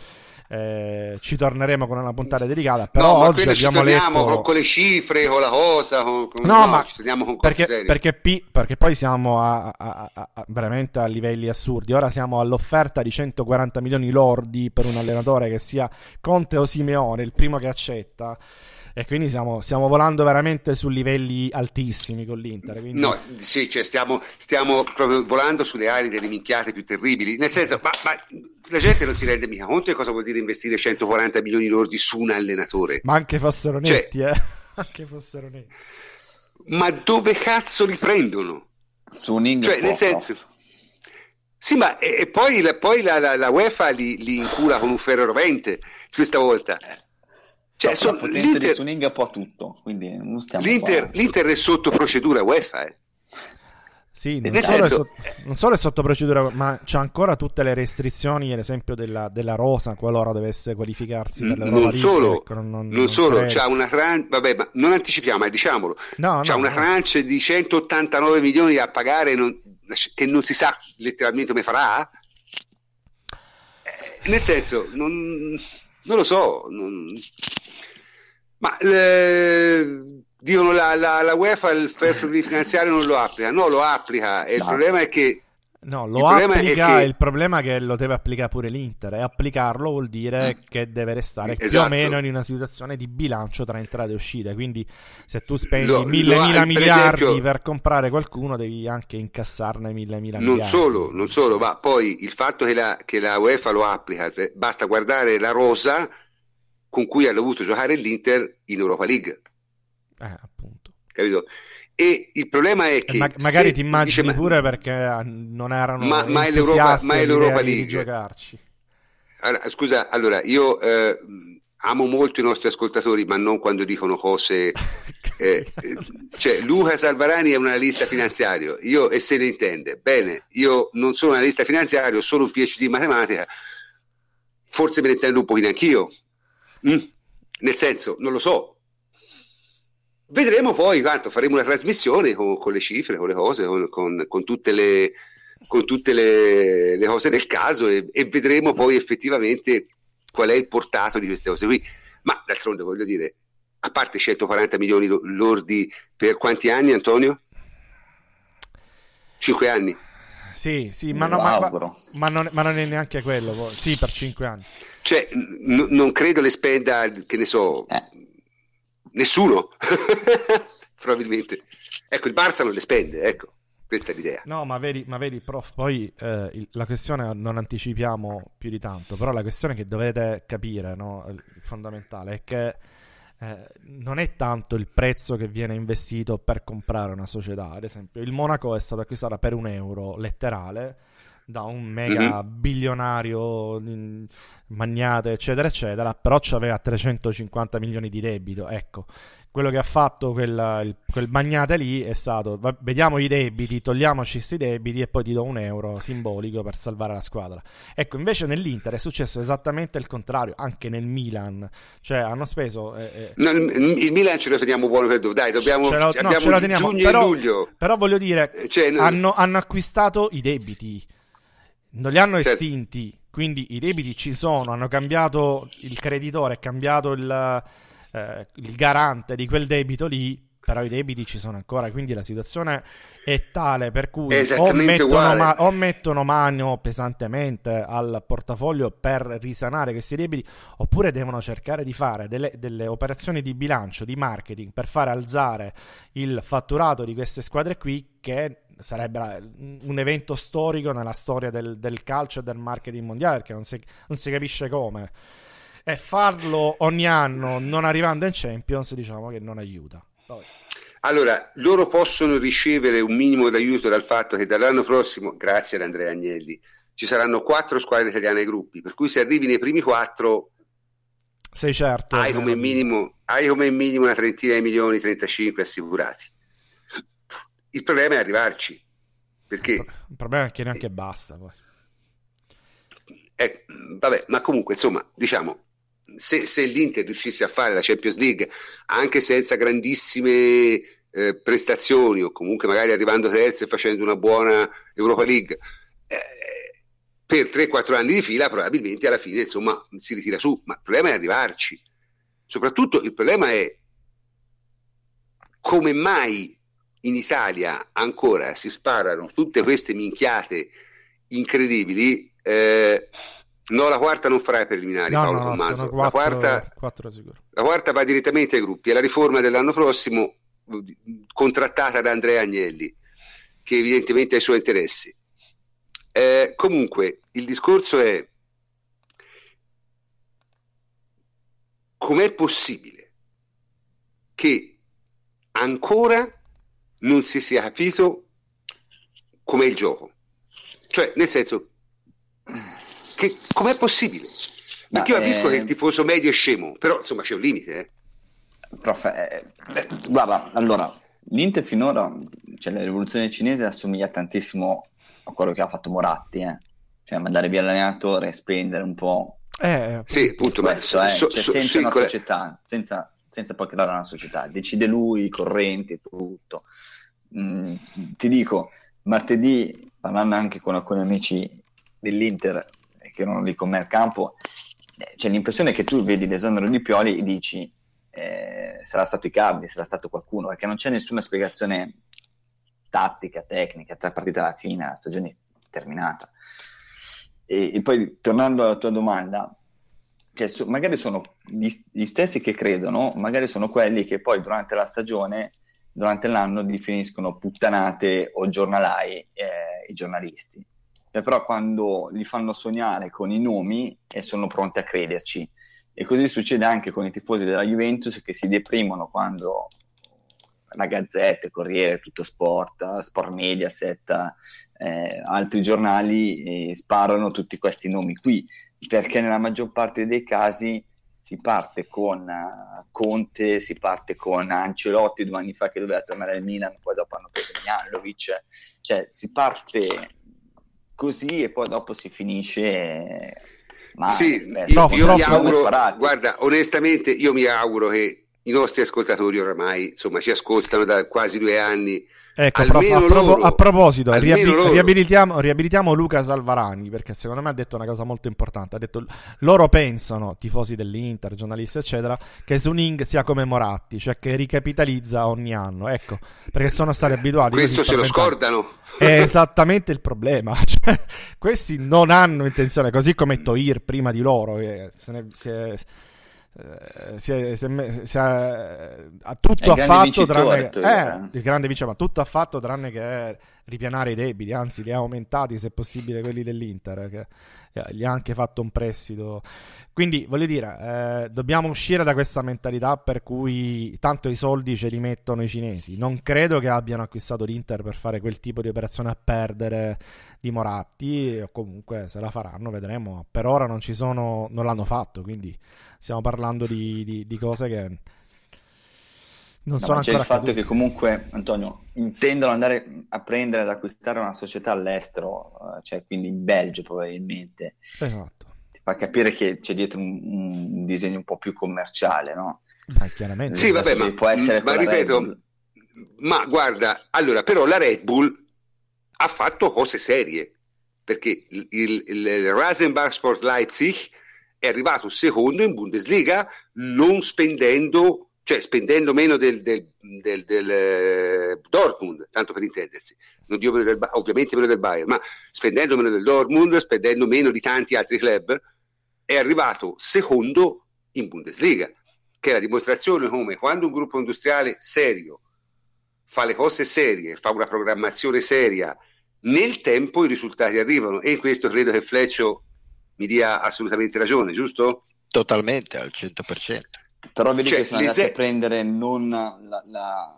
Eh, ci torneremo con una puntata dedicata. Però no, oggi abbiamo letto
con, con, le cifre, con la cosa. Con, con...
No, no, ma ci con perché, perché, P, perché, poi siamo a, a, a, a, veramente a livelli assurdi. Ora siamo all'offerta di 140 milioni lordi per un allenatore che sia Conte o Simeone, il primo che accetta e quindi siamo, stiamo volando veramente su livelli altissimi con l'Inter. Quindi...
No, sì, cioè stiamo, stiamo, proprio volando sulle ali delle minchiate più terribili, nel senso, ma, ma, la gente non si rende mica conto di cosa vuol dire investire 140 milioni lordi su un allenatore.
Ma anche fossero cioè netti, cioè, eh. <laughs> anche fossero netti.
Ma dove cazzo li prendono?
Su un
Cioè, nel senso... Sì, ma e, e poi, la, poi la, la, la, UEFA li, li incula con un ferro rovente questa volta.
Eh. Cioè, so, la potenza l'Inter... di Suning può tutto, quindi non stiamo
L'Inter, l'Inter è sotto procedura UEFA, eh.
Sì, non solo, senso... sotto, non solo, è sotto, procedura, ma c'è ancora tutte le restrizioni, ad esempio della, della Rosa, qualora dovesse qualificarsi per l'Europa
Non solo, ecco, non, non, non solo c'ha una tranche, vabbè, ma non anticipiamo, ma diciamolo, no, c'ha no, una no. tranche di 189 milioni da pagare non, che non si sa letteralmente come farà. Eh, nel senso, non, non lo so, non... ma le... dicono la, la, la UEFA il fair play finanziario non lo applica, no lo applica e no. il problema è che
No, lo il applica, che... il problema è che lo deve applicare pure l'Inter e applicarlo vuol dire mm. che deve restare esatto. più o esatto. meno in una situazione di bilancio tra entrate e uscite, quindi se tu spendi lo, mille, lo, mila miliardi esempio, per comprare qualcuno devi anche incassarne mille, mila
non
miliardi.
Solo, non solo, ma poi il fatto che la, che la UEFA lo applica, basta guardare la rosa con cui ha dovuto giocare l'Inter in Europa League.
Eh, appunto.
Capito? E il problema è che...
Ma- magari ti immagini dice, pure perché non erano ma, ma è l'Europa, ma è l'Europa League. Di giocarci.
Allora, scusa, allora, io eh, amo molto i nostri ascoltatori, ma non quando dicono cose... <laughs> Eh, cioè, Luca Salvarani è un analista finanziario, io, e se ne intende. Bene, io non sono un analista finanziario, sono un PhD in matematica, forse me ne intendo un pochino anch'io. Mm? Nel senso, non lo so, Vedremo poi quanto faremo una trasmissione con, con, le cifre, con le cose, con, con, con tutte, le, tutte le, le, cose del caso e, e, vedremo poi effettivamente qual è il portato di queste cose qui. Ma d'altronde voglio dire, a parte 140 milioni lordi per quanti anni Antonio? 5 anni.
Sì, sì, ma, no, ma, ma, non, ma, non, è neanche quello. Sì, per 5 anni.
Cioè, n- non credo le spenda, che ne so, eh nessuno, <laughs> probabilmente. Ecco, il Barça non le spende, ecco. Questa è l'idea.
No, ma vedi, ma vedi prof, poi eh, il, la questione non anticipiamo più di tanto, però la questione che dovete capire, no, fondamentale, è che eh, non è tanto il prezzo che viene investito per comprare una società. Ad esempio, il Monaco è stato acquistato per un euro letterale da un mega mm-hmm. bilionario magnate eccetera eccetera però aveva 350 milioni di debito ecco quello che ha fatto quel, il, quel magnate lì è stato va, vediamo i debiti togliamoci questi debiti e poi ti do un euro simbolico per salvare la squadra. Ecco invece nell'Inter è successo esattamente il contrario anche nel Milan. Cioè hanno speso eh,
eh, no, il Milan ce lo teniamo buono per dai dobbiamo ce lo, no, ce lo teniamo, giugno
però,
e luglio.
però voglio dire eh, cioè, no, hanno, hanno acquistato i debiti. Non li hanno certo. estinti, quindi i debiti ci sono, hanno cambiato il creditore, è cambiato il, eh, il garante di quel debito lì, però i debiti ci sono ancora, quindi la situazione è tale per cui o mettono, ma- o mettono, mano pesantemente al portafoglio per risanare questi debiti, oppure devono cercare di fare delle, delle, operazioni di bilancio, di marketing per far alzare il fatturato di queste squadre qui, che sarebbe un evento storico nella storia del, del calcio e del marketing mondiale, perché non si, non si capisce come. E farlo ogni anno non arrivando in Champions, diciamo che non aiuta. Poi.
Allora, loro possono ricevere un minimo d'aiuto dal fatto che dall'anno prossimo, grazie ad Andrea Agnelli, ci saranno quattro squadre italiane ai gruppi, per cui se arrivi nei primi quattro
sei certo
hai come, minimo, hai come minimo una trentina di milioni 35 assicurati il problema è arrivarci perché
il problema è che neanche basta poi
eh, vabbè ma comunque insomma diciamo se, se, l'Inter riuscisse a fare la Champions League anche senza grandissime eh, prestazioni o comunque magari arrivando terzo e facendo una buona Europa League eh, per 3-4 anni di fila probabilmente alla fine insomma si ritira su. Ma il problema è arrivarci. Soprattutto il problema è come mai in Italia ancora si sparano tutte queste minchiate incredibili eh, No, la quarta non farà i preliminari,
no,
Paolo
no,
Tommaso.
Quattro, la, quarta,
la, quarta, va direttamente ai gruppi. È la riforma dell'anno prossimo, contrattata da Andrea Agnelli, che evidentemente ha i suoi interessi. Eh, comunque, il discorso è com'è possibile che ancora non si sia capito com'è il gioco? Cioè, nel senso, che, com'è possibile? Perché io capisco eh... che il tifoso medio è scemo, però insomma c'è un limite. Eh.
Prof, eh, eh, guarda, allora, l'Inter finora, cioè la rivoluzione cinese assomiglia tantissimo a quello che ha fatto Moratti, eh. cioè mandare via l'allenatore, spendere un po'.
Eh,
sì, appunto,
questo, ma so, cioè, so, senza so, una società, senza, senza poi creare una società, decide lui, i correnti, tutto. Mm, ti dico, martedì, parlando anche con alcuni amici dell'Inter, che erano lì con me al campo, eh, c'è l'impressione che tu vedi l'esonero di Pioli e dici eh, sarà stato Icardi, sarà stato qualcuno, perché non c'è nessuna spiegazione tattica, tecnica, tra partita alla fine, la stagione terminata. E, e poi tornando alla tua domanda, cioè, so, magari sono gli, gli, stessi che credono, magari sono quelli che poi durante la stagione, durante l'anno, definiscono puttanate o giornalai eh, i giornalisti e però quando li fanno sognare con i nomi e sono pronti a crederci. E così succede anche con i tifosi della Juventus che si deprimono quando la Gazzetta, Corriere, Tutto Sport, Sport Mediaset, eh, altri giornali eh, sparano tutti questi nomi qui, perché nella maggior parte dei casi si parte con uh, Conte, si parte con Ancelotti due anni fa che doveva tornare al Milan, poi dopo hanno preso Mianovic, cioè si parte così e poi dopo si finisce
ma sì, io, io, io mi auguro guarda onestamente io mi auguro che i nostri ascoltatori oramai insomma ci ascoltano da quasi due anni
Ecco, a, loro, a, proposito, riabil- riabilitiamo, riabilitiamo, Luca Salvarani perché secondo me ha detto una cosa molto importante. Ha detto loro pensano, tifosi dell'Inter, giornalisti, eccetera, che Suning sia come Moratti, cioè che ricapitalizza ogni anno. Ecco, perché sono stati abituati.
Questo se lo scordano.
È esattamente il problema. <laughs> Cioè, questi non hanno intenzione, così come Toir prima di loro, che se ne, si è eh, si è, si è, si è, ha tutto affatto tranne che, eh, il grande vice ma tutto affatto tranne che ripianare i debiti anzi li ha aumentati se possibile quelli dell'Inter che gli ha anche fatto un prestito. Quindi voglio dire eh, dobbiamo uscire da questa mentalità per cui tanto i soldi ce li mettono i cinesi. Non credo che abbiano acquistato l'Inter per fare quel tipo di operazione a perdere di Moratti o comunque se la faranno vedremo. Per ora non ci sono non l'hanno fatto quindi stiamo parlando di, di, di cose che non no, sono
c'è il fatto che comunque Antonio intendono andare a prendere ad acquistare una società all'estero eh, cioè quindi in Belgio probabilmente.
Esatto.
Ti fa capire che c'è dietro un, un disegno un po' più commerciale no?
ma chiaramente.
Sì vabbè ma, può essere ma ripeto ma guarda allora però la Red Bull ha fatto cose serie perché il, il, il Rasenbach Sport Leipzig è arrivato secondo in Bundesliga non spendendo cioè spendendo meno del, del, del, del eh, Dortmund, tanto per intendersi, non dico meno ovviamente meno del Bayern, ma spendendo meno del Dortmund, spendendo meno di tanti altri club, è arrivato secondo in Bundesliga, che è la dimostrazione come quando un gruppo industriale serio fa le cose serie, fa una programmazione seria, nel tempo i risultati arrivano e in questo credo che Fleccio mi dia assolutamente ragione, giusto?
Totalmente, al 100%.
Però vedi cioè, che sono andati se... a prendere non la, la,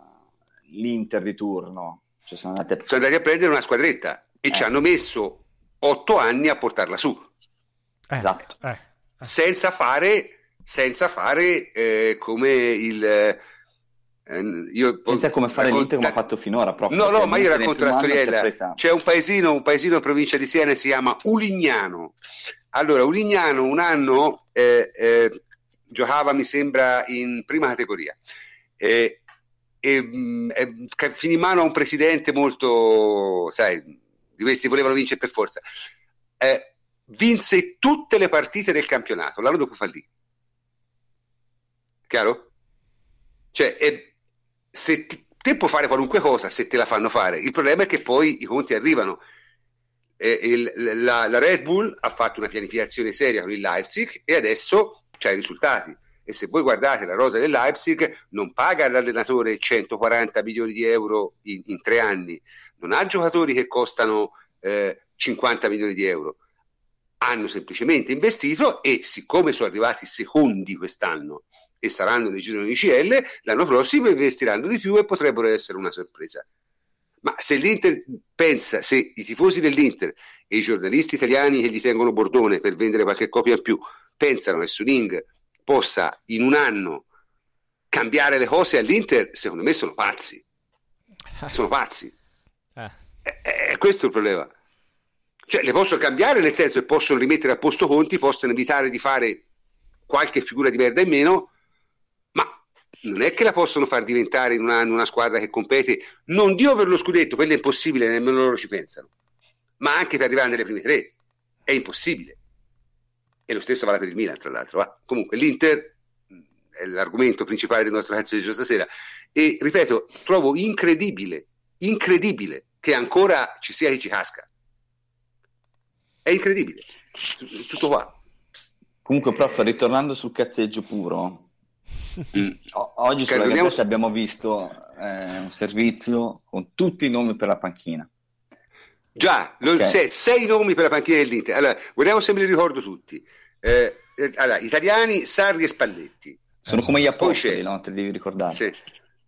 l'Inter di turno, cioè sono, andati a...
sono andati a prendere una squadretta e eh. ci hanno messo otto anni a portarla su.
Eh. Esatto. Eh.
Senza fare, senza fare eh, come il... Eh,
io, senza come fare racconto, l'Inter come ha fatto finora proprio,
no no ma io racconto la storiella c'è un paesino un paesino in provincia di Siena si chiama Ulignano allora Ulignano un anno eh, eh, giocava mi sembra in prima categoria. E, e mh, finì in mano a un presidente molto sai di questi volevano vincere per forza. Eh, vinse tutte le partite del campionato l'anno dopo fallì. Chiaro? cioè se ti, te puoi fare qualunque cosa se te la fanno fare. Il problema è che poi i conti arrivano. Eh, il, la, la Red Bull ha fatto una pianificazione seria con il Leipzig e adesso c'ha i risultati. E se voi guardate la rosa del Leipzig, non paga l'allenatore 140 milioni di euro in, in tre anni, non ha giocatori che costano eh, 50 milioni di euro. Hanno semplicemente investito e siccome sono arrivati secondi quest'anno e saranno nei gironi di CL, l'anno prossimo investiranno di più e potrebbero essere una sorpresa. Ma se l'Inter pensa, se i tifosi dell'Inter e i giornalisti italiani che gli tengono bordone per vendere qualche copia in più pensano che Suning possa in un anno cambiare le cose all'Inter, secondo me sono pazzi. Sono pazzi. Eh. È, è questo il problema. Cioè, le possono cambiare nel senso che possono rimettere a posto conti, possono evitare di fare qualche figura di merda in meno, ma non è che la possono far diventare in un anno una squadra che compete, non dico per lo scudetto, quello è impossibile, nemmeno loro ci pensano, ma anche per arrivare nelle prime tre. È impossibile e lo stesso vale per il Milan tra l'altro. Ah, comunque l'Inter è l'argomento principale del nostro pezzo di stasera e ripeto, trovo incredibile, incredibile che ancora ci sia chi ci casca. È incredibile, tutto qua.
Comunque, prof, ritornando sul cazzeggio puro, mm. oggi sulla Gazzetta su... abbiamo visto eh, un servizio con tutti i nomi per la panchina.
Già, okay. sei, sei nomi per la panchina dell'Inter. Allora, vogliamo se me li ricordo tutti. Eh, eh, allora, italiani, Sarri e Spalletti.
Sono come gli apostoli, no? Te devi ricordare. Sì.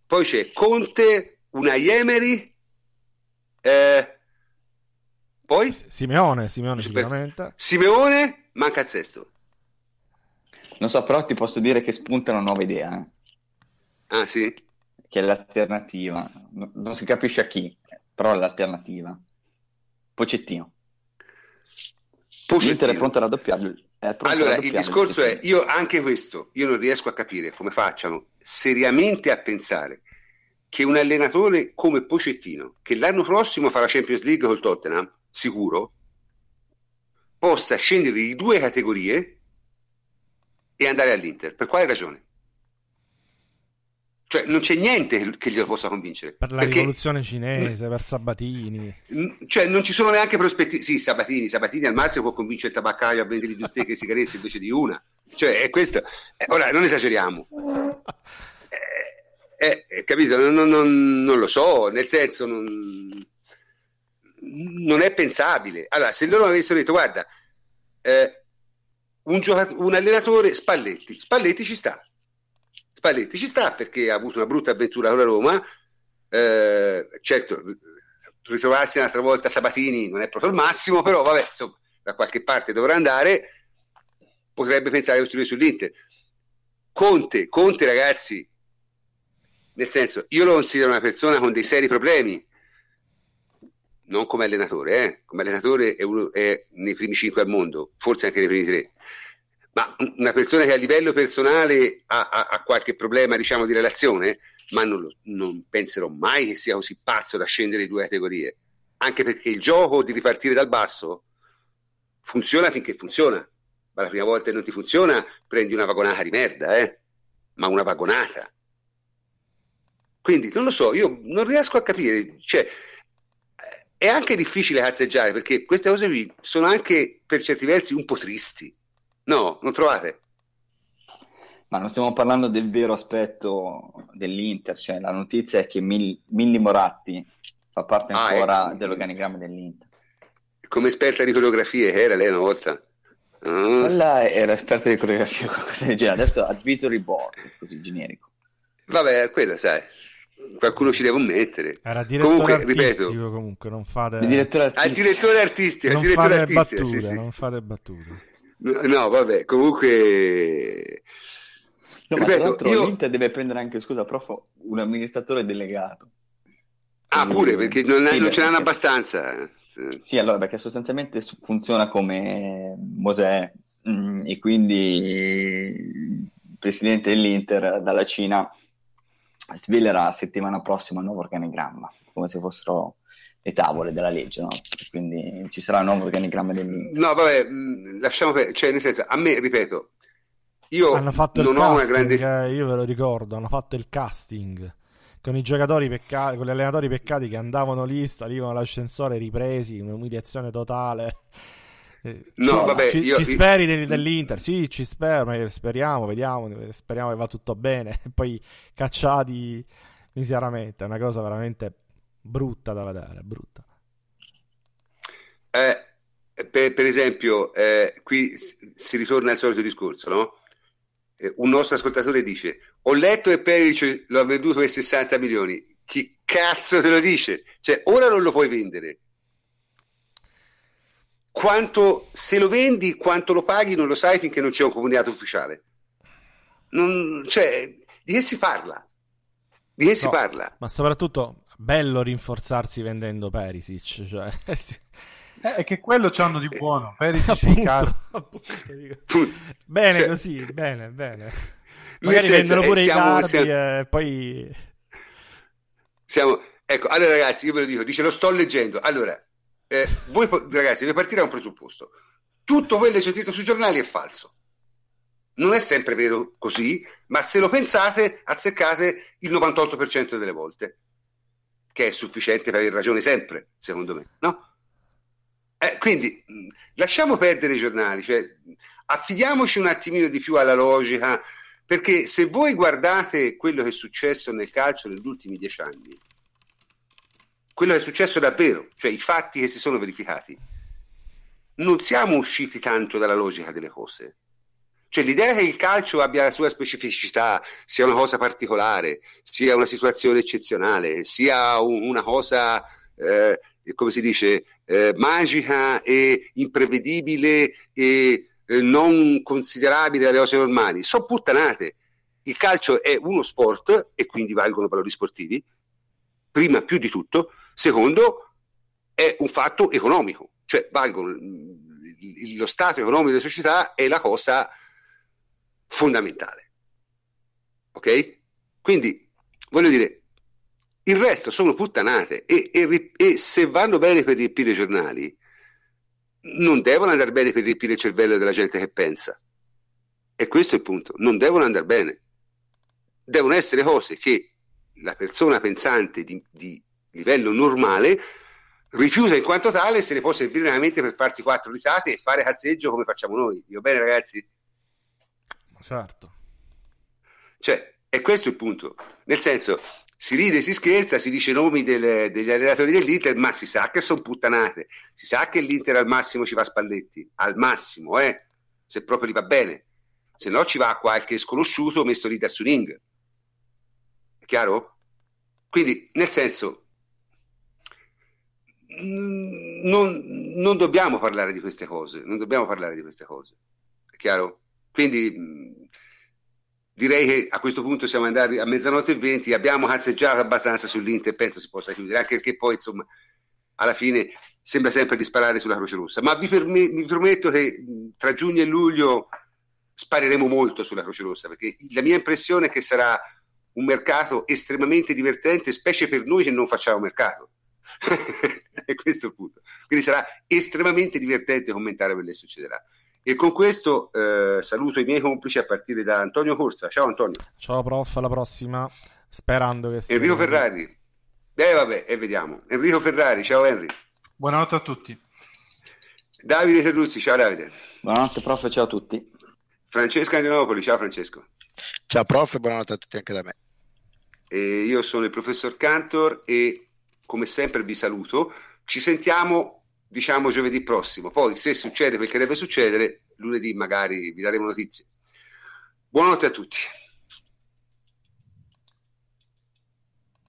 Poi c'è Conte, una Emery, eh, poi?
Simeone, Simeone sicuramente.
Simeone, manca il sesto.
Non so, però ti posso dire che spunta una nuova idea.
Eh? Ah, sì?
Che è l'alternativa. Non si capisce a chi, però è l'alternativa. Pocettino. Pocettino. L'Inter è pronto a raddoppiarlo
allora, il discorso è, io anche questo, io non riesco a capire come facciano seriamente a pensare che un allenatore come Pocettino, che l'anno prossimo farà Champions League col Tottenham, sicuro, possa scendere di due categorie e andare all'Inter. Per quale ragione? Cioè, non c'è niente che glielo possa convincere.
Per la rivoluzione cinese, per Sabatini.
Cioè, non ci sono neanche prospettive. Sì, Sabatini, Sabatini al massimo può convincere il tabaccaio a vendere due stecche e sigarette invece di una. Cioè, è questo. Eh, ora, non esageriamo. Eh, eh, eh capito? Non, non, non, lo so, nel senso, non, non, è pensabile. Allora, se loro avessero detto, guarda, eh, un, giocat- un allenatore, Spalletti, Spalletti ci sta Spalletti ci sta perché ha avuto una brutta avventura con la Roma. Eh, certo, ritrovarsi un'altra volta Sabatini non è proprio il massimo, però vabbè, insomma, da qualche parte dovrà andare. Potrebbe pensare a costruire sull'Inter. Conte, Conte, ragazzi, nel senso, io lo considero una persona con dei seri problemi, non come allenatore, eh? come allenatore è, uno, è nei primi cinque al mondo, forse anche nei primi tre ma una persona che a livello personale ha, ha, ha qualche problema diciamo, di relazione, ma non, non, penserò mai che sia così pazzo da scendere di due categorie, anche perché il gioco di ripartire dal basso funziona finché funziona, ma la prima volta che non ti funziona prendi una vagonata di merda, eh? ma una vagonata. Quindi non lo so, io non riesco a capire, cioè è anche difficile cazzeggiare perché queste cose qui sono anche per certi versi un po' tristi. No, non trovate?
Ma non stiamo parlando del vero aspetto dell'Inter, cioè la notizia è che Mil- Milli Moratti fa parte ah, ancora ecco. dell'organigramma dell'Inter.
Come esperta di coreografie che era lei una volta?
Uh. Quella era esperta di coreografia, qualcosa del genere. Adesso advisory board, così generico.
Vabbè, quella sai, qualcuno ci deve mettere.
Era direttore comunque, artistico ripeto, comunque, non fate...
Il direttore artistico. Ah, direttore artistico,
non
direttore
fate artistico, battute, sì, sì. non fate battute.
No, vabbè, comunque...
No, ripeto, tra l'altro io... l'Inter deve prendere anche, scusa, prof, un amministratore delegato.
Ah, pure, perché non, sì, non ce l'hanno abbastanza.
Sì, allora, perché sostanzialmente funziona come Mosè mm, e quindi il presidente dell'Inter dalla Cina svelerà settimana prossima il nuovo organigramma, come se fossero le tavole della legge, no? Quindi ci sarà un nuovo organigramma dell'Inter.
No, vabbè, mm, lasciamo per... cioè nel senso, a me, ripeto, io
hanno fatto non ho una grande... Eh, io ve lo ricordo, hanno fatto il casting con i giocatori peccati, con gli allenatori peccati che andavano lì, salivano l'ascensore ripresi, un'umiliazione totale. <laughs>
Eh, no, cioè, vabbè,
ci,
io,
ci speri io... dell'Inter? Sì, ci spero, speriamo, vediamo, speriamo che va tutto bene. E <laughs> poi cacciati miseramente, è una cosa veramente brutta da vedere, brutta.
Eh, per, per, esempio, eh, qui si ritorna al solito discorso, no? Eh, un nostro ascoltatore dice ho letto che Peric lo ha venduto per 60 milioni chi cazzo te lo dice? cioè ora non lo puoi vendere quanto se lo vendi quanto lo paghi non lo sai finché non c'è un comunicato ufficiale non, cioè di che si parla di che no, si parla
ma soprattutto bello rinforzarsi vendendo Perisic cioè <laughs>
Eh, è che quello c'hanno di buono. Perisic
appunto, <laughs> appunto, Bene cioè, così, bene, bene. Magari senso, vendono pure eh, siamo, i cardi siamo... e poi...
Siamo... Ecco, allora ragazzi, io ve lo dico, dice lo sto leggendo. Allora, eh, voi ragazzi, deve partire da un presupposto. Tutto quello che c'è scritto sui giornali è falso. Non è sempre vero così, ma se lo pensate, azzeccate il 98% delle volte, che è sufficiente per aver ragione sempre, secondo me, no? Eh, quindi lasciamo perdere i giornali, cioè, affidiamoci un attimino di più alla logica, perché se voi guardate quello che è successo nel calcio negli ultimi dieci anni, quello che è successo davvero, cioè i fatti che si sono verificati, non siamo usciti tanto dalla logica delle cose. Cioè l'idea che il calcio abbia la sua specificità, sia una cosa particolare, sia una situazione eccezionale, sia un, una cosa, eh, come si dice, eh, magica e imprevedibile e eh, non considerabile dalle cose normali. Sono puttanate. Il calcio è uno sport e quindi valgono valori sportivi, prima più di tutto. Secondo, è un fatto economico, cioè valgono, lo stato economico delle società è la cosa fondamentale. Ok? Quindi, voglio dire, il resto sono puttanate e, e, e, se vanno bene per riempire i giornali, non devono andare bene per riempire il cervello della gente che pensa. E questo è il punto, non devono andare bene. Devono essere cose che la persona pensante di, di livello normale rifiuta in quanto tale se ne può servire veramente per farsi quattro risate e fare cazzeggio come facciamo noi. Io bene ragazzi?
Certo.
Cioè, è questo il punto. Nel senso, si ride, si scherza, si dice i nomi del, degli allenatori dell'Inter, ma si sa che sono puttanate. Si sa che l'Inter al massimo ci va Spalletti, al massimo, eh, se proprio gli va bene. Se no ci va qualche sconosciuto messo lì da Suning. È chiaro? Quindi, nel senso, non, non, dobbiamo parlare di queste cose, non dobbiamo parlare di queste cose. È chiaro? Quindi direi che a questo punto siamo andati a mezzanotte e venti, abbiamo cazzeggiato abbastanza sull'Inter, penso si possa chiudere, anche perché poi insomma alla fine sembra sempre di sparare sulla Croce Rossa, ma vi, perme- vi prometto che tra giugno e luglio spareremo molto sulla Croce Rossa, perché la mia impressione è che sarà un mercato estremamente divertente, specie per noi che non facciamo mercato. <laughs> è questo il punto. Quindi sarà estremamente divertente commentare quello che succederà. E con questo eh, saluto i miei complici a partire da Antonio Corsa. Ciao Antonio.
Ciao prof, alla prossima. Sperando che sia.
Enrico Ferrari. Eh vabbè, e vediamo. Enrico Ferrari, ciao Henry.
Buonanotte a tutti.
Davide Terruzzi, ciao Davide.
Buonanotte prof, ciao a tutti.
Francesco Andrianopoli, ciao Francesco.
Ciao prof, buonanotte a tutti anche da me.
E io sono il professor Cantor e come sempre vi saluto. Ci sentiamo, diciamo, giovedì prossimo. Poi, se succede perché deve succedere, lunedì magari vi daremo notizie. Buonanotte a tutti.